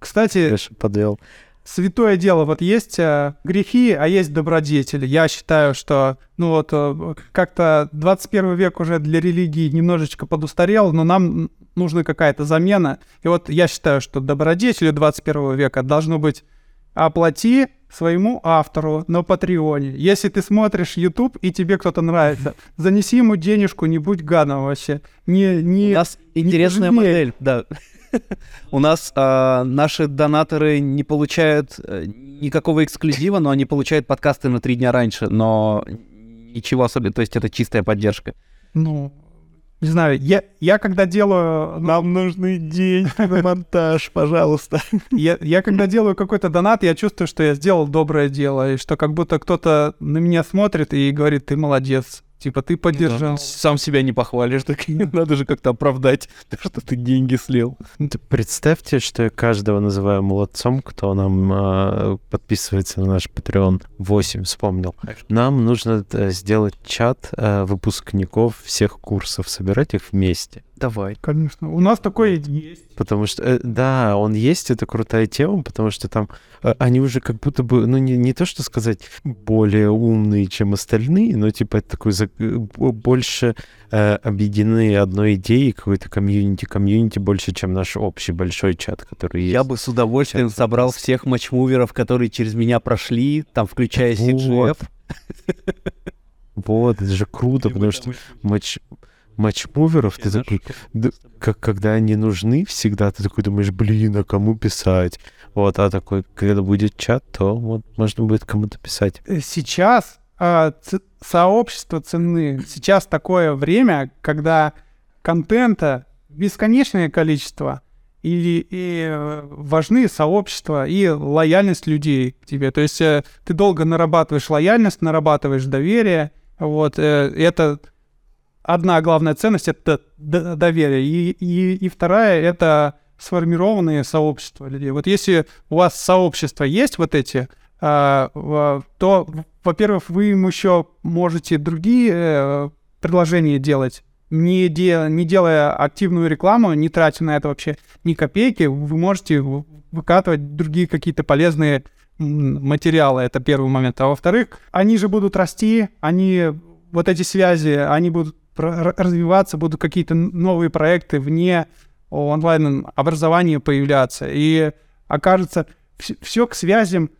кстати, Конечно, подвел. святое дело, вот есть э, грехи, а есть добродетели. Я считаю, что, ну вот, как-то 21 век уже для религии немножечко подустарел, но нам нужна какая-то замена. И вот я считаю, что добродетелью 21 века должно быть оплати своему автору на Патреоне. Если ты смотришь YouTube и тебе кто-то нравится, *laughs* занеси ему денежку, не будь гадом вообще. Не, У не... нас интересная пожалей. модель, да. *laughs* У нас а, наши донаторы не получают э, никакого эксклюзива, но они получают подкасты на три дня раньше, но ничего особенного, то есть это чистая поддержка. Ну, не знаю, я, я когда делаю... ну, Нам нужны деньги на монтаж, пожалуйста. Я, я когда делаю какой-то донат, я чувствую, что я сделал доброе дело, и что как будто кто-то на меня смотрит и говорит, ты молодец, типа ты поддержал. Сам себя не похвалишь, так надо же как-то оправдать *laughs* то, что ты деньги слил. Ты представьте, что я каждого называю молодцом, кто нам а, подписывается на наш Patreon. 8, вспомнил. Нам нужно э, сделать чат э, выпускников всех курсов, собирать их вместе. Давай. Конечно, у нас такое есть. Потому что, э, да, он есть, это крутая тема, потому что там э, они уже как будто бы, ну, не, не то что сказать, более умные, чем остальные, но, типа, это такой э, больше э, объединены одной идеей, какой-то комьюнити, комьюнити больше, чем наш общий большой чат, который есть. Я бы с удовольствием Чат собрал всех матчмуверов, которые через меня прошли, там, включая Вот. CGF. *laughs* Вот, это же круто, потому что матч, матчмуверов, ты такой, да, как, когда они нужны всегда, ты такой думаешь, блин, а кому писать? Вот, а такой, когда будет чат, то вот можно будет кому-то писать. Э, Сейчас а, ц- сообщества ценны. Сейчас такое время, когда контента бесконечное количество, и, и э, важны сообщества и лояльность людей к тебе. То есть э, ты долго нарабатываешь лояльность, нарабатываешь доверие. Вот э, это одна главная ценность это доверие. И, и, и вторая это сформированные сообщества людей. Вот если у вас сообщества есть вот эти, а, то, во-первых, вы им еще можете другие э, предложения делать, не, де- не делая активную рекламу, не тратя на это вообще ни копейки, вы можете выкатывать другие какие-то полезные материалы, это первый момент. А во-вторых, они же будут расти, они, вот эти связи, они будут развиваться, будут какие-то новые проекты вне онлайн-образования появляться. И окажется, все к связям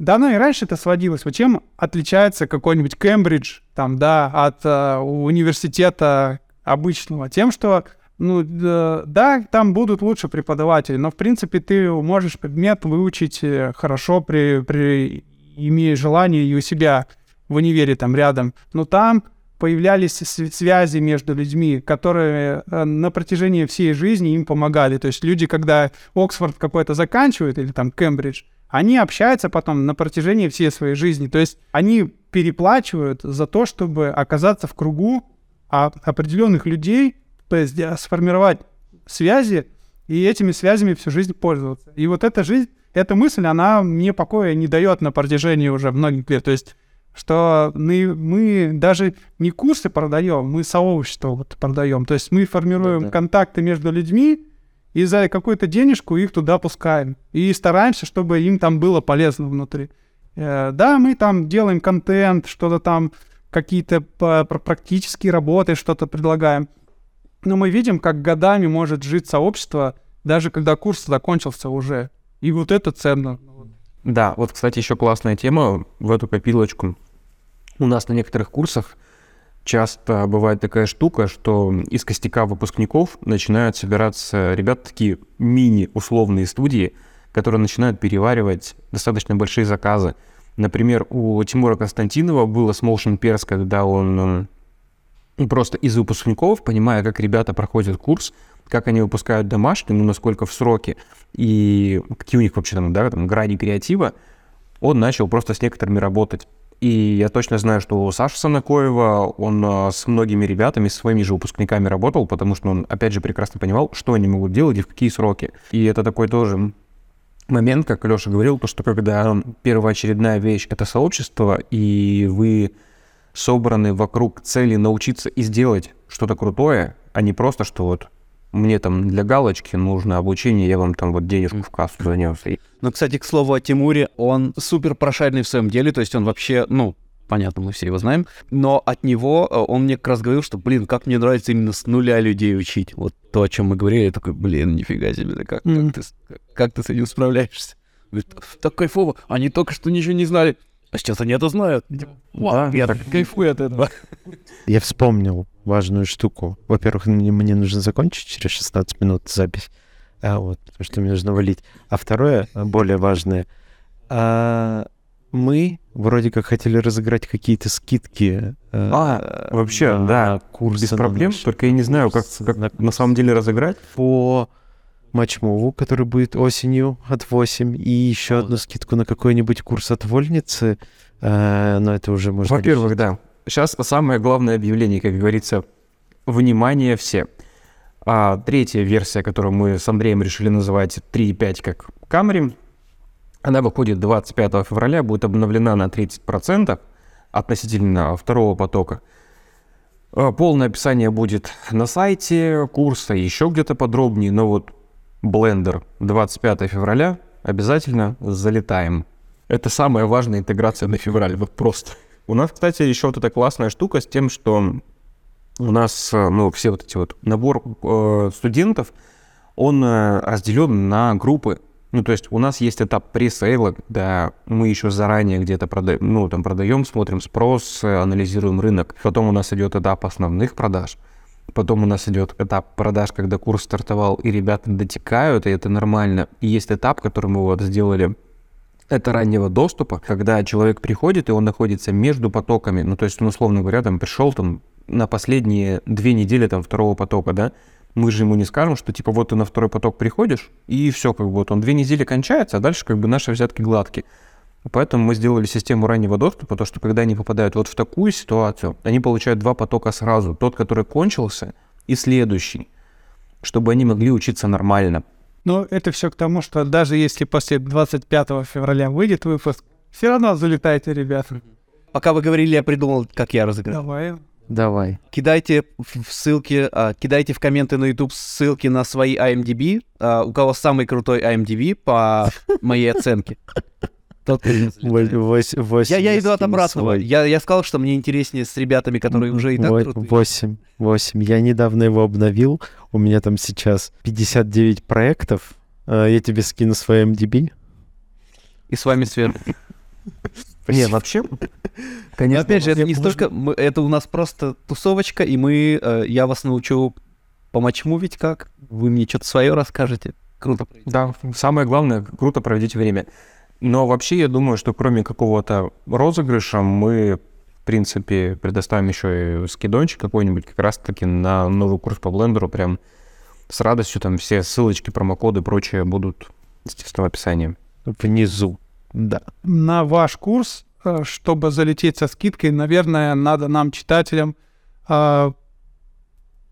да, ну и раньше это сводилось. Вот чем отличается какой-нибудь Кембридж, там, да, от э, университета обычного? Тем, что, ну, да, да, там будут лучше преподаватели, но, в принципе, ты можешь предмет выучить э, хорошо, при, при, имея желание и у себя в универе там рядом. Но там появлялись св- связи между людьми, которые э, на протяжении всей жизни им помогали. То есть люди, когда Оксфорд какой-то заканчивают, или там Кембридж, они общаются потом на протяжении всей своей жизни. То есть они переплачивают за то, чтобы оказаться в кругу определенных людей, то есть сформировать связи и этими связями всю жизнь пользоваться. И вот эта жизнь, эта мысль, она мне покоя не дает на протяжении уже многих лет. То есть что мы, мы даже не курсы продаем, мы сообщество вот продаем. То есть мы формируем Да-да. контакты между людьми, и за какую-то денежку их туда пускаем. И стараемся, чтобы им там было полезно внутри. Э, да, мы там делаем контент, что-то там, какие-то пр- практические работы, что-то предлагаем. Но мы видим, как годами может жить сообщество, даже когда курс закончился уже. И вот это ценно. Да, вот, кстати, еще классная тема в эту копилочку. У нас на некоторых курсах часто бывает такая штука, что из костяка выпускников начинают собираться ребята такие мини-условные студии, которые начинают переваривать достаточно большие заказы. Например, у Тимура Константинова было с Motion Pairs, когда он м, просто из выпускников, понимая, как ребята проходят курс, как они выпускают домашний, ну, насколько в сроки, и какие у них вообще там, да, там, грани креатива, он начал просто с некоторыми работать. И я точно знаю, что у Саши Санакоева, он а, с многими ребятами, с своими же выпускниками работал, потому что он, опять же, прекрасно понимал, что они могут делать и в какие сроки. И это такой тоже момент, как Леша говорил, то, что когда первоочередная вещь — это сообщество, и вы собраны вокруг цели научиться и сделать что-то крутое, а не просто, что вот мне там для галочки нужно обучение, я вам там вот денежку в кассу занес. Ну, кстати, к слову о Тимуре, он супер прошаренный в своем деле, то есть он вообще, ну, понятно, мы все его знаем, но от него э, он мне как раз говорил, что, блин, как мне нравится именно с нуля людей учить. Вот то, о чем мы говорили, я такой, блин, нифига себе, да как, как, ты, как, как ты с этим справляешься? Говорит, так кайфово, они только что ничего не знали, а сейчас они это знают. Вау, я так кайфую от этого. Я вспомнил важную штуку. Во-первых, мне, мне нужно закончить через 16 минут запись. А, вот, потому что мне нужно валить. А второе, а, более важное. а, мы вроде как хотели разыграть какие-то скидки. э, А, вообще, на да, курсы без на проблем, наши только я не знаю, как, как на на самом деле разыграть. по матчмову, который будет осенью от 8, и еще одну скидку на какой-нибудь курс от вольницы. Э, но это уже можно... Во-первых, да. Сейчас самое главное объявление, как говорится, внимание все. А третья версия, которую мы с Андреем решили называть 3.5 как Камри, она выходит 25 февраля, будет обновлена на 30% относительно второго потока. А, Полное описание будет на сайте курса, еще где-то подробнее, но вот Blender 25 февраля обязательно залетаем. Это самая важная интеграция на февраль, вот просто. У нас, кстати, еще вот эта классная штука с тем, что у нас, э, ну, все вот эти вот набор э, студентов, он э, разделен на группы. Ну, то есть у нас есть этап пресейла, когда мы еще заранее где-то продаем, ну, там продаем, смотрим спрос, э, анализируем рынок. Потом у нас идет этап основных продаж. Потом у нас идет этап продаж, когда курс стартовал, и ребята дотекают, и это нормально. И есть этап, который мы вот сделали, это раннего доступа, когда человек приходит, и он находится между потоками. Ну, то есть, он, условно говоря, там пришел там на последние две недели там второго потока, да, мы же ему не скажем, что типа вот ты на второй поток приходишь, и все, как бы вот он две недели кончается, а дальше как бы наши взятки гладкие. Поэтому мы сделали систему раннего доступа, то что когда они попадают вот в такую ситуацию, они получают два потока сразу. Тот, который кончился, и следующий, чтобы они могли учиться нормально. Но это все к тому, что даже если после 25 февраля выйдет выпуск, все равно залетайте, ребята. Пока вы говорили, я придумал, как я разыграю. Давай. Давай. Кидайте в ссылки, а, кидайте в комменты на YouTube ссылки на свои IMDb. а, у кого самый крутой IMDb по моей оценке. *laughs* Восемь Я, я иду от обратного. Я, я сказал, что мне интереснее с ребятами, которые уже и так крутые. Восемь. Восемь. Я недавно его обновил. У меня там сейчас 59 проектов. А, Я тебе скину свой MDB. И с вами Свет. Не, вообще, Но конечно, опять же, это не можно- столько... мы- это у нас просто тусовочка, и мы... э, я вас научу помочмувить как. Вы мне что-то свое расскажете. Круто. Да, самое главное, круто проведите время. Но вообще я думаю, что кроме какого-то розыгрыша мы, в принципе, предоставим еще и скидончик какой-нибудь как раз-таки на новый курс по блендеру. Прям с радостью там все ссылочки, промокоды и прочее будут, естественно, в описании. Внизу. Да. На ваш курс, э, чтобы залететь со скидкой, наверное, надо нам, читателям, э,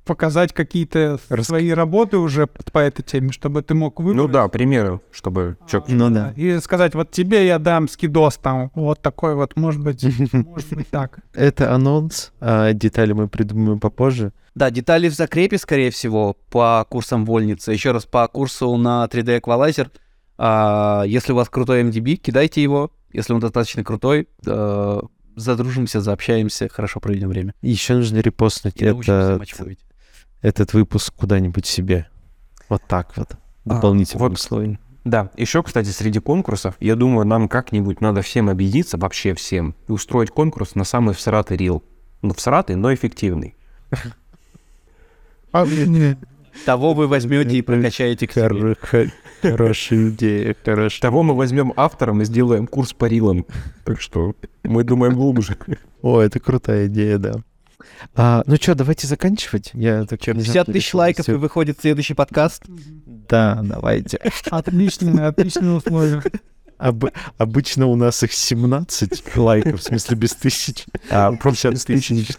показать какие-то Рас- свои работы уже по этой теме, чтобы ты мог выбрать. Ну да, примеры, чтобы чё- Ну да. И сказать, вот тебе я дам скидос там, вот такой вот, может быть, *laughs* может быть так. Это анонс, а детали мы придумаем попозже. Да, детали в закрепе, скорее всего, по курсам вольницы. Еще раз, по курсу на 3D Equalizer. а, если у вас крутой MDB, кидайте его. Если он достаточно крутой, э, задружимся, заобщаемся, хорошо проведем время. Еще нужно репостнуть И научимся этот, выпуск куда-нибудь себе. Вот так вот. А, Дополнительным вот. условием. Да, еще, кстати, среди конкурсов, я думаю, нам как-нибудь надо всем объединиться, вообще всем, и устроить конкурс на самый всратый рил. Ну, всратый, но эффективный. А, Того вы возьмете и прокачаете к себе. Хор- хор- Хорошая идея, хорошая. Того мы возьмем автором и сделаем курс по рилам. Так что мы думаем глубже. О, это крутая идея, да. А, ну что, давайте заканчивать. Я так внезапно 50 тысяч лайков, и всё- выходит следующий подкаст. Да, давайте. *laughs* Отличные, отличные условия. Об- обычно у нас их 17 лайков, в смысле без тысяч. А, 50 тысяч.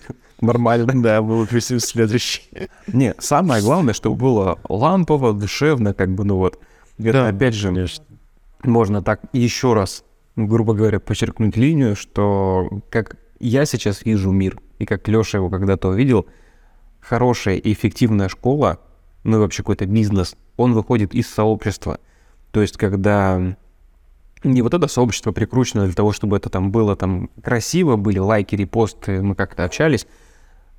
Нормально. Да, мы выпустим следующий. Не, самое главное, чтобы было лампово, душевно, как бы, ну вот. Это, Да, опять же, конечно. можно так еще раз, грубо говоря, подчеркнуть линию, что как я сейчас вижу мир, и как Леша его когда-то увидел, хорошая и эффективная школа, ну и вообще какой-то бизнес, он выходит из сообщества. То есть, когда не вот это сообщество прикручено для того, чтобы это там было там красиво, были лайки, репосты, мы как-то общались,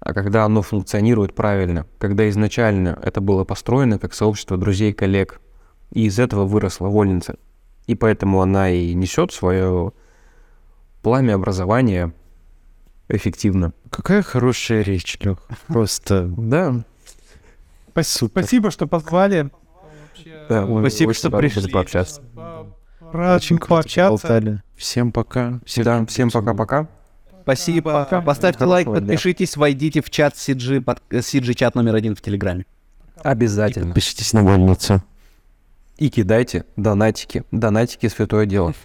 а когда оно функционирует правильно, когда изначально это было построено как сообщество друзей, коллег, и из этого выросла вольница. И поэтому она и несет свое пламя образования эффективно. Какая хорошая речь, Лех. Просто Да. Спасибо, спасибо, что позвали. да Спасибо, что пришли. пообщаться. Рад пообщаться. Всем пока. Да, всем пока-пока. Спасибо. Пока. Поставьте Хорошего лайк, подпишитесь, войдите в чат CG, под- CG чат номер один в Телеграме. Обязательно. Подпишитесь на вольницу. И кидайте донатики. Донатики святое дело. *laughs*